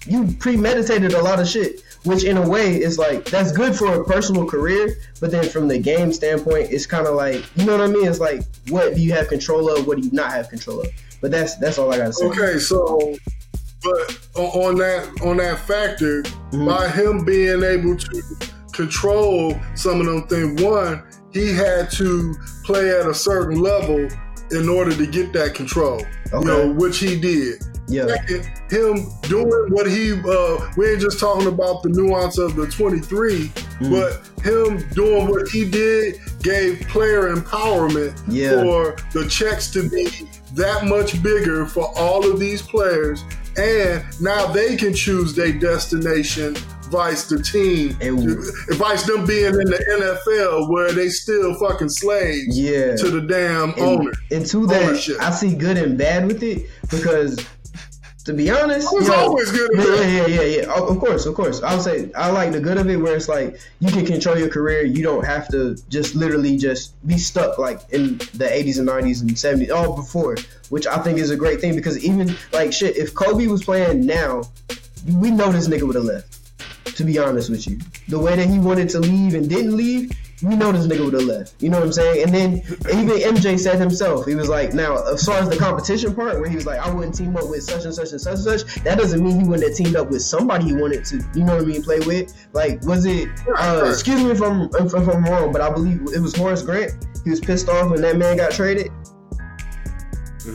you premeditated a lot of shit, which in a way is like that's good for a personal career, but then from the game standpoint, it's kind of like you know what I mean. It's like what do you have control of? What do you not have control of? But that's that's all I gotta say. Okay, so but on that on that factor, Mhm. by him being able to control some of them things, one, he had to play at a certain level in order to get that control. Okay. You know, which he did. Yeah, Second, him doing what he uh we ain't just talking about the nuance of the 23, Mm. but him doing what he did gave player empowerment Yeah. for the checks to be that much bigger for all of these players and now they can choose their destination vice the team And- vice them being in the NFL where they still fucking slaves yeah. to the damn and, owner. and to that, Ownership. I see good and bad with it because, to be honest, It's always good Yeah, yeah, yeah, yeah. Of of course, of course. I would say I like the good of it, where it's like you can control your career. You don't have to just literally just be stuck like in the 80s and 90s and 70s, all before, which I think is a great thing because even like shit, if Kobe was playing now, we know this nigga would have left. To be honest with you, the way that he wanted to leave and didn't leave, we know this nigga would have left. You know what I'm saying? And then even MJ said himself, he was like, now as far as the competition part, where he was like, I wouldn't team up with such and such and such and such. That doesn't mean he wouldn't have teamed up with somebody he wanted to. You know what I mean? Play with. Like, was it? Uh, excuse me if I'm if, if I'm wrong, but I believe it was Horace Grant. He was pissed off when that man got traded.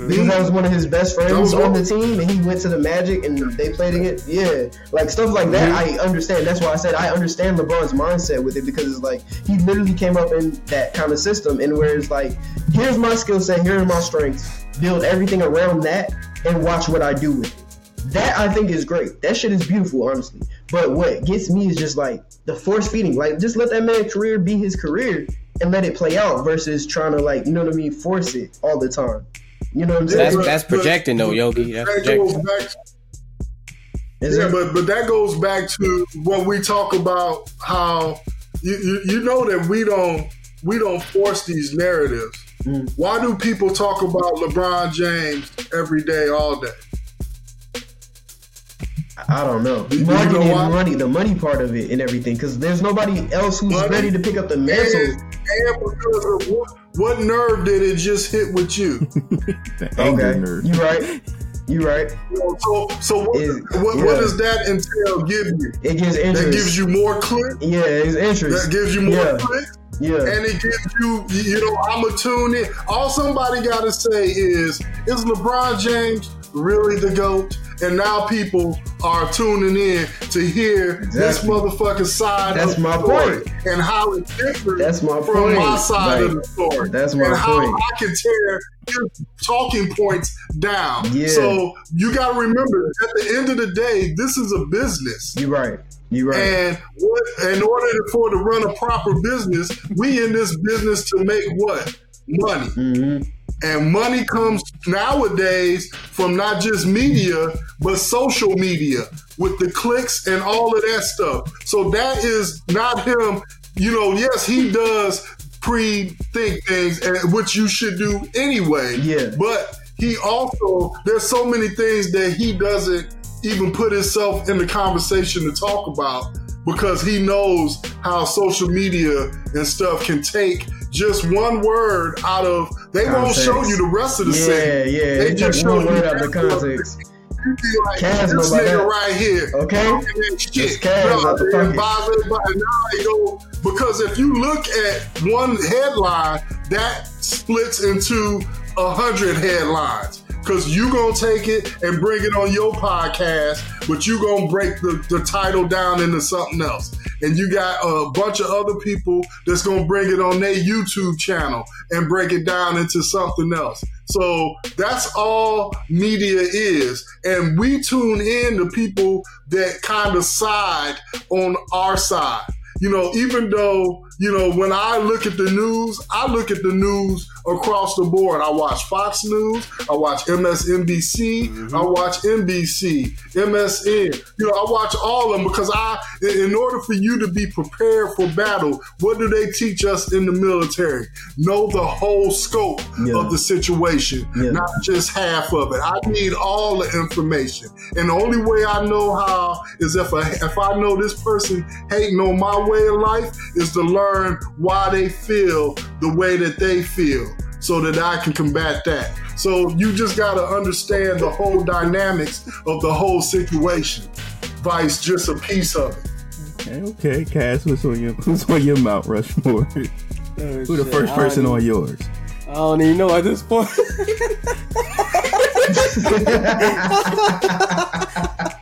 Because that was mm-hmm. one of his best friends on the team, and he went to the Magic, and they played against. Yeah, like stuff like that. Mm-hmm. I understand. That's why I said I understand LeBron's mindset with it because it's like he literally came up in that kind of system, and where it's like, here's my skill set, here are my strengths, build everything around that, and watch what I do with it. That I think is great. That shit is beautiful, honestly. But what gets me is just like the force feeding. Like, just let that man's career be his career and let it play out versus trying to like, you know what I mean, force it all the time. You know what I'm saying? That's but- that's but- projecting though, Yogi. That's That projecting. back yeah, it- but but that goes back to what we talk about how you, you you know that we don't we don't force these narratives. Mm. Why do people talk about LeBron James every day, all day? I don't know. You- you know and money, the money part of it and everything, because there's nobody else who's Money ready to pick up the mantle. And, and because of what, what nerve did it just hit with you? The anger Okay, nerd. you right. You right. You know, so so what, Is- what, yeah. what does that entail give you? It gives interest. That gives you more clicks. yeah, it's interest. That gives you more Yeah. clicks. yeah. and it gives you, you know, I'm a tune in. All somebody got to say is, is LeBron James really the GOAT? And now people are tuning in to hear this Exactly. motherfucking side That's of my the story point. and how it's different That's my from point. my side of the story. that's my and how point. I can tear his talking points down. Yeah. So you got to remember, at the end of the day, this is a business. You're right. You're right. And what, in order for to run a proper business, we in this business to make what money. hmm And money comes nowadays from not just media, but social media with the clicks and all of that stuff. So that is not him. You know, yes, he does pre-think things, which you should do anyway. Yeah. But he also there's so many things that he doesn't even put himself in the conversation to talk about because he knows how social media and stuff can take just one word out of they won't show you the rest of the Yeah, sentence. yeah. They They just show one you word out of that context. You be like, this nigga that. right here. Okay. talking shit. It's No, out the and pocket. by the- by- now they go because if you look at one headline, that splits into a hundred headlines. Cause you gonna take it and bring it on your podcast, but you gonna break the, the title down into something else. And you got a bunch of other people that's gonna bring it on their YouTube channel and break it down into something else. So that's all media is. And we tune in to people that kind of side on our side. You know, even though, you know, when I look at the news, I look at the news across the board. I watch Fox News, I watch MSNBC, mm-hmm. I watch NBC, MSN. You know, I watch all of them because I, in in order for you to be prepared for battle, what do they teach us in the military? Know the whole scope Yeah. of the situation, Yeah. not just half of it. I need all the information. And the only way I know how is if I, if I know this person hating on my way of life is to learn why they feel the way that they feel so that I can combat that. So you just got to understand the whole dynamics of the whole situation. Vice just a piece of it. Okay, okay, Cass, what's on your who's on your Mount Rushmore? Oh, Who the first person on yours? I don't even know at this point.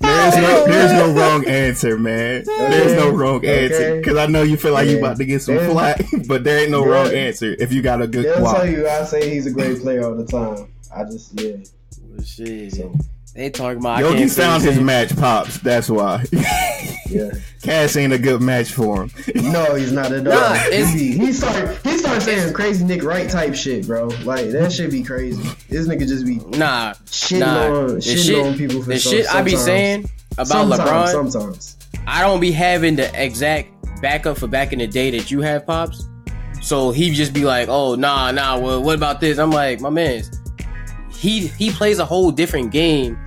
There's no, oh. there's no wrong answer, man. There's no wrong answer because I know you feel like you Yeah. about to get some flack, but there ain't no wrong answer if you got a good They'll tell you I say he's a great player all the time. I just yeah. Shit. So They talking about. I Yogi can't found his match pops. That's why. yeah. Cass ain't a good match for him. No, he's not at all. Nah, it's- he, he start he started saying crazy Nick Wright type shit, bro. Like that shit be crazy. This nigga just be Nah, shitting nah. on shitting shit, on people for the so- shit I be saying about sometimes, LeBron. Sometimes. I don't be having the exact backup for back in the day that you have, pops. So he just be like, "Oh, nah, nah. Well, what about this?" I'm like, "My man, he he plays a whole different game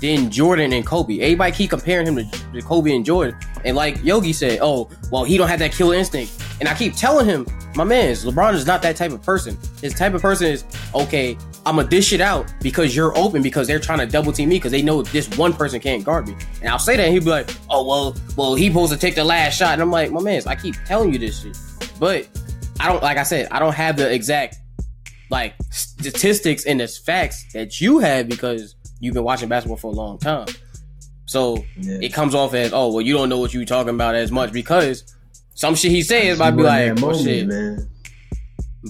than Jordan and Kobe. Everybody keep comparing him to, to Kobe and Jordan, and like Yogi said, "Oh, well, he don't have that killer instinct." And I keep telling him, "My man, LeBron is not that type of person. His type of person is okay." I'm gonna dish it out because you're open because they're trying to double team me because they know this one person can't guard me. And I'll say that and he'll be like, "Oh well, well he supposed to take the last shot." And I'm like, "My man, I keep telling you this shit, but I don't like I said I don't have the exact like statistics and the facts that you have because you've been watching basketball for a long time. So Yeah. it comes off as, oh well, you don't know what you're talking about as much because some shit he says might be like, moment, shit. man.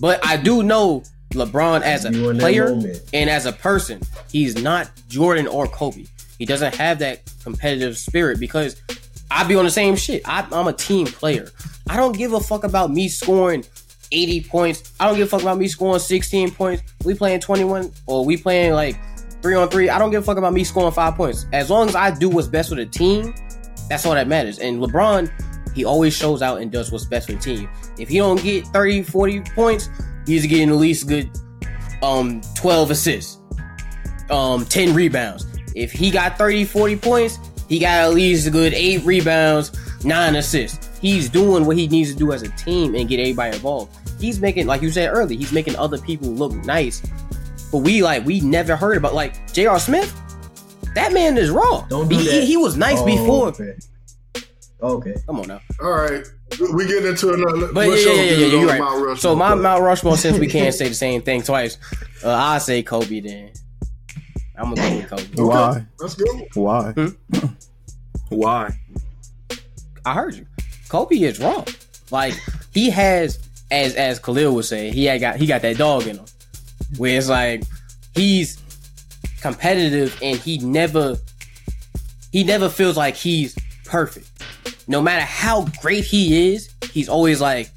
But I do know LeBron as a You player and as a person, he's not Jordan or Kobe. He doesn't have that competitive spirit because I'd be on the same shit. I, I'm a team player. I don't give a fuck about me scoring 80 points. I don't give a fuck about me scoring 16 points. We playing 21 or we playing like three on three. I don't give a fuck about me scoring five points. As long as I do what's best for the team, that's all that matters. And LeBron, he always shows out and does what's best for the team. If he don't get 30, 40 points, he's getting at least good um 12 assists, um 10 rebounds. If he got 30, 40 points, he got at least a good 8 rebounds, 9 assists. He's doing what he needs to do as a team and get everybody involved. He's making like you said earlier, he's making other people look nice. But we like we never heard about like J.R. Smith. That man is raw. Don't do he, that. he, he was nice Oh, before. Okay. Okay. Come on now. All right, we get into another. But yeah, yeah, yeah, yeah, yeah, you're right. Mount Rushmore? So my Mount Rushmore, since we can't say the same thing twice, uh, I say Kobe then. I'm gonna go with Kobe. Okay, Why? That's good. Why? Hmm? Why? I heard you. Kobe is wrong. Like he has, as as Khalil would say, he had got he got that dog in him, where it's like he's competitive and he never he never feels like he's perfect. No matter how great he is, he's always like,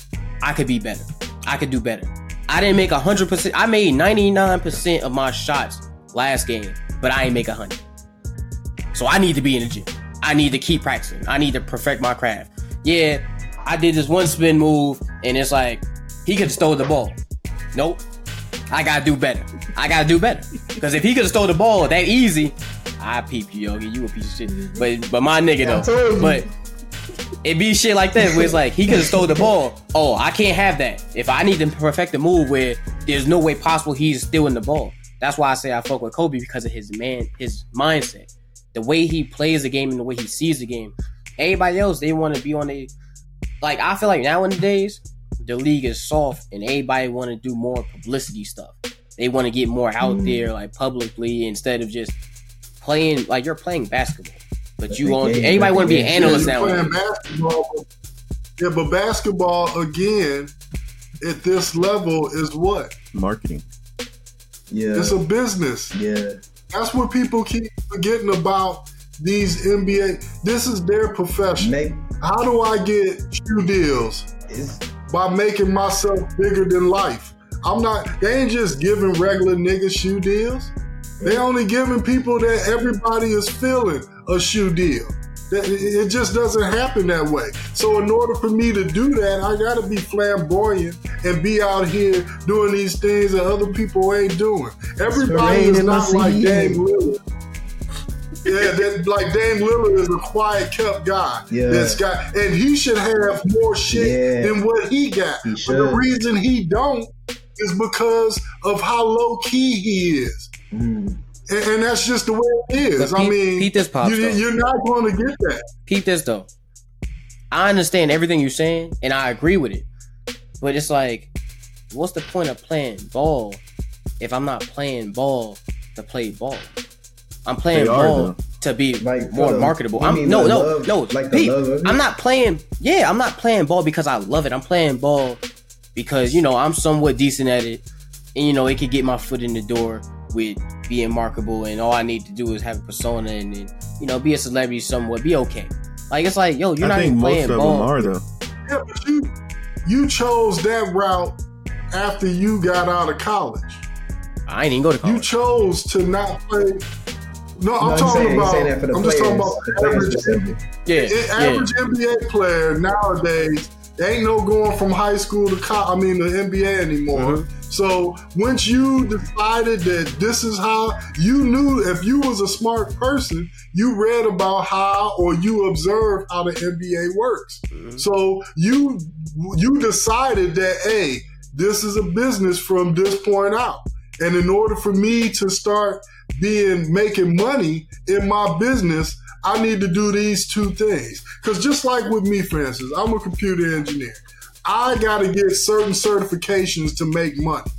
I could be better. I could do better. I didn't make hundred percent. I made ninety nine percent of my shots last game, but I ain't make hundred. So I need to be in the gym. I need to keep practicing. I need to perfect my craft. Yeah, I did this one spin move, and it's like he could have stole the ball. Nope. I gotta do better. I gotta do better. Because if he could have stole the ball that easy, I peep you, Yogi. You a piece of shit. But but my nigga though. But it be shit like that where it's like he could have stole the ball. Oh, I can't have that. If I need to perfect the move where there's no way possible he's stealing the ball. That's why I say I fuck with Kobe because of his man, his mindset, the way he plays the game and the way he sees the game. Everybody else, they want to be on a like. I feel like nowadays the league is soft and everybody want to do more publicity stuff. They want to get more out Mm. there, like publicly, instead of just playing like you're playing basketball. But But you they want can't- everybody want to be an analyst Yeah, now. playing basketball. but- Yeah, but basketball again at this level is what? Marketing. Yeah. It's a business. yeah. That's what people keep forgetting about these NBA. This is their profession. Make How do I get shoe deals? it's By making myself bigger than life. I'm not, they ain't just giving regular niggas shoe deals. They only giving people that everybody is feeling a shoe deal. That- It just doesn't happen that way. So in order for me to do that, I gotta be flamboyant and be out here doing these things that other people ain't doing. Everybody is not like city. Dame Lillard. Yeah, that, like Dame Lillard is a quiet, kept guy. Yeah. That's got, and he should have more shit Yeah. than what he got. He but the reason he don't is because of how low key he is. mm, And, and that's just the way it is. But I mean, Pete this pops, you, you're not going to get that. peep this though. I understand everything you're saying, and I agree with it. But it's like, what's the point of playing ball if I'm not playing ball to play ball? I'm playing They are, ball though. to be Like, more uh, for marketable. I'm mean no, no, love- no. like the Pete, love? I'm not playing. Yeah, I'm not playing ball because I love it. I'm playing ball because you know I'm somewhat decent at it, and you know it could get my foot in the door with being marketable, and all I need to do is have a persona and then you know be a celebrity somewhat, be okay. Like it's like yo, you're I not think even most playing of ball. them are though. Yeah, but you you chose that route after you got out of college. I ain't even go to college. You chose to not play. No, I'm no, talking saying, about. saying that for the I'm players. just talking about the the average, specifically. yeah, the yeah. average NBA player nowadays. They ain't no going from high school to co- I mean the NBA anymore. Mm-hmm. So once you decided that this is how you knew, if you was a smart person, you read about how or you observed how the NBA works. Mhm. So you you decided that hey, this is a business from this point out. And in order for me to start being making money in my business, I need to do these two things. Cause just like with me, for instance, I'm a computer engineer. I gotta get certain certifications to make money.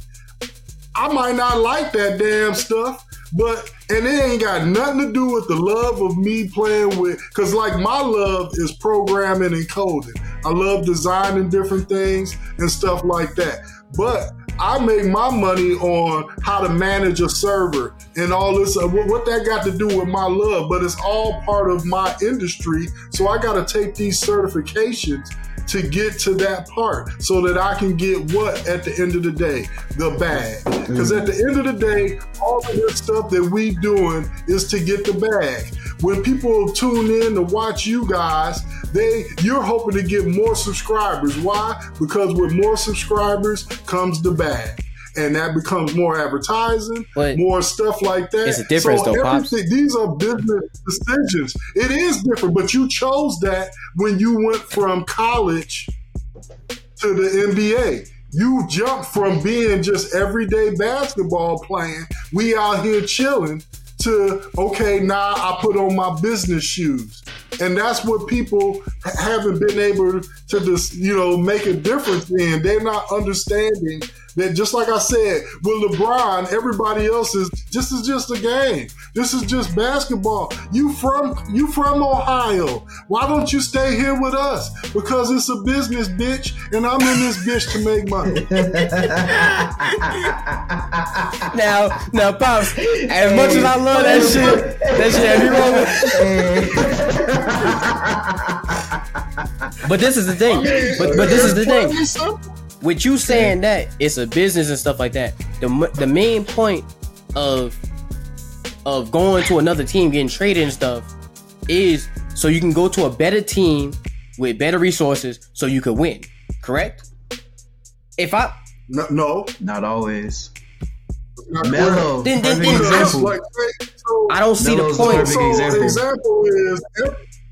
I might not like that damn stuff, but and it ain't got nothing to do with the love of me playing with cause like my love is programming and coding. I love designing different things and stuff like that. But I make my money on how to manage a server and all this. uh, What, what that got to do with my love, but it's all part of my industry. So I got to take these certifications to get to that part so that I can get what at the end of the day? The bag. Because at the mm. end of the day, all of this stuff that we doing is to get the bag. When people tune in to watch you guys, they you're hoping to get more subscribers. Why? Because with more subscribers comes the bag. And that becomes more advertising, But more stuff like that. it's a difference so though, Pops. These are business decisions. It is different, but you chose that when you went from college to the NBA. You jumped from being just everyday basketball playing, we out here chilling, to okay, now I put on my business shoes. And that's what people haven't been able to just, you know, make a difference in. They're not understanding that just like I said with LeBron, everybody else is this is just a game. This is just basketball. You from you from Ohio. Why don't you stay here with us? Because it's a business, bitch, and I'm in this bitch to make money. Now, now, pops. As much as I love that shit, that shit had me rolling. But this is the thing. But but this is the thing. With you saying that it's a business and stuff like that, the the main point of of going to another team, getting traded and stuff, is so you can go to a better team with better resources, so you could win. Correct? If I No, no. Not always. not Melo, Then- then- then- example. Like, so, I don't see Melo's the the point. perfect so example. example. is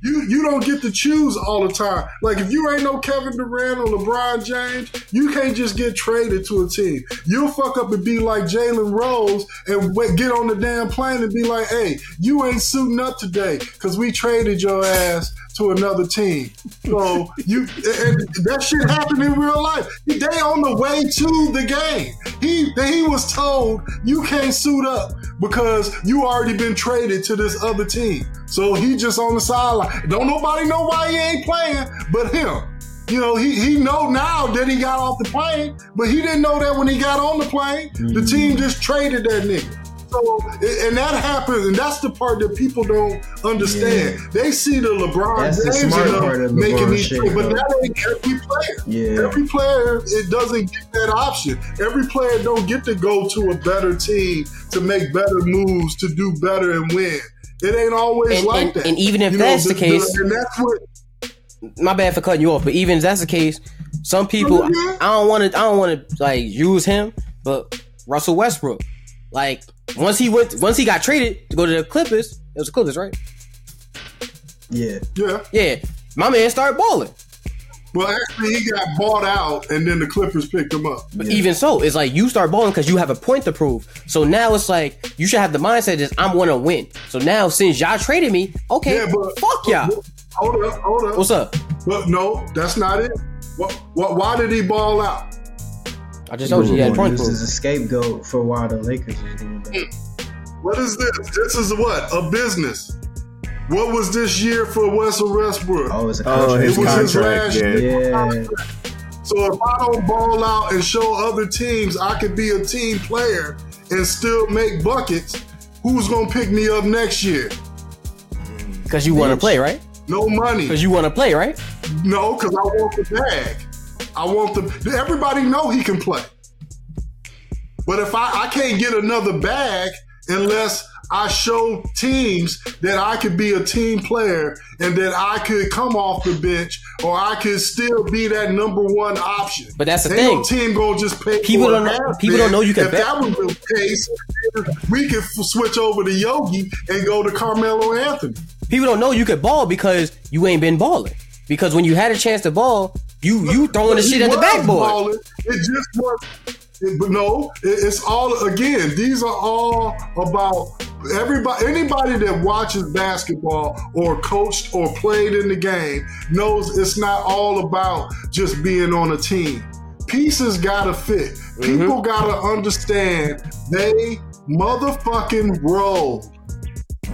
you you don't get to choose all the time. Like if you ain't no Kevin Durant or LeBron James, you can't just get traded to a team. You'll fuck up and be like Jalen Rose and get on the damn plane and be like, "Hey, you ain't suiting up today because we traded your ass." To another team, so you and that shit happened in real life. They on the way to the game. He he was told you can't suit up because you already been traded to this other team. So he just on the sideline. Don't nobody know why he ain't playing but him. You know, he, he know now that he got off the plane, but he didn't know that when he got on the plane. The mm-hmm. team just traded that nigga. So, and that happens, and that's the part that people don't understand. They see the LeBron That's the smart part of making these shit, trades, but though. that ain't every player. Yeah. Every player, it doesn't get that option. Every player don't get to go to a better team to make better moves, to do better and win. It ain't always And- like and- that. and even if that's the case- and that's what my bad for cutting you off, but even if that's the case, some people. I don't want to I don't want to like use him, but Russell Westbrook, like once he went once he got traded to go to the Clippers, it was the Clippers, right? Yeah. yeah. Yeah, my man started balling. Well, actually, he got bought out, and then the Clippers picked him up. But even so, it's like you start balling because you have a point to prove. So now it's like you should have the mindset is I'm gonna win. So now since y'all traded me, okay, Yeah, but fuck y'all. but- Hold up, hold up. What's up? But no, that's not it. What, what, why did he ball out? I just told you he had a point This is a scapegoat for why the Lakers was doing that. What is this? This is what a business. What was this year for Russell Westbrook? Oh, it's a Oh, contract. his It was his contract. last Yeah. yeah. So if I don't ball out and show other teams I could be a team player and still make buckets, who's gonna pick me up next year? Because you want to play, right? No money. Because you want to play, right? No, because I want the bag. I want them. Everybody know he can play. But if I, I can't get another bag unless I show teams that I could be a team player and that I could come off the bench or I could still be that number one option. But that's the Ain't thing. no team gonna just pay. People for don't know- people don't know you can If bet. that was the case, we could f- switch over to Yogi and go to Carmelo Anthony. People don't know you could ball because you ain't been balling. Because when you had a chance to ball, you you throwing the shit at the backboard. balling. It just was. it- but no, it- it's all again. These are all about everybody. Anybody that watches basketball or coached or played in the game knows it's not all about just being on a team. Pieces gotta fit. Mm-hmm. People gotta understand they motherfucking role.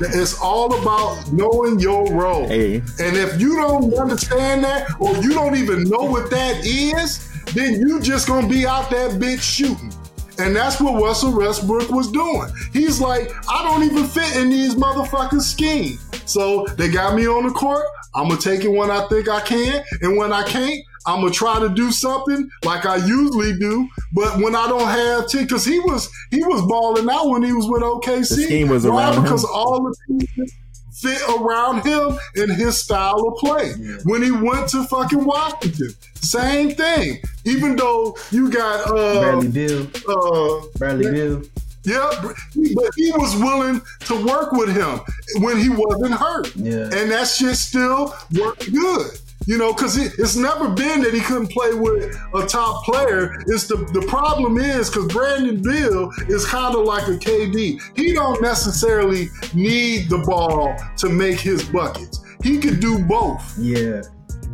It's all about knowing your role. Hey. And if you don't understand that, or you don't even know what that is, then you just gonna be out that bitch shooting. And that's what Russell Westbrook was doing. He's like, I don't even fit in these motherfucking schemes. So they got me on the court. I'm gonna take it when I think I can, and when I can't, I'm gonna try to do something like I usually do. But when I don't have to, because he was he was balling out when he was with OKC. The scheme was Why? around him. because all the pieces fit around him and his style of play. When he went to fucking Washington, same thing. Even though you got uh, Bradley Beal. uh Bradley Beal. yeah, but he was willing to work with him when he wasn't hurt. Yeah. And that shit still worked good. You know, because it's never been that he couldn't play with a top player. It's the the problem is because Brandon Beal is kind of like a KD. He don't necessarily need the ball to make his buckets. He could do both. Yeah.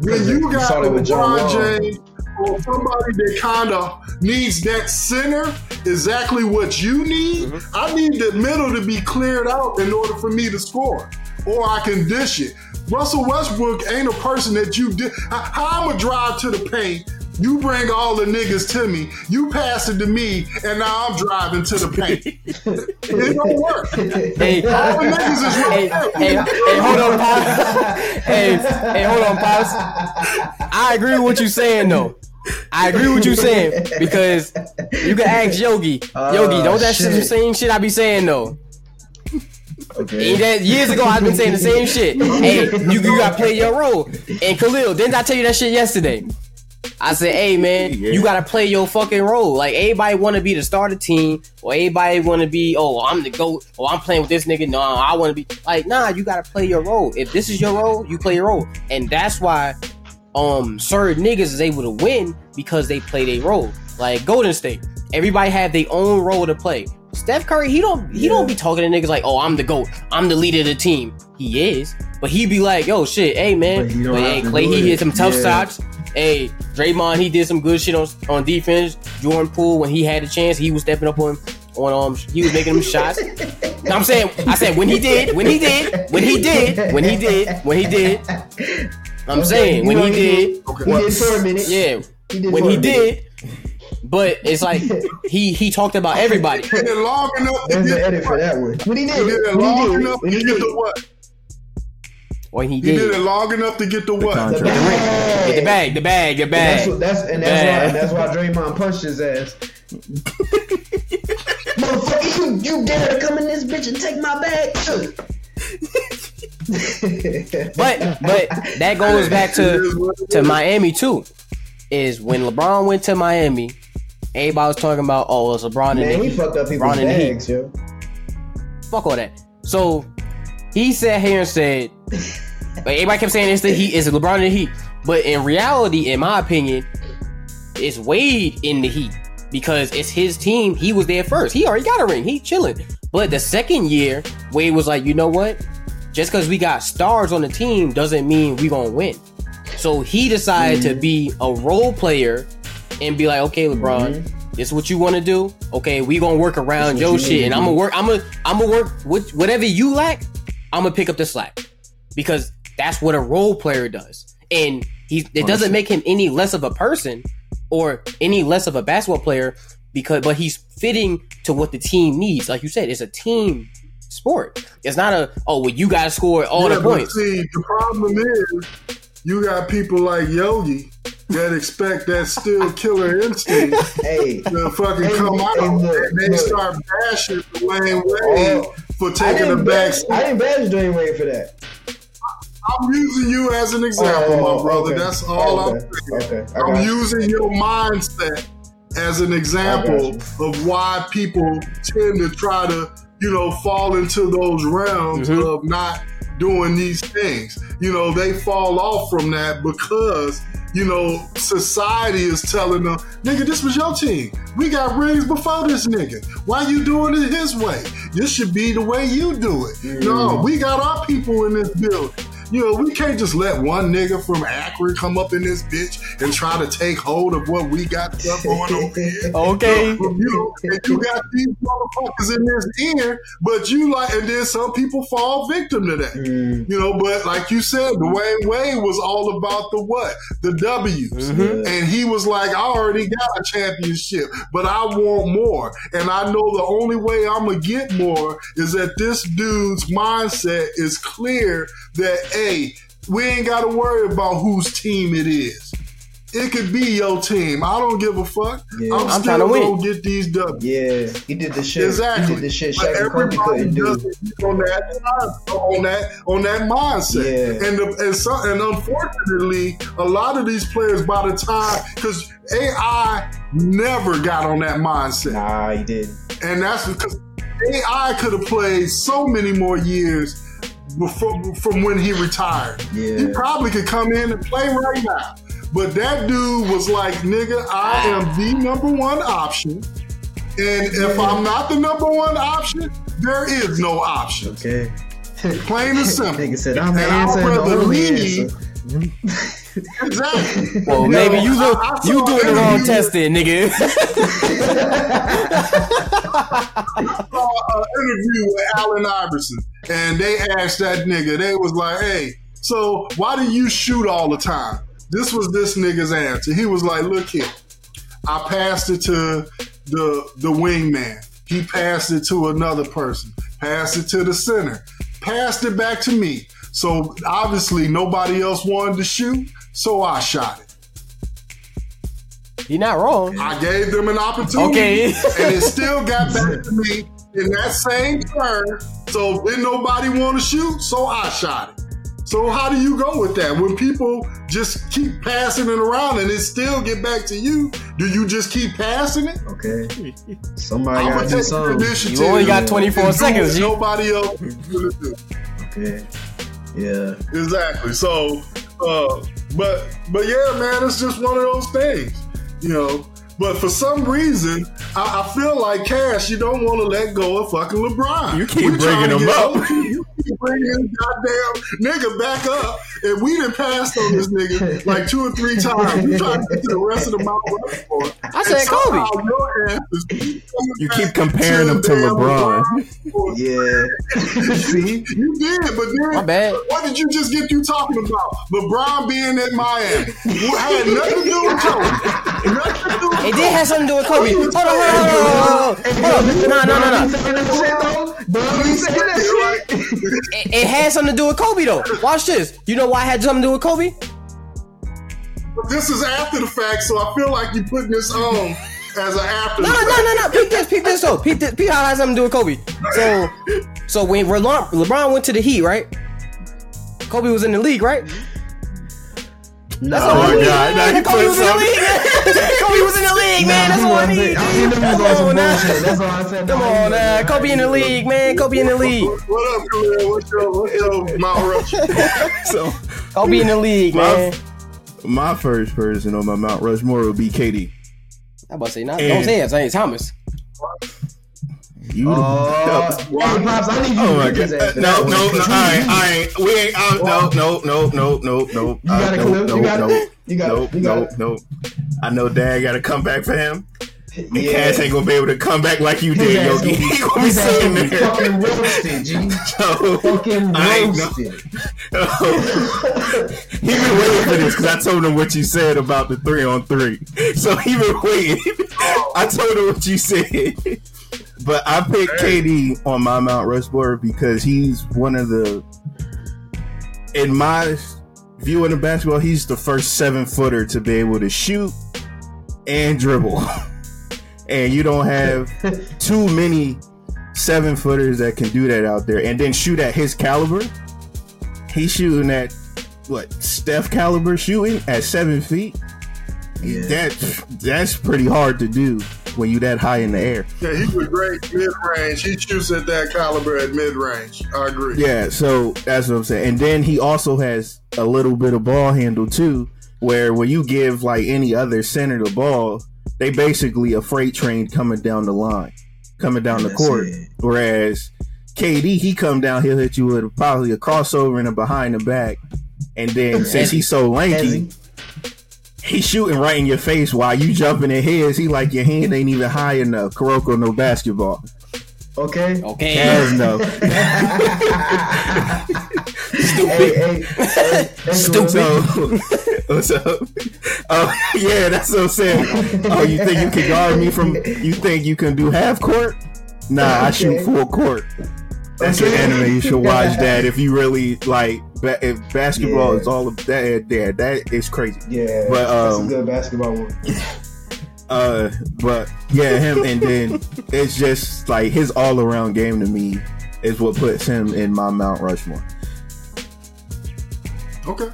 When You you got saw that John Wall. LeBron James or somebody that kind of needs that center exactly what you need. Mm-hmm. I need the middle to be cleared out in order for me to score, or I can dish it. Russell Westbrook ain't a person that you did. How I'm gonna drive to the paint? You bring all the niggas to me. You pass it to me, and now I'm driving to the paint. it don't work. Hey, All the niggas is hey, hey, hey, hold on, Pops. hey, hey, hold on, Pops. I agree with what you're saying, though. I agree with you saying because you can ask Yogi. Yogi, don't that oh, shit. shit. same shit I be saying though. Okay. Years ago I've been saying the same shit. Hey, you, you gotta play your role. And Khalil, didn't I tell you that shit yesterday? I said, hey man, Yeah. you gotta play your fucking role. Like everybody wanna be the starter team, or everybody wanna be, oh, I'm the GOAT, or I'm playing with this nigga. No, I wanna be like, nah, you gotta play your role. If this is your role, you play your role. And that's why um certain niggas is able to win because they play their role. Like Golden State. Everybody have their own role to play. Steph Curry, he don't he don't be talking to niggas like, oh, I'm the GOAT. I'm the leader of the team. He is. But he be like, yo, shit, hey man. But But, hey, Clay, he hit some tough Yeah. shots. Hey, Draymond, he did some good shit on on defense. Jordan Poole, when he had the chance, he was stepping up on on um he was making them shots. No, I'm saying I said when he did, when he did, when he did, when he did, when he did. I'm saying when he did, Okay. He did for a minute. yeah, He did when he a did. But it's like he he talked about everybody. Did it long enough to There's the edit for that one. When he did, He did, did it when long did, enough when to he get did. the what? When he He did it long enough to get the what? contract. The bag. the bag, the bag, the That's bag. what, that's and that's Bag. why and that's why Draymond punched his ass. Motherfucker, you, you dare to come in this bitch and take my bag? But but that goes back to to Miami too. Is when LeBron went to Miami, everybody was talking about oh it's LeBron and Man, the he Heat. fucked up people's LeBron and the bags, yo. Fuck all that. So he sat here and said, like, everybody kept saying it's the Heat, it's LeBron and the Heat. But in reality, in my opinion, it's Wade in the Heat because it's his team. He was there first. He already got a ring. He chilling. But the second year, Wade was like, you know what? Just because we got stars on the team doesn't mean we gonna win. So he decided to mm-hmm. be a role player and be like, okay, LeBron, this is what you want to do. Okay, we gonna work around your you shit, and I'm gonna work. I'm gonna I'm gonna work with whatever you lack. I'm gonna pick up the slack because that's what a role player does, and he it doesn't make him any less of a person or any less of a basketball player because but he's fitting to what the team needs. Like you said, it's a team sport. It's not a oh well you gotta score all Yeah, the points. See, the problem is you got people like Yogi that expect that still killer instinct Hey, to fucking Hey, come out, hey, look, and they look. start bashing Dwyane Wade Oh, for taking a didn't back seat. I didn't bash Dwyane Wade for that. I'm using you as an example, Oh, my brother. okay. That's all okay. I'm saying. Okay, I I'm got you. using your mindset as an example of why people tend to try to, you know, fall into those realms Mhm. of not doing these things. You know, they fall off from that because, you know, society is telling them, nigga, this was your team. We got rings before this nigga. Why you doing it his way? This should be the way you do it. No, mm. we got our people in this building. You know, we can't just let one nigga from Akron come up in this bitch and try to take hold of what we got stuff going over here. Okay. You know, and you got these motherfuckers in this ear, but you like, and then some people fall victim to that. Mm, You know, but like you said, Dwyane Wade was all about the what? The W's. Mhm. And he was like, I already got a championship, but I want more. And I know the only way I'm going to get more is that this dude's mindset is clear that, hey, we ain't got to worry about whose team it is. It could be your team. I don't give a fuck. Yeah. I'm, I'm still tryna win. going to get these W's. yeah, he did the shit. Exactly. He did the shit Shaq and Kobe everybody couldn't do. on that on that on that mindset. Yeah. And the, and so, and unfortunately, a lot of these players by the time because AI never got on that mindset, Nah, he did. and that's because AI could have played so many more years before from when he retired. He probably could come in and play right now. But that dude was like, nigga, I am the number one option. And if I'm not the number one option, there is no option. Okay. Plain and simple. Nigga said, I'm the And I'd rather only leave- answer. exactly. Well, maybe you look, I you doing the wrong interview- test then, nigga. saw an interview with Allen Iverson, and they asked that nigga. They was like, "Hey, so why do you shoot all the time?" This was this nigga's answer. He was like, "Look here, I passed it to the the wingman. He passed it to another person. Passed it to the center. Passed it back to me. So obviously nobody else wanted to shoot, so I shot it. You're not wrong. I gave them an opportunity, Okay. and it still got back to me in that same turn. So didn't nobody want to shoot, so I shot it. So how do you go with that? When people just keep passing it around and it still get back to you, do you just keep passing it? Okay. Somebody I'm gotta gonna do something. You only got 24 and do what seconds, Nobody else is gonna do. Okay. Yeah. Exactly. So, uh, but but yeah, man, it's just one of those things, you know. But for some reason, I, I feel like Cash, you don't want to let go of fucking LeBron. You keep We trying bringing him get up. You keep bringing goddamn nigga back up, and we done passed on this nigga like two or three times. You trying to get to the rest of the Mount Rushmore. I said And Kobe. somehow your ass is coming You keep comparing him to damn LeBron. Yeah. See, you did, but then My bad. what did you just get you talking about? LeBron being at Miami What had nothing to do with Kobe. Nothing to do with It did have something to do with Kobe. Hold on, hold on, hold on, hold on. Hold on. No, no, no, no. It, it had something to do with Kobe though. Watch this. You know why it had something to do with Kobe? This is after the fact, so I feel like you're putting this on as an after. No, the no, fact. no, no. Peep this, peep this though. Peep, this, peep how it has something to do with Kobe. So, so when LeBron, LeBron went to the Heat, right? Kobe was in the league, right? No. Oh my God! Now you Kobe put was in the something. league. man. Kobe was in the league, man. That's what I need. I seen them Come on now. That's all I said. Come on, now. Kobe in the league, man. Kobe in the league. What up, Khalil? What's your, what's your Mount Rushmore? So Kobe in the league, man. my first person on my Mount Rushmore would be KD. I'm about to say, not, don't say it. Say Thomas. You. Oh, hey, Pops, I need you Oh my get his god! ass to No, that no, one. no! I ain't, I ain't. We ain't. I, no, no, no, no, no, no. You got it, no, Khalil. no, You got no, it. You got nope, it. You got no, it. no. I know Dad got to come back for him. And Yeah. Cass ain't gonna be able to come back like you did, ass Yogi. gonna be- He gonna be sitting gonna be there. fucking roasted, G. So, Fucking I ain't roasted. he been waiting for this because I told him what you said about the three on three. So he been waiting. I told him what you said. But I picked KD on my Mount Rushmore because he's one of the, in my view of the basketball, he's the first seven footer to be able to shoot and dribble. and you don't have too many seven footers that can do that out there and then shoot at his caliber. He's shooting at what Steph caliber shooting at seven feet. Yeah. That that's pretty hard to do when you that high in the air. Yeah, he was great mid range. He shoots at that caliber at mid range. I agree. Yeah, so that's what I'm saying. And then he also has a little bit of ball handle too, where when you give like any other center the ball, they basically a freight train coming down the line, coming down the That's court. it. Whereas KD, he come down, he'll hit you with probably a crossover and a behind the back. And then since he's so lanky, Heavy. He's shooting right in your face while you jumping in his. He like your hand ain't even high enough. Kuroko no basketball. Okay. Okay. Kaz no. Stupid. hey, hey, hey, Stupid. So, what's up? Oh, yeah, that's what I'm saying. Oh, you think you can guard me from? You think you can do half court? Nah, I shoot full court. That's Okay. an anime. You should watch that if you really like. Ba- if basketball Yeah. is all of that, there, that is crazy. Yeah, But, that's a um, good basketball one. Uh, but yeah, him, and then it's just like his all around game to me is what puts him in my Mount Rushmore. Okay.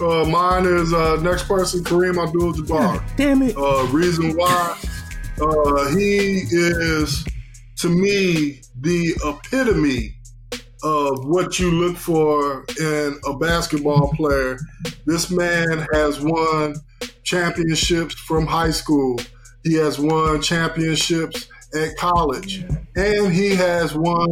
Uh, mine is uh, next person, Kareem Abdul-Jabbar. Damn it! Uh, reason why uh, he is, to me, the epitome of what you look for in a basketball player. This man has won championships from high school. He has won championships at college, and he has won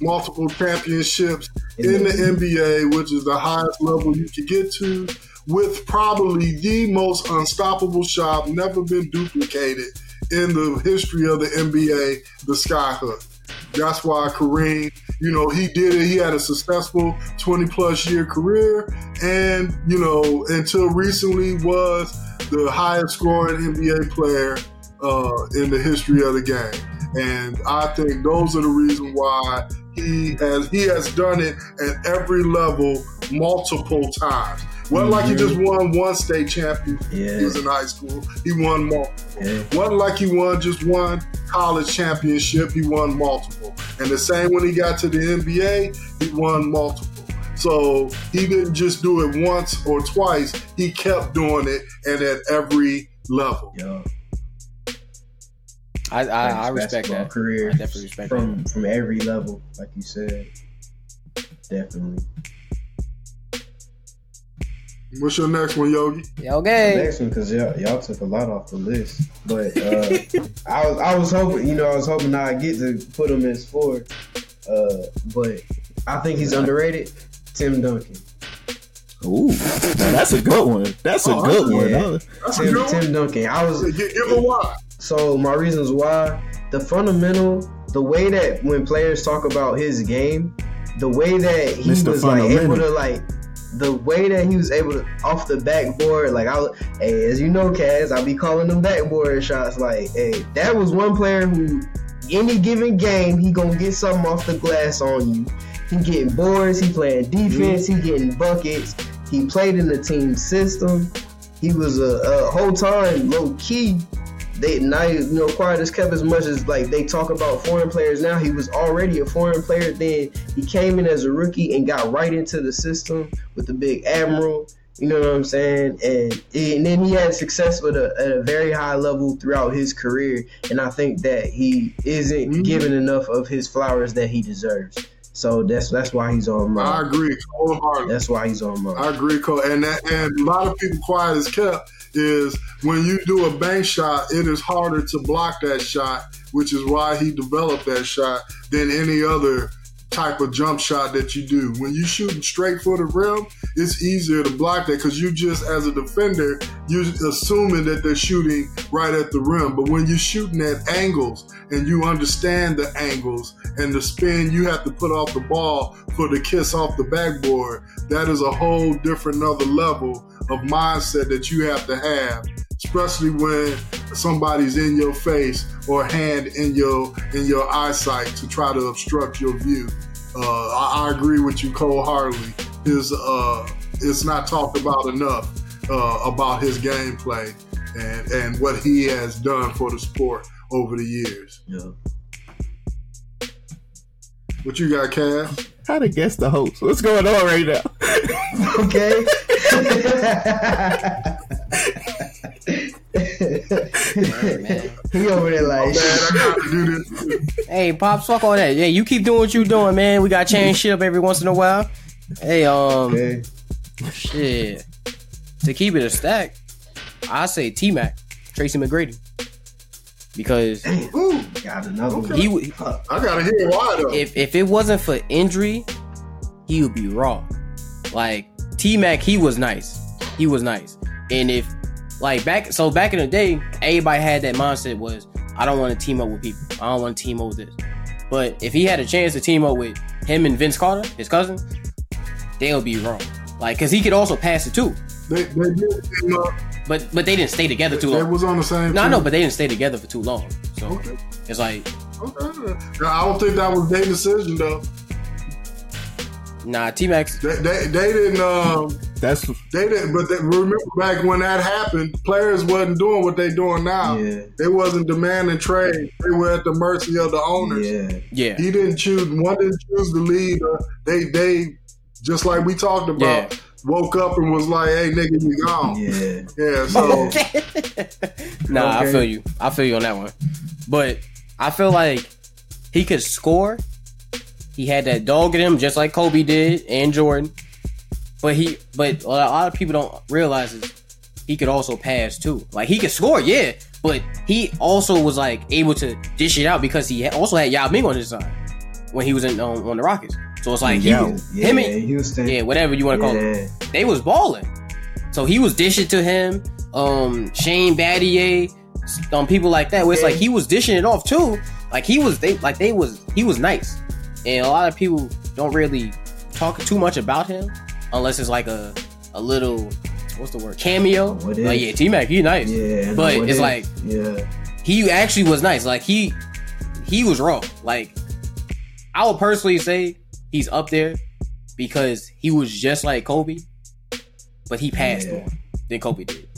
multiple championships in the NBA, which is the highest level you could get to. with probably the most unstoppable shot never been duplicated in the history of the NBA, the skyhook. That's why Kareem, you know, he did it. He had a successful 20 plus year career and, you know, until recently was the highest scoring NBA player uh, in the history of the game. And I think those are the reasons why he has he has done it at every level multiple times. Wasn't like he just won one state champion. Yeah. He was in high school. He won multiple. Yeah. Wasn't like he won just one college championship. He won multiple. And the same when he got to the NBA, he won multiple. So he didn't just do it once or twice. He kept doing it and at every level. Yo, I I, I respect that. Career I definitely respect from from every level, like you said. Definitely. What's your next one, Yogi? that. Okay. Next one, because y'all, y'all took a lot off the list. But uh, I was I was hoping, you know, I was hoping I'd get to put him as four. Uh, but I think he's underrated. Tim Duncan. Ooh, that's a good one. That's a Oh, good one. yeah. huh? That's a Tim, good. Tim Duncan. I was Give, give a why. So my reasons why the fundamental, the way that when players talk about his game, the way that he Mr. was like able to like, the way that he was able to off the backboard, like I, hey, as you know, Kaz, I be calling them backboard shots. Like, hey, that was one player who, any given game, he gonna get something off the glass on you. He getting boards, he playing defense, he getting buckets. He played in the team system. He was a, a whole time low key they now you know quiet as kept as much as like they talk about foreign players now he was already a foreign player then he came in as a rookie and got right into the system with the big admiral you know what i'm saying and and then he had success with a, at a very high level throughout his career and i think that he isn't Mhm. given enough of his flowers that he deserves so that's that's why he's on my. I agree that's why he's on my. I agree, Cole. And that, and a lot of people quiet as kept is when you do a bank shot, it is harder to block that shot, which is why he developed that shot than any other type of jump shot that you do. When you shooting straight for the rim, it's easier to block that because you just as a defender, you're assuming that they're shooting right at the rim. But when you're shooting at angles and you understand the angles and the spin you have to put off the ball for the kiss off the backboard, that is a whole different another level of mindset that you have to have especially when somebody's in your face or hand in your in your eyesight to try to obstruct your view. Uh, I, I agree with you wholeheartedly. His uh, it's not talked about enough uh, about his gameplay and and what he has done for the sport over the years. yeah. What you got, Cass? How to guess the host? What's going on right now? okay man. he over there like Man, I got to do this. Hey, pops, fuck all that. Yeah, you keep doing what you doing, man. We got to change shit up every once in a while. Hey, um, okay. shit. To keep it a stack, I say T Mac, Tracy McGrady, because Ooh, Got another one. he w- I gotta hear why though. if if it wasn't for injury, he would be raw. Like T Mac, he was nice. He was nice. And if like back so back in the day, everybody had that mindset was I don't want to team up with people. I don't want to team up with this. But if he had a chance to team up with him and Vince Carter, his cousin, they'll be wrong. Like, cause he could also pass it too. they they did team up. But but they didn't stay together too They long. was on the same. No, I team. know, but they didn't stay together for too long. So okay, it's like, okay. I don't think that was their decision though. Nah, T Max. They, they, they didn't. Um, That's they didn't. But they, remember back when that happened, players wasn't doing what they doing now. Yeah. They wasn't demanding trade. They were at the mercy of the owners. Yeah. Yeah. He didn't choose. One didn't choose the lead. Uh, They they just like we talked about. Yeah. Woke up and was like, "Hey, nigga, you gone." Yeah. Yeah. So nah, I feel you. I feel you on that one. But I feel like he could score. He had that dog in him, just like Kobe did and Jordan. But he, but a lot of people don't realize is he could also pass too. Like he could score, yeah, but he also was like able to dish it out because he also had Yao Ming on his side when he was in um, on the Rockets. So it's like he, Yeah. him and Houston. yeah, whatever you want to call yeah. it, they was balling. So he was dishing to him, um, Shane Battier, um, people like that. Where it's like he was dishing it off too. Like he was, they like they was he was nice, and a lot of people don't really talk too much about him unless it's like a a little what's the word cameo. What is? Like yeah, T Mac, he nice. Yeah, But it's it like- yeah, he actually was nice. Like he he was raw. Like I would personally say he's up there because he was just like Kobe, but he passed Yeah. more than Kobe did.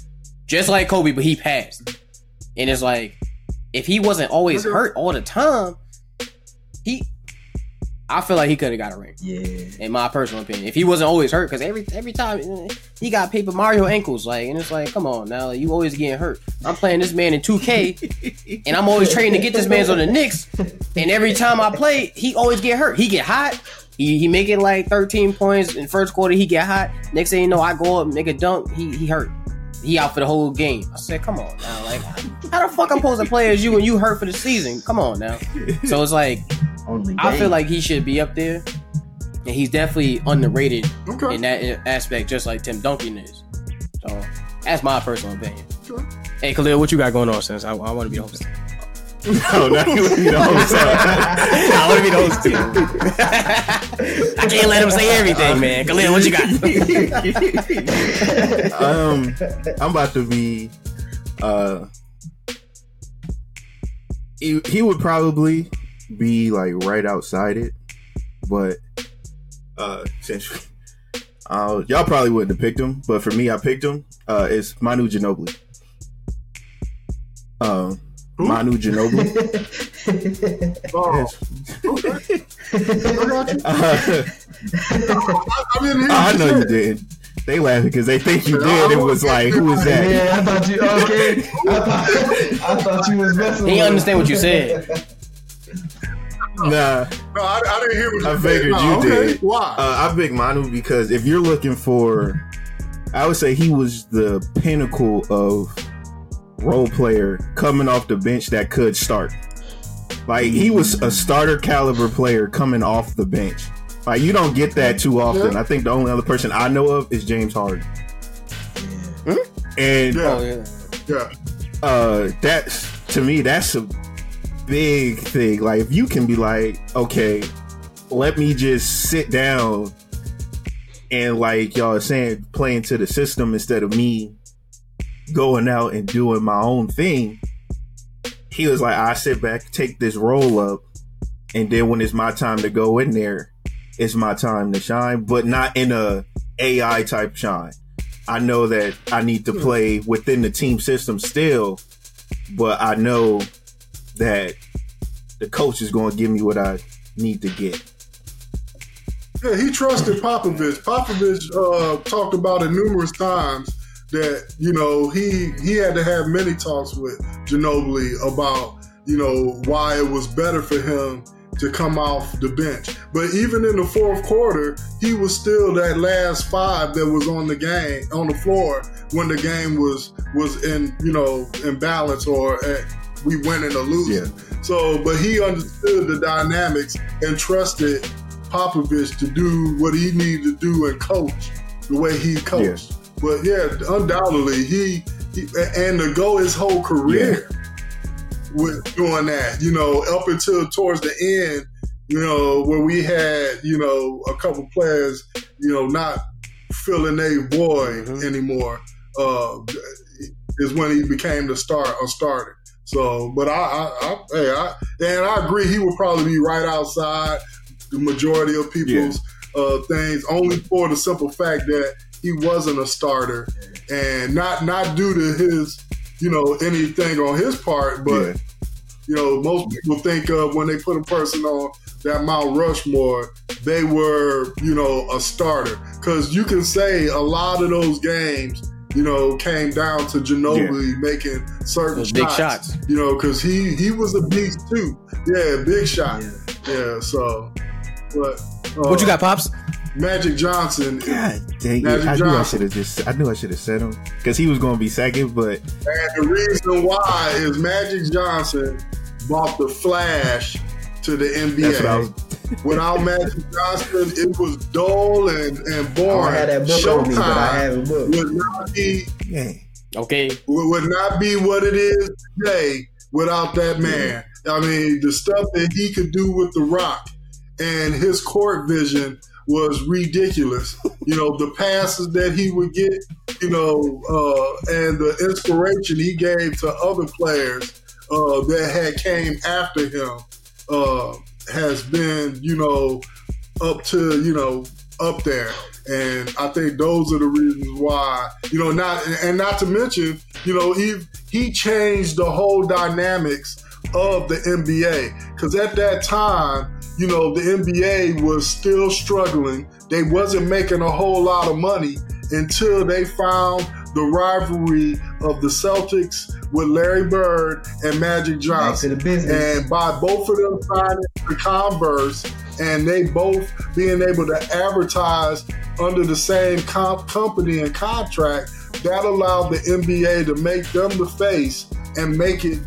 Just like Kobe, but he passed. And it's like if he wasn't always hurt all the time, he I feel like he could have got a ring. yeah. In my personal opinion, if he wasn't always hurt, because every every time eh, he got Paper Mario ankles, like, and it's like, come on now, you always getting hurt. I'm playing this man in 2K, and I'm always trying to get this man's on the Knicks, and every time I play, he always get hurt. He get hot. He, he make it like 13 points in first quarter. He get hot. Next thing you know, I go up make a dunk. He he hurt. He out for the whole game. I said, come on now, like, how the fuck I'm supposed to play as you and you hurt for the season? Come on now. So it's like On the I feel like he should be up there, and he's definitely underrated Okay. in that aspect, just like Tim Duncan is. So that's my personal opinion. Sure. Hey Khalil, what you got going on? Since I, I want to be the host, no, not you want to be the host. I want to be the host too. I can't let him say everything, man. Khalil, what you got? um, I'm about to be. Uh, he, he would probably be like right outside it, but uh, since uh, y'all probably wouldn't have picked him, but for me, I picked him. Uh, it's Manu Ginobili. Um, Who? Manu Ginobili. Oh, Yes. I got you. Uh, I, I didn't hear I know you it. did. They laughing because they think you did. It was was like, who is that? Yeah, I thought you okay. I thought, I thought you was messing. He with understand what you him. said. Nah. No, I, I didn't hear what you I said. figured No, you okay. did. Why? Uh, I picked Manu because if you're looking for, I would say he was the pinnacle of role player coming off the bench that could start. Like he was a starter caliber player coming off the bench. Like you don't get that too often. Yeah. I think the only other person I know of is James Harden. Yeah. And Yeah. Oh yeah. yeah. uh that's to me that's a big thing like if you can be like okay let me just sit down and like y'all are saying play into the system instead of me going out and doing my own thing he was like i sit back take this roll up and then when it's my time to go in there it's my time to shine but not in a ai type shine i know that i need to play within the team system still but I know that the coach is going to give me what I need to get. Yeah, he trusted Popovich. Popovich uh, talked about it numerous times that you know he he had to have many talks with Ginobili about you know why it was better for him to come off the bench. But even in the fourth quarter, he was still that last five that was on the game on the floor when the game was was in you know in balance or uh, we winning or losing. So, but he understood the dynamics and trusted Popovich to do what he needed to do and coach the way he coached. But yeah, undoubtedly he, he and to go his whole career with doing that, you know, up until towards the end, you know, where we had, you know, a couple players, you know, not filling a void Mhm. anymore, uh, is when he became the start a starter. So, but I, I, I, hey, I, and I agree, he would probably be right outside the majority of people's uh, things, only for the simple fact that he wasn't a starter, and not not due to his, you know, anything on his part, but Yeah. you know, most people think of when they put a person on that Mount Rushmore, they were, you know, a starter. Because you can say a lot of those games, you know, came down to Ginobili making certain Those shots, big shots. You know, because he he was a beast too. Yeah, big shot. Yeah. Yeah. So, but uh, What you got, pops? Magic Johnson, God dang it! Magic I knew I should have just. I knew I should have said him because he was going to be second. But and the reason why is Magic Johnson brought the Flash to the NBA. that's what I was. without Magic Johnson, it was dull and, and I boring. don't have that book on me, but I have a book. would not be Yeah. Okay. would would not be what it is today without that man. I mean, the stuff that he could do with the rock and his court vision was ridiculous. You know, the passes that he would get, you know, uh, and the inspiration he gave to other players uh, that had came after him uh, has been, you know, up to, you know, up there. And I think those are the reasons why, you know, not and not to mention, you know, he he changed the whole dynamics of the NBA because at that time, you know, the NBA was still struggling. They wasn't making a whole lot of money until they found the rivalry of the Celtics with Larry Bird and Magic Johnson. And by both of them signing the Converse and they both being able to advertise under the same comp- company and contract, that allowed the NBA to make them the face and make it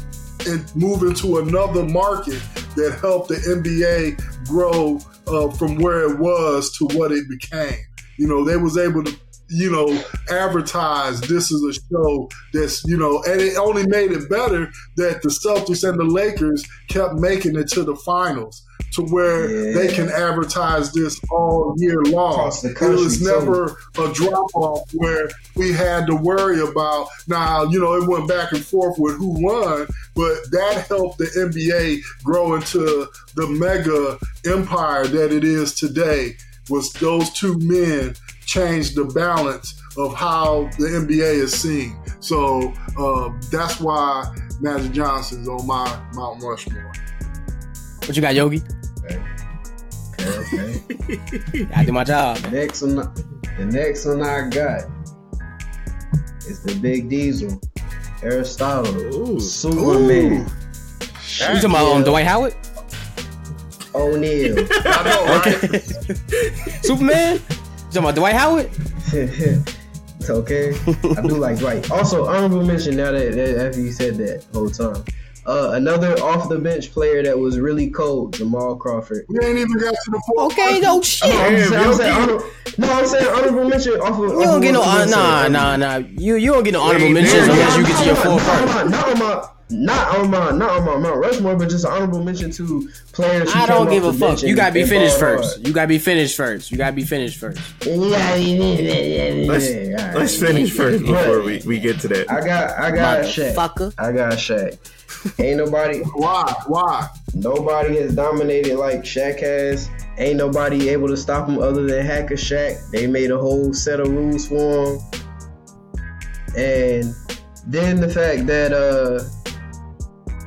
and move into another market that helped the NBA grow uh, from where it was to what it became. You know, they was able to, you know, advertise this is a show that's, you know, and it only made it better that the Celtics and the Lakers kept making it to the finals to where Yeah. they can advertise this all year long. The it was too. never a drop off where we had to worry about now, you know, it went back and forth with who won, but that helped the NBA grow into the mega empire that it is today. Was those two men changed the balance of how the NBA is seen. So um, that's why Magic Johnson's on my Mount Rushmore. What you got, Yogi? Okay, okay. I do my job. Next one, the next one I got is the Big Diesel, Aristotle, Ooh. Superman, You talking about um, Dwight Howard? O'Neal. I know, right? Superman? You talking about Dwight Howard? it's okay. I do like Dwight. Also, honorable mention now that, that after you said that whole time. Uh, another off the bench player that was really cold, Jamal Crawford. We ain't even got to the fourth. Okay, no shit. I'm Damn, saying, I'm Yogi. saying honor- no, I'm saying honorable mention off of. You don't get no hon- nah nah nah. You you don't get no honorable mentions unless you get to your fourth part. not on my, not on my, not on my Mount Rushmore, but just an honorable mention to players. Who I don't give a fuck. You gotta be finished balled first. You gotta be finished first. You gotta be finished first. Yeah, yeah, yeah, yeah, yeah, Let's, yeah, all right. let's finish first before we, we get to that. I got, I got Shaq. Motherfucker. I got Shaq. Ain't nobody, Why? Why? nobody has dominated like Shaq has. Ain't nobody able to stop him other than Hack-a-Shaq. They made a whole set of rules for him. And then the fact that uh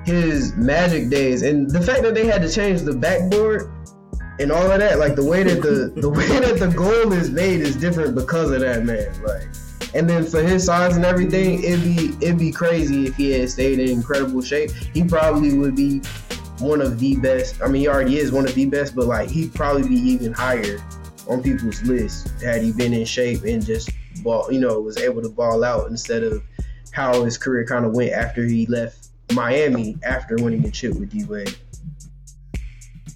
his magic days and the fact that they had to change the backboard and all of that, like the way that the the way that the goal is made is different because of that man. Like and then for his size and everything, it'd be it'd be crazy if he had stayed in incredible shape. He probably would be one of the best. I mean, he already is one of the best, but like he'd probably be even higher on people's list had he been in shape and just ball, you know, was able to ball out instead of how his career kind of went after he left Miami after winning the chip with D Wade.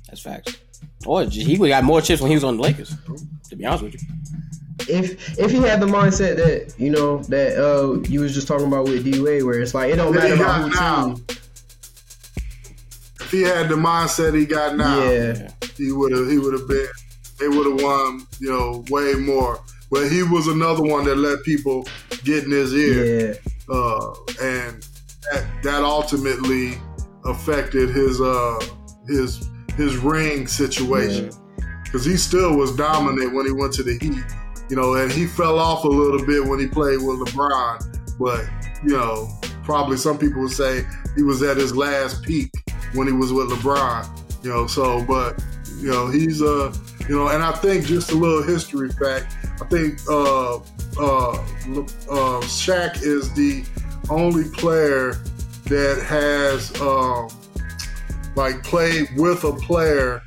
That's facts. Or he would got more chips when he was on the Lakers. To be honest with you. If if he had the mindset that you know that uh you was just talking about with D Wade, where it's like it don't matter he about who now. team. If he had the mindset he got now, Yeah, he would have. He would have been. They would have won. You know, way more. But he was another one that let people get in his ear, yeah, uh, and that, that ultimately affected his uh, his his ring situation because he still was dominant when he went to the Heat. You know, and he fell off a little bit when he played with LeBron. But you know, probably some people would say he was at his last peak when he was with LeBron. You know, so but you know he's uh you know, and I think just a little history fact. I think uh uh uh Shaq is the only player that has um like played with a player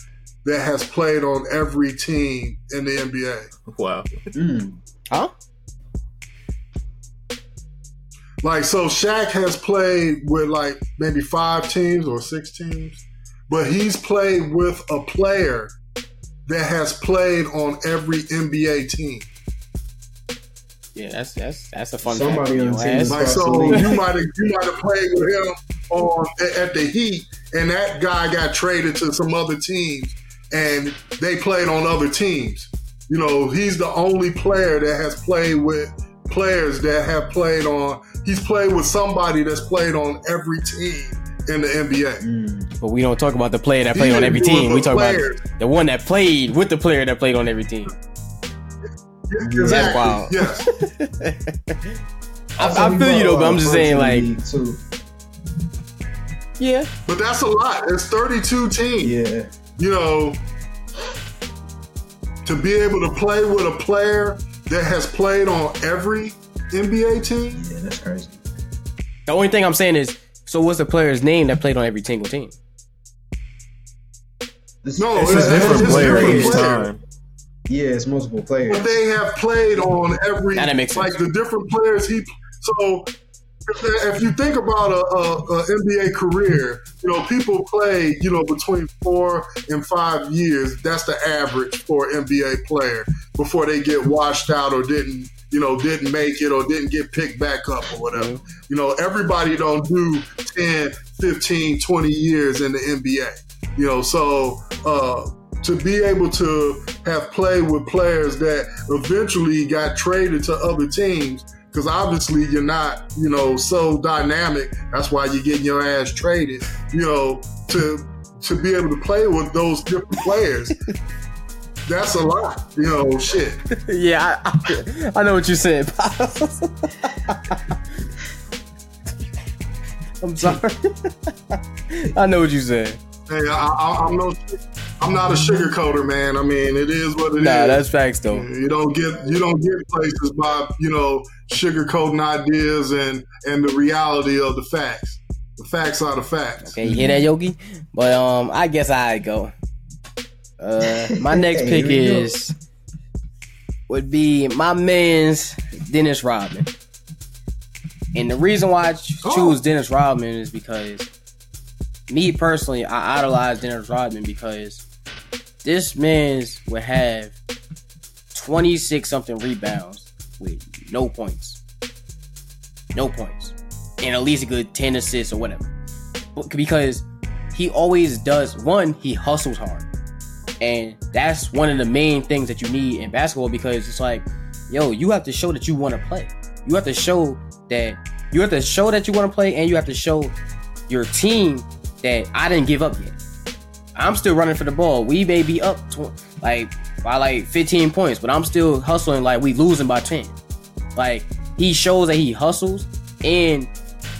that has played on every team in the NBA. Wow. Mm. Huh? Like so Shaq has played with like maybe five teams or six teams, but he's played with a player that has played on every NBA team. Yeah, that's that's that's a fun Somebody fact. on the team Like so, you might have you might have played with him on at the Heat, and that guy got traded to some other teams, and they played on other teams. You know, he's the only player that has played with players that have played on. He's played with somebody that's played on every team in the NBA. Mm. But we don't talk about the player that He played on every team. We talk players. about the one that played with the player that played on every team. Exactly. wild. Yes. I, Also, I feel you though, but uh, I'm just saying like, too. yeah, But that's a lot. It's 32 teams. Yeah. You know, to be able to play with a player that has played on every NBA team. Yeah, that's crazy. the only thing I'm saying is, so what's the player's name that played on every single team? This, No, It's it's- a different it's player different each player. time. Yeah, it's multiple players. But they have played on every Now that makes sense. like the different players he. So if you think about a, a, a NBA career, you know people play you know between four and five years. That's the average for an NBA player before they get washed out or didn't you know didn't make it or didn't get picked back up or whatever. You know everybody don't do 10, 15, 20 years in the NBA. You know so. uh to be able to have played with players that eventually got traded to other teams because obviously you're not you know so dynamic that's why you're getting your ass traded you know to to be able to play with those different players that's a lot you know shit yeah, I, I know what you said. I'm sorry. I know what you said. hey I, I, i'm no i'm not a sugarcoater man i mean it is what it is. Nah, that's facts though. You don't get you don't get places by you know sugarcoating ideas and and the reality of the facts. The facts are the facts. Okay, you hear that, Yogi? But um, I guess I go. Uh, my next Hey, pick here we go. is would be my man's Dennis Rodman. And the reason why I ch- Oh. choose Dennis Rodman is because me personally, I idolize Dennis Rodman because this man's would have 26 something rebounds with no points. No points. And at least a good 10 assists or whatever. Because he always does one, he hustles hard. And that's one of the main things that you need in basketball because it's like, yo, you have to show that you want to play. You have to show that you have to show that you want to play and you have to show your team that I didn't give up yet. I'm still running for the ball. We may be up tw- like by like 15 points, but I'm still hustling like we losing by 10. Like he shows that he hustles and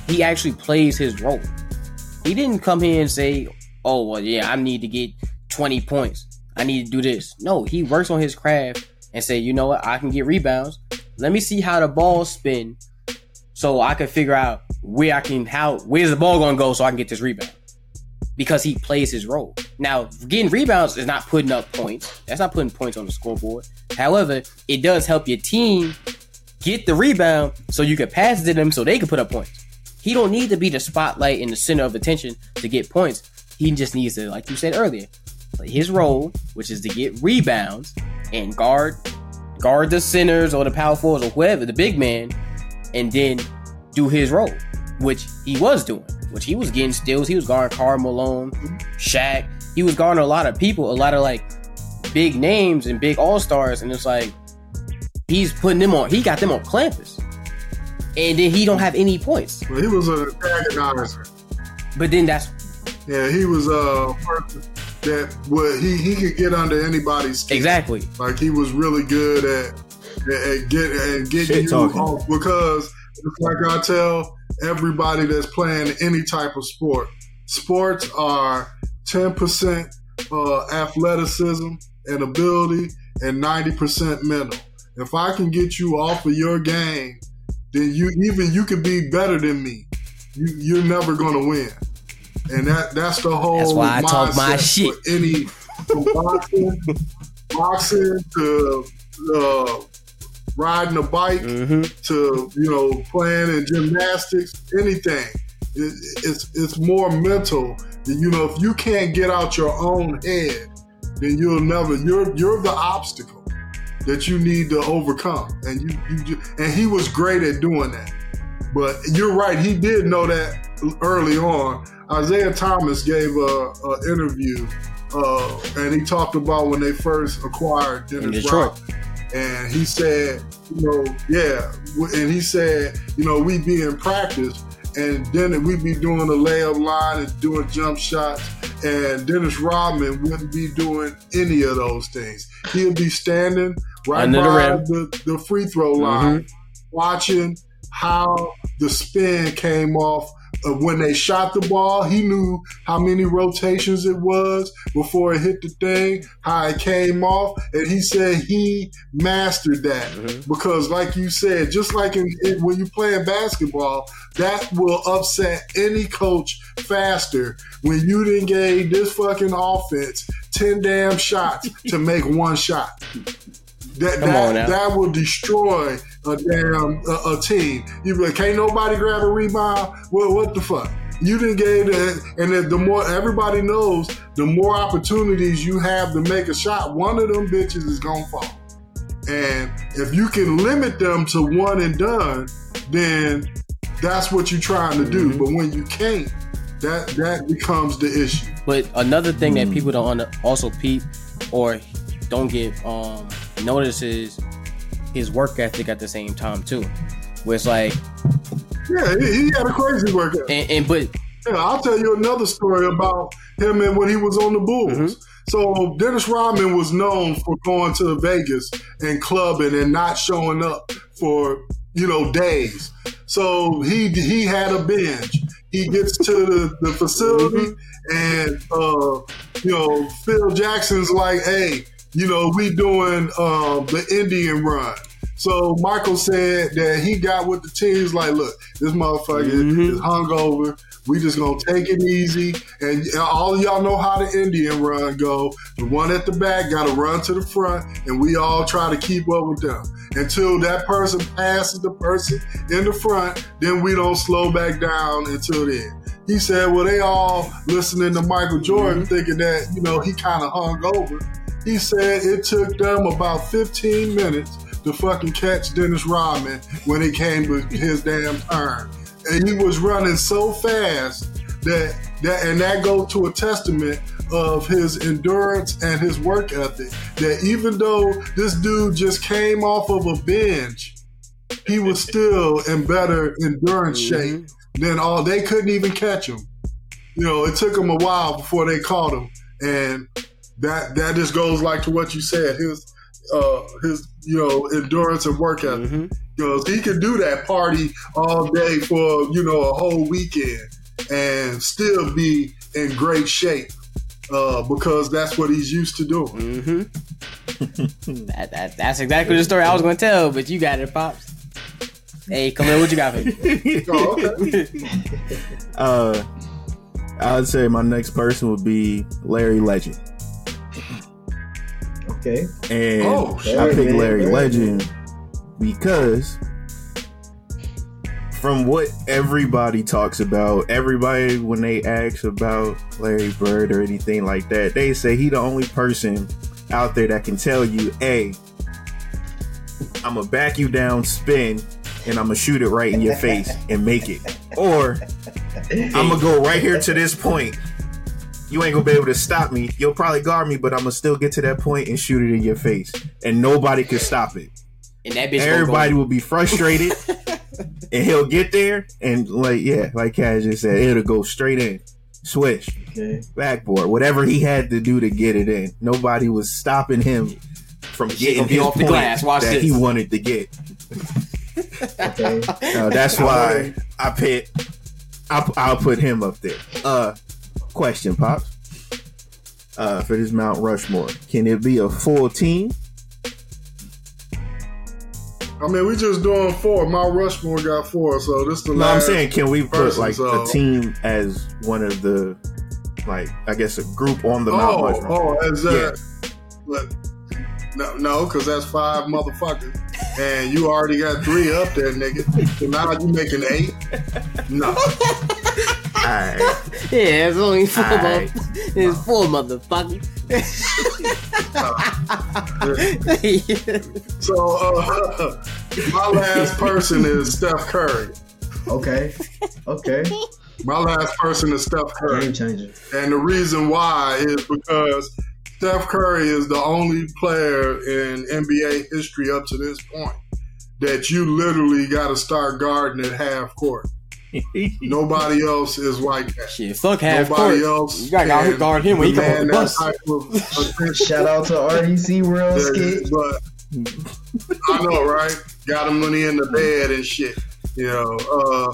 he actually plays his role. He didn't come here and say, "Oh, well, yeah, I need to get 20 points. I need to do this." No, he works on his craft and say, "You know what? I can get rebounds. Let me see how the ball spin, so I can figure out where I can how where's the ball going to go, so I can get this rebound." Because he plays his role. Now, getting rebounds is not putting up points. That's not putting points on the scoreboard. However, it does help your team get the rebound so you can pass it to them so they can put up points. He don't need to be the spotlight in the center of attention to get points. He just needs to, like you said earlier, play his role, which is to get rebounds and guard guard the centers or the power forwards or whoever, the big man, and then do his role, which he was doing. Which he was getting steals. He was guarding Karl Malone, Shaq. He was guarding a lot of people, a lot of like big names and big all stars, and it's like he's putting them on. He got them on clampers, and then he don't have any points. But he was an antagonizer. But then that's Yeah, he was uh, a person that would he he could get under anybody's skin. exactly Like he was really good at at, get at getting you off because it's like I tell everybody that's playing any type of sport. Sports are ten percent uh, athleticism and ability and ninety percent mental. If I can get you off of your game, then you even you could be better than me. You you're never gonna win. And that that's the whole That's why I talk my shit. any from boxing, boxing to uh, riding a bike hmm to you know playing in gymnastics, anything. It, it's it's more mental. You know, if you can't get out your own head then you'll never. You're you're the obstacle that you need to overcome, and you you ju- and he was great at doing that. But you're right, he did know that early on. Isiah Thomas gave a, a interview, uh, and he talked about when they first acquired Dennis. Rodman and he said, you know, yeah, and he said, you know, we'd be in practice, and then we'd be doing a layup line and doing jump shots, and Dennis Rodman wouldn't be doing any of those things. He'd be standing right Under by the, the free throw line, mm-hmm. watching how the spin came off. Uh, when they shot the ball, he knew how many rotations it was before it hit the thing, how it came off, and he said he mastered that Mhm. because, like you said, just like in, in- when you're playing basketball, that will upset any coach faster when you didn't gave this fucking offense ten damn shots to make one shot. That Come that, on now. that will destroy a damn a, a team. You be like, can't nobody grab a rebound? Well, what the fuck? You didn't get that, and then the more everybody knows, the more opportunities you have to make a shot. One of them bitches is gonna fall, and if you can limit them to one and done, then that's what you're trying to do. Mhm. But when you can't, that that becomes the issue. But another thing that Mm. people don't also peep or don't get um notice is his work ethic at the same time too. Where it's like Yeah, he, he had a crazy workout. and, and but Yeah, I'll tell you another story about him and when he was on the Bulls. Mhm. So Dennis Rodman was known for going to Vegas and clubbing and not showing up for you know days. So he he had a binge. He gets to the, the facility and uh, you know Phil Jackson's like, hey, you know we doing um, the Indian run. So Michael said that he got with the teams like, look, this motherfucker Mhm. is hungover. We just gonna take it easy, and all y'all know how the Indian run go. The one at the back got to run to the front, and we all try to keep up with them until that person passes the person in the front. Then we don't slow back down until then. He said, "Well, they all listening to Michael Jordan, thinking that you know he kind of hung over." He said it took them about 15 minutes to fucking catch Dennis Rodman when it came to his damn turn. And he was running so fast that that and that goes to a testament of his endurance and his work ethic. That even though this dude just came off of a binge, he was still in better endurance mm-hmm. shape than all they couldn't even catch him. You know, it took them a while before they caught him. And that that just goes like to what you said, his uh his you know endurance and work ethic. mhm. Because he can do that party all day for, you know, a whole weekend and still be in great shape. Uh, because that's what he's used to doing. Mm-hmm. that, that, that's exactly the story I was going to tell, but you got it, pops. Hey, Khalil, what you got for me? Oh, okay. uh, I'd say my next person would be Larry Legend, Okay. and Oh, I shit. picked Larry Legend because from what everybody talks about, everybody when they ask about Larry Bird or anything like that, they say he the only person out there that can tell you, "Hey, I'm gonna back you down, spin, and I'm gonna shoot it right in your face and make it," or I'm gonna go right here to this point. You ain't gonna be able to stop me. You'll probably guard me, but I'm gonna still get to that point and shoot it in your face, and nobody can stop it. And that bitch Everybody will be frustrated, and he'll get there, and like yeah, like Cash just said, it'll go straight in, swish, Okay. backboard, whatever he had to do to get it in. Nobody was stopping him from getting his off the point glass. Watch that this. he wanted to get. Okay. Uh, that's why I pit. I'll, I'll put him up there. Uh, question, pops. Uh, for this Mount Rushmore, can it be a full team? I mean, we just doing four. My Rushmore got four, so this the No, I'm saying, can we put like so- a team as one of the, like, I guess a group on the Mount Oh, Rushmore? oh, is that? But no, no, because that's five motherfuckers, and you already got three up there, nigga. So now you making eight? No. Alright. Yeah, it's only four. Alright. motherf- It's four motherfuckers. So uh, my last person is Steph Curry. Okay. Okay. My last person is Steph Curry. Game changer. And the reason why is because Steph Curry is the only player in NBA history up to this point that you literally got to start guarding at half court. Nobody else is like that. Shit, fuck half Nobody court. else. You gotta can guard him when he come off the that bus. type of. Shout out to RDC World Skit. But I know, right? Got him money in the bed and shit. You know, uh,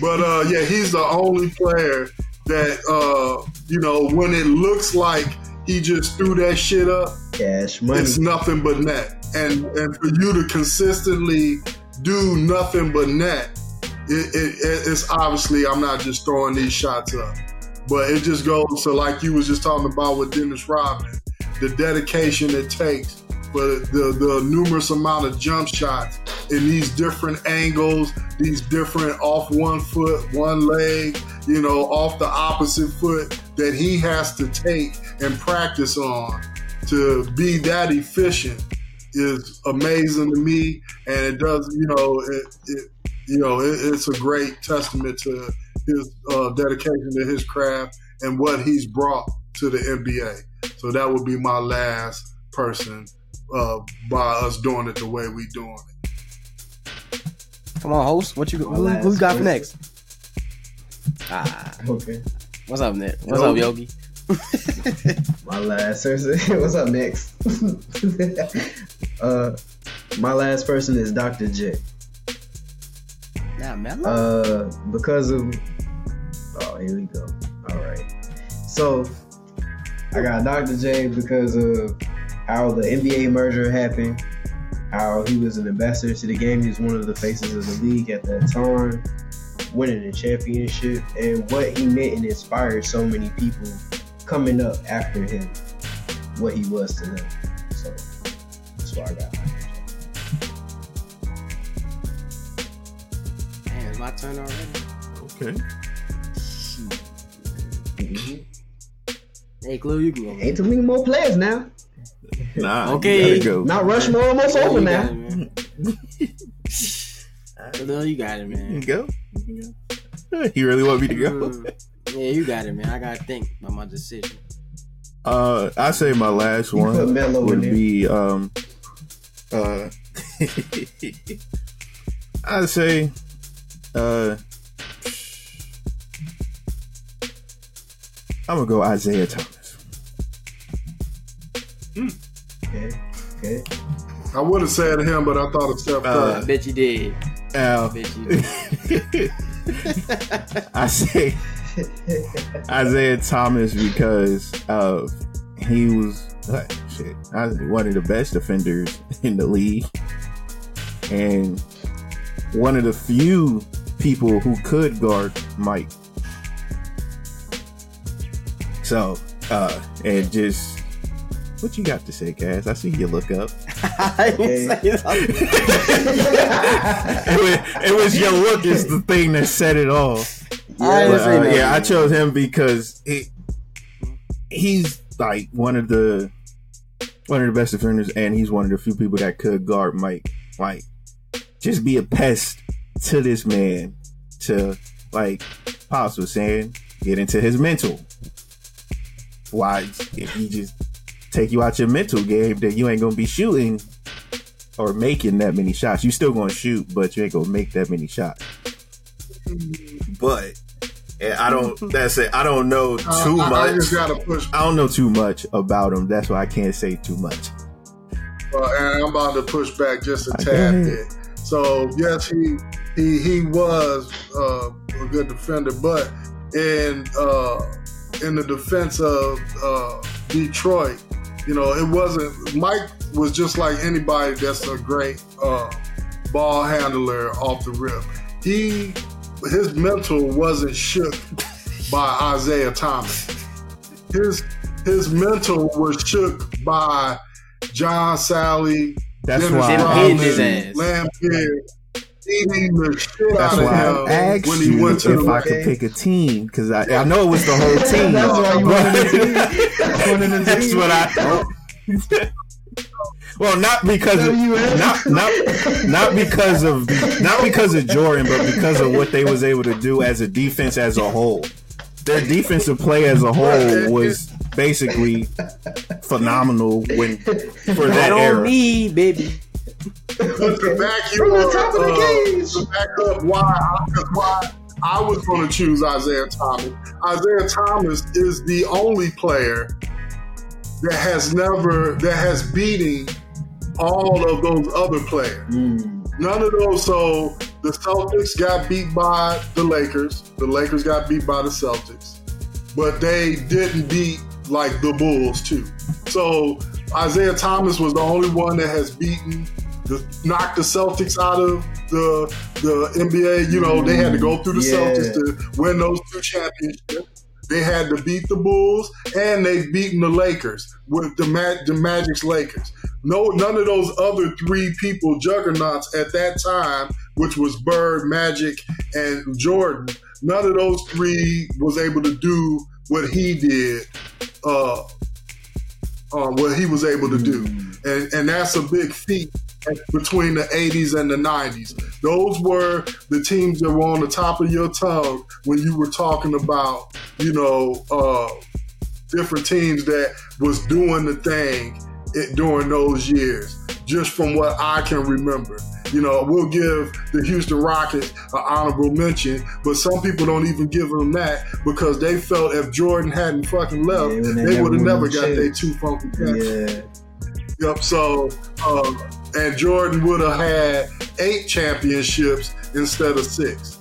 but uh, yeah, he's the only player that uh, you know when it looks like he just threw that shit up, Cash money. it's nothing but net. And and for you to consistently do nothing but net, it, it, it- it's obviously I'm not just throwing these shots up, but it just goes to like you was just talking about with Dennis Rodman, the dedication it takes for the the numerous amount of jump shots in these different angles, these different off one foot, one leg, you know, off the opposite foot that he has to take and practice on to be that efficient is amazing to me, and it does, you know, it, it you know, it, it's a great testament to his uh, dedication to his craft and what he's brought to the NBA. So that would be my last person uh, by us doing it the way we doing it. Come on, host. What you My who, who you got person. next? Ah, Okay. what's up, Nick? What's up, Yogi? My last person. What's up next? uh, my last person is Dr. J. Uh, because of. Oh, here we go. All right. So, I got Dr. J because of how the NBA merger happened, how he was an ambassador to the game. He was one of the faces of the league at that time, winning the championship, and what he meant and inspired so many people coming up after him, what he was to them. So, that's why I got Damn, it's my turn already. Okay. Hey, Clue, you can go. Ain't too many more players now. Nah. Okay. You gotta go. Mount Rushmore almost Yeah, over now. it, man. You got it, You man. go. You go. You really want me to go? Yeah, you got it, man. I gotta think about my decision. Uh, I say my last one Melo would be um, uh, I'd say, uh, I'm gonna go Isiah Thomas. Okay. Okay. I would have said him, but I thought of Steph Uh, I bet you did. Al, I bet you did. I say Isiah Thomas because uh, he was uh, shit, I- one of the best defenders in the league, and one of the few people who could guard Mike. So, uh, and just what you got to say, guys? I see you look up. I didn't say it, was, it was your look is the thing that set it off. I But, uh, yeah, I chose him because he, he's like one of the one of the best defenders, and he's one of the few people that could guard Mike. Like, just be a pest to this man. To like Pops was saying, get into his mental. Why? If he just take you out your mental game, then you ain't gonna be shooting or making that many shots. You still gonna shoot, but you ain't gonna make that many shots. But I don't. That's it. I don't know too Uh, I, I much. just got to push, I don't know too much about him. That's why I can't say too much. uh, and I'm about to push back just a tad bit. So yes, he he he was uh, a good defender, but in uh, in the defense of uh, Detroit, you know, it wasn't. Mike was just like anybody that's a great uh, ball handler off the rip. He his mental wasn't shook by Isiah Thomas. His his mental was shook by John Salley, That's Dennis why. Them Rodman, hit his ass. Laimbeer. He beating the shit That's out of why I him asked when he you went to if the I could pick a team because I, I know it was the whole team. That's why you wanted to see. That's one of the That's teams. what I. well, not because of, not not not because of not because of Jordan, but because of what they was able to do as a defense as a whole. Their defensive play as a whole was basically phenomenal when for that on era. me, baby. But to back you From the up, top of the uh, cage. to back up why, why I was going to choose Isiah Thomas. Isiah Thomas is the only player that has never that has beaten all of those other players. Mm. None of those. So the Celtics got beat by the Lakers. The Lakers got beat by the Celtics, but they didn't beat like the Bulls too. So Isiah Thomas was the only one that has beaten, the, knocked the Celtics out of the the NBA. You know they had to go through the Yeah. Celtics to win those two championships. They had to beat the Bulls, and they've beaten the Lakers with the the Magic's Lakers. No, none of those other three people, juggernauts at that time, which was Bird, Magic, and Jordan. None of those three was able to do what he did. Uh, uh, what he was able to do, and and that's a big feat between the 80s and the 90s. Those were the teams that were on the top of your tongue when you were talking about, you know, uh, different teams that was doing the thing it, during those years. Just from what I can remember, you know, we'll give the Houston Rockets an honorable mention, but some people don't even give them that because they felt if Jordan hadn't fucking left, Yeah, they they would have never got their two funky. Yeah. Yep. So, um, and Jordan would have had eight championships instead of six.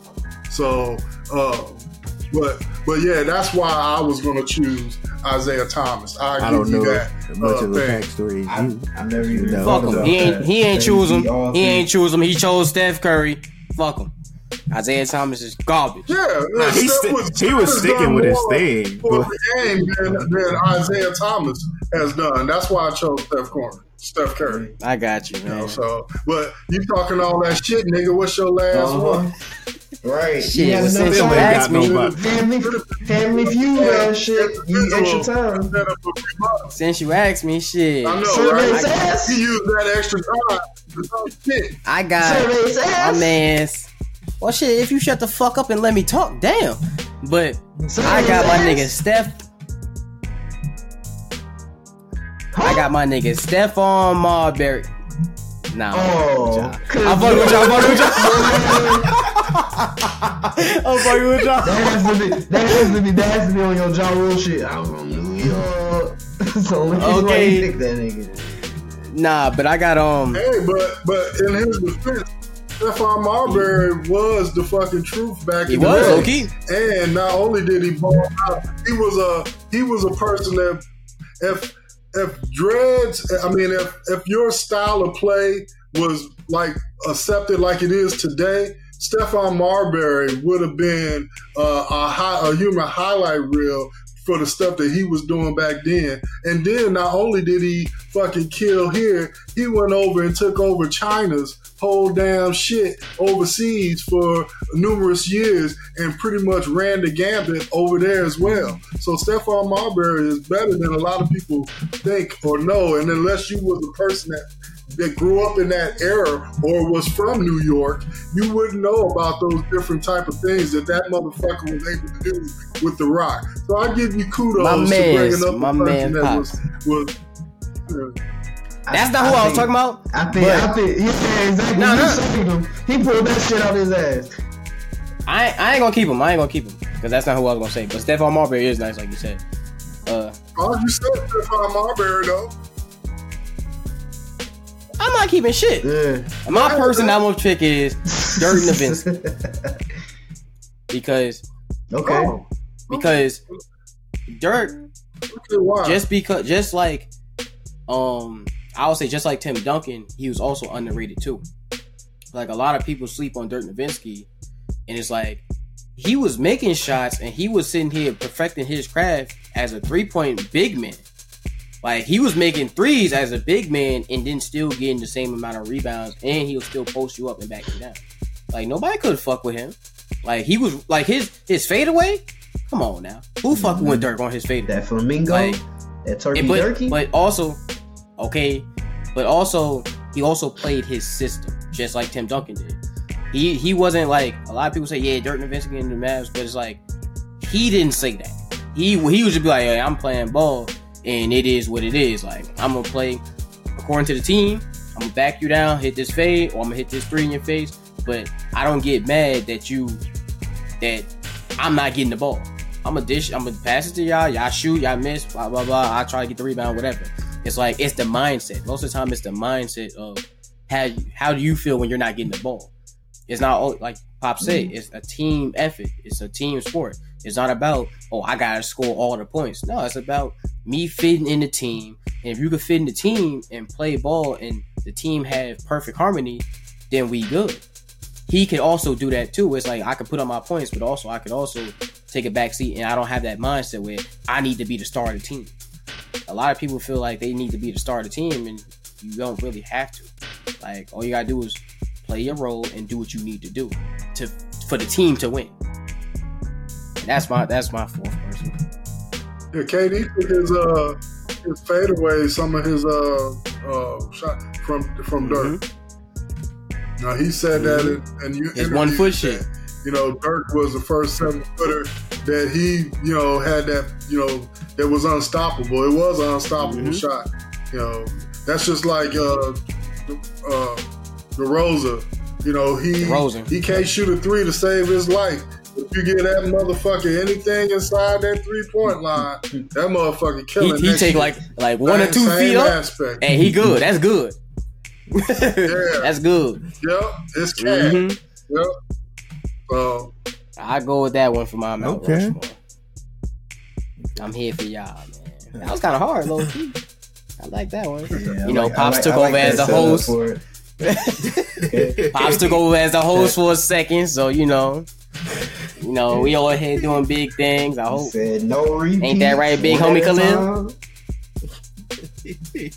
So, uh, but but yeah, that's why I was going to choose Isiah Thomas. I, I don't you know that. as much uh, of a thing. backstory I, you. I've never even No. thought Fuck him. about He ain't that. he ain't choose him. He three. ain't choose him. He chose Steph Curry. Fuck him. Isiah Thomas is garbage. Yeah, Nah, he Steph sti- he was sticking with his thing, for but- the game than, than Isiah Thomas has done. That's why I chose Steph Curry. Steph Curry. I got you, You know, so, but you talking all that shit, nigga? What's your last Uh-huh. one? Right. Shit, you had well, enough since you time. got asked me- nobody. Family, family feud and shit. You extra time. Set up a free month. Since you asked me, shit, I know, Survey right? says. He used that extra time shit. I got Survey my says. man's. Well, shit, if you shut the fuck up and let me talk, damn. But Survey I got my nigga says. Steph. I got my nigga Stephon Marbury. Nah, Oh, I'm fucking with y'all. I'm fucking with y'all. I'm fucking with y'all. That has to be. That has to be. That has to be on your Ja Rule shit. I'm from New York. so only reason why Okay. pick that nigga. Nah, but I got um. Hey, but but in his defense, Stephon Marbury was the fucking truth back He in was the low day. key. And not only did he ball out, he was a he was a person that if if dreads, I mean, if if your style of play was like accepted like it is today, Stephon Marbury would have been uh, a high, a human highlight reel for the stuff that he was doing back then. And then not only did he fucking kill here, he went over and took over China's whole damn shit overseas for numerous years and pretty much ran the gambit over there as well. So Stephon Marbury is better than a lot of people think or know. And unless you was a person that that grew up in that era or was from New York, you wouldn't know about those different type of things that that motherfucker was able to do with the rock. So I give you kudos to bringing up my a person man that was, was uh, That's not who I, was talking about. I think. But- I think. Yeah, exactly. Nah, nah. saved him. He pulled that shit out his ass. I ain't, I ain't gonna keep him. I ain't gonna keep him because that's not who I was gonna say. But Stephon Marbury is nice, like you said. Uh, oh, you said Stephon Marbury though. I'm not keeping shit. Yeah. My person I'm gonna pick is Dirk Nowitzki because Okay. Oh, because Dirk okay, why? just because just like um I would say just like Tim Duncan, he was also underrated too. Like a lot of people sleep on Dirk Nowitzki, and it's like he was making shots and he was sitting here perfecting his craft as a three point big man. Like he was making threes as a big man and then still getting the same amount of rebounds, and he'll still post you up and back you down. Like nobody could fuck with him. Like he was like his his fadeaway. Come on now, who fucking with mm-hmm. Dirk on his fadeaway? That flamingo, Like, that turkey but, turkey. but also, okay, but also he also played his system just like Tim Duncan did. He he wasn't like a lot of people say, yeah, Dirk Nowitzki in the Mavs, but it's like he didn't say that. He he was just be like, hey, I'm playing ball, and it is what it is. Like I'm gonna play according to the team. I'm gonna back you down, hit this fade, or I'm gonna hit this three in your face. But I don't get mad that you that I'm not getting the ball. I'm gonna dish, I'm gonna pass it to y'all. Y'all shoot, y'all miss, blah blah blah. I try to get the rebound, whatever. It's like it's the mindset. Most of the time, it's the mindset of how you, how do you feel when you're not getting the ball. It's not like Pop said. Mm-hmm. It's a team effort. It's a team sport. It's not about oh I gotta score all the points. No, it's about me fitting in the team. And if you can fit in the team and play ball, and the team have perfect harmony, then we good he could also do that too. It's like I could put on my points, but also I could also take a back seat, and I don't have that mindset where I need to be the star of the team. A lot of people feel like they need to be the star of the team, and you don't really have to. Like all you gotta do is play your role and do what you need to do to for the team to win. And that's my that's my fourth person. Yeah, KD took his uh his fadeaway, some of his uh uh shot from from Dirk. Now he said that, and you Mm-hmm. His one foot shit. that, You know, Dirk was the first seven footer that he you know had that you know that was unstoppable. It was an unstoppable Mhm. shot. You know, that's just like uh uh the Rosa. You know, he DeRozan. he can't shoot a three to save his life. If you get that motherfucker anything inside that three point line, that motherfucker He, killing. he that take shit. like like one or two same feet up, Aspect. and he good. That's good. yeah. That's good. Yep, it's cat. Mhm. Yep. So I go with that one for my Mount Okay. Rushmore. I'm here for y'all, man. That was kind of hard, low key. I like that one. Yeah, you know, like- Pops like- took like over as the host. Pops took over as the host for a second, so you know, you know, we all here doing big things. I hope Said no repeat. Ain't that right, big homie Khalil?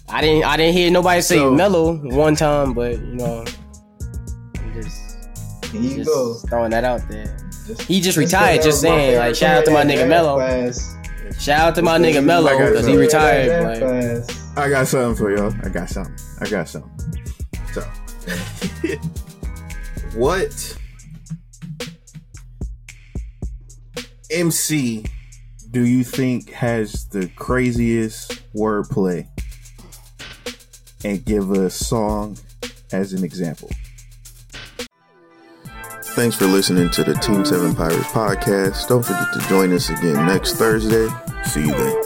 I didn't I didn't hear nobody say So- Melo one time, but you know, just Here you just go. throwing that out there. Just- He just retired. Just saying, like shout out to my nigga in Melo. class. Shout out to my nigga Melo because he retired. Like. I got something for y'all. I got something. I got something. So, what MC do you think has the craziest wordplay? And give a song as an example. Thanks for listening to the Team 7 Pirates podcast. Don't forget to join us again next Thursday. See you then.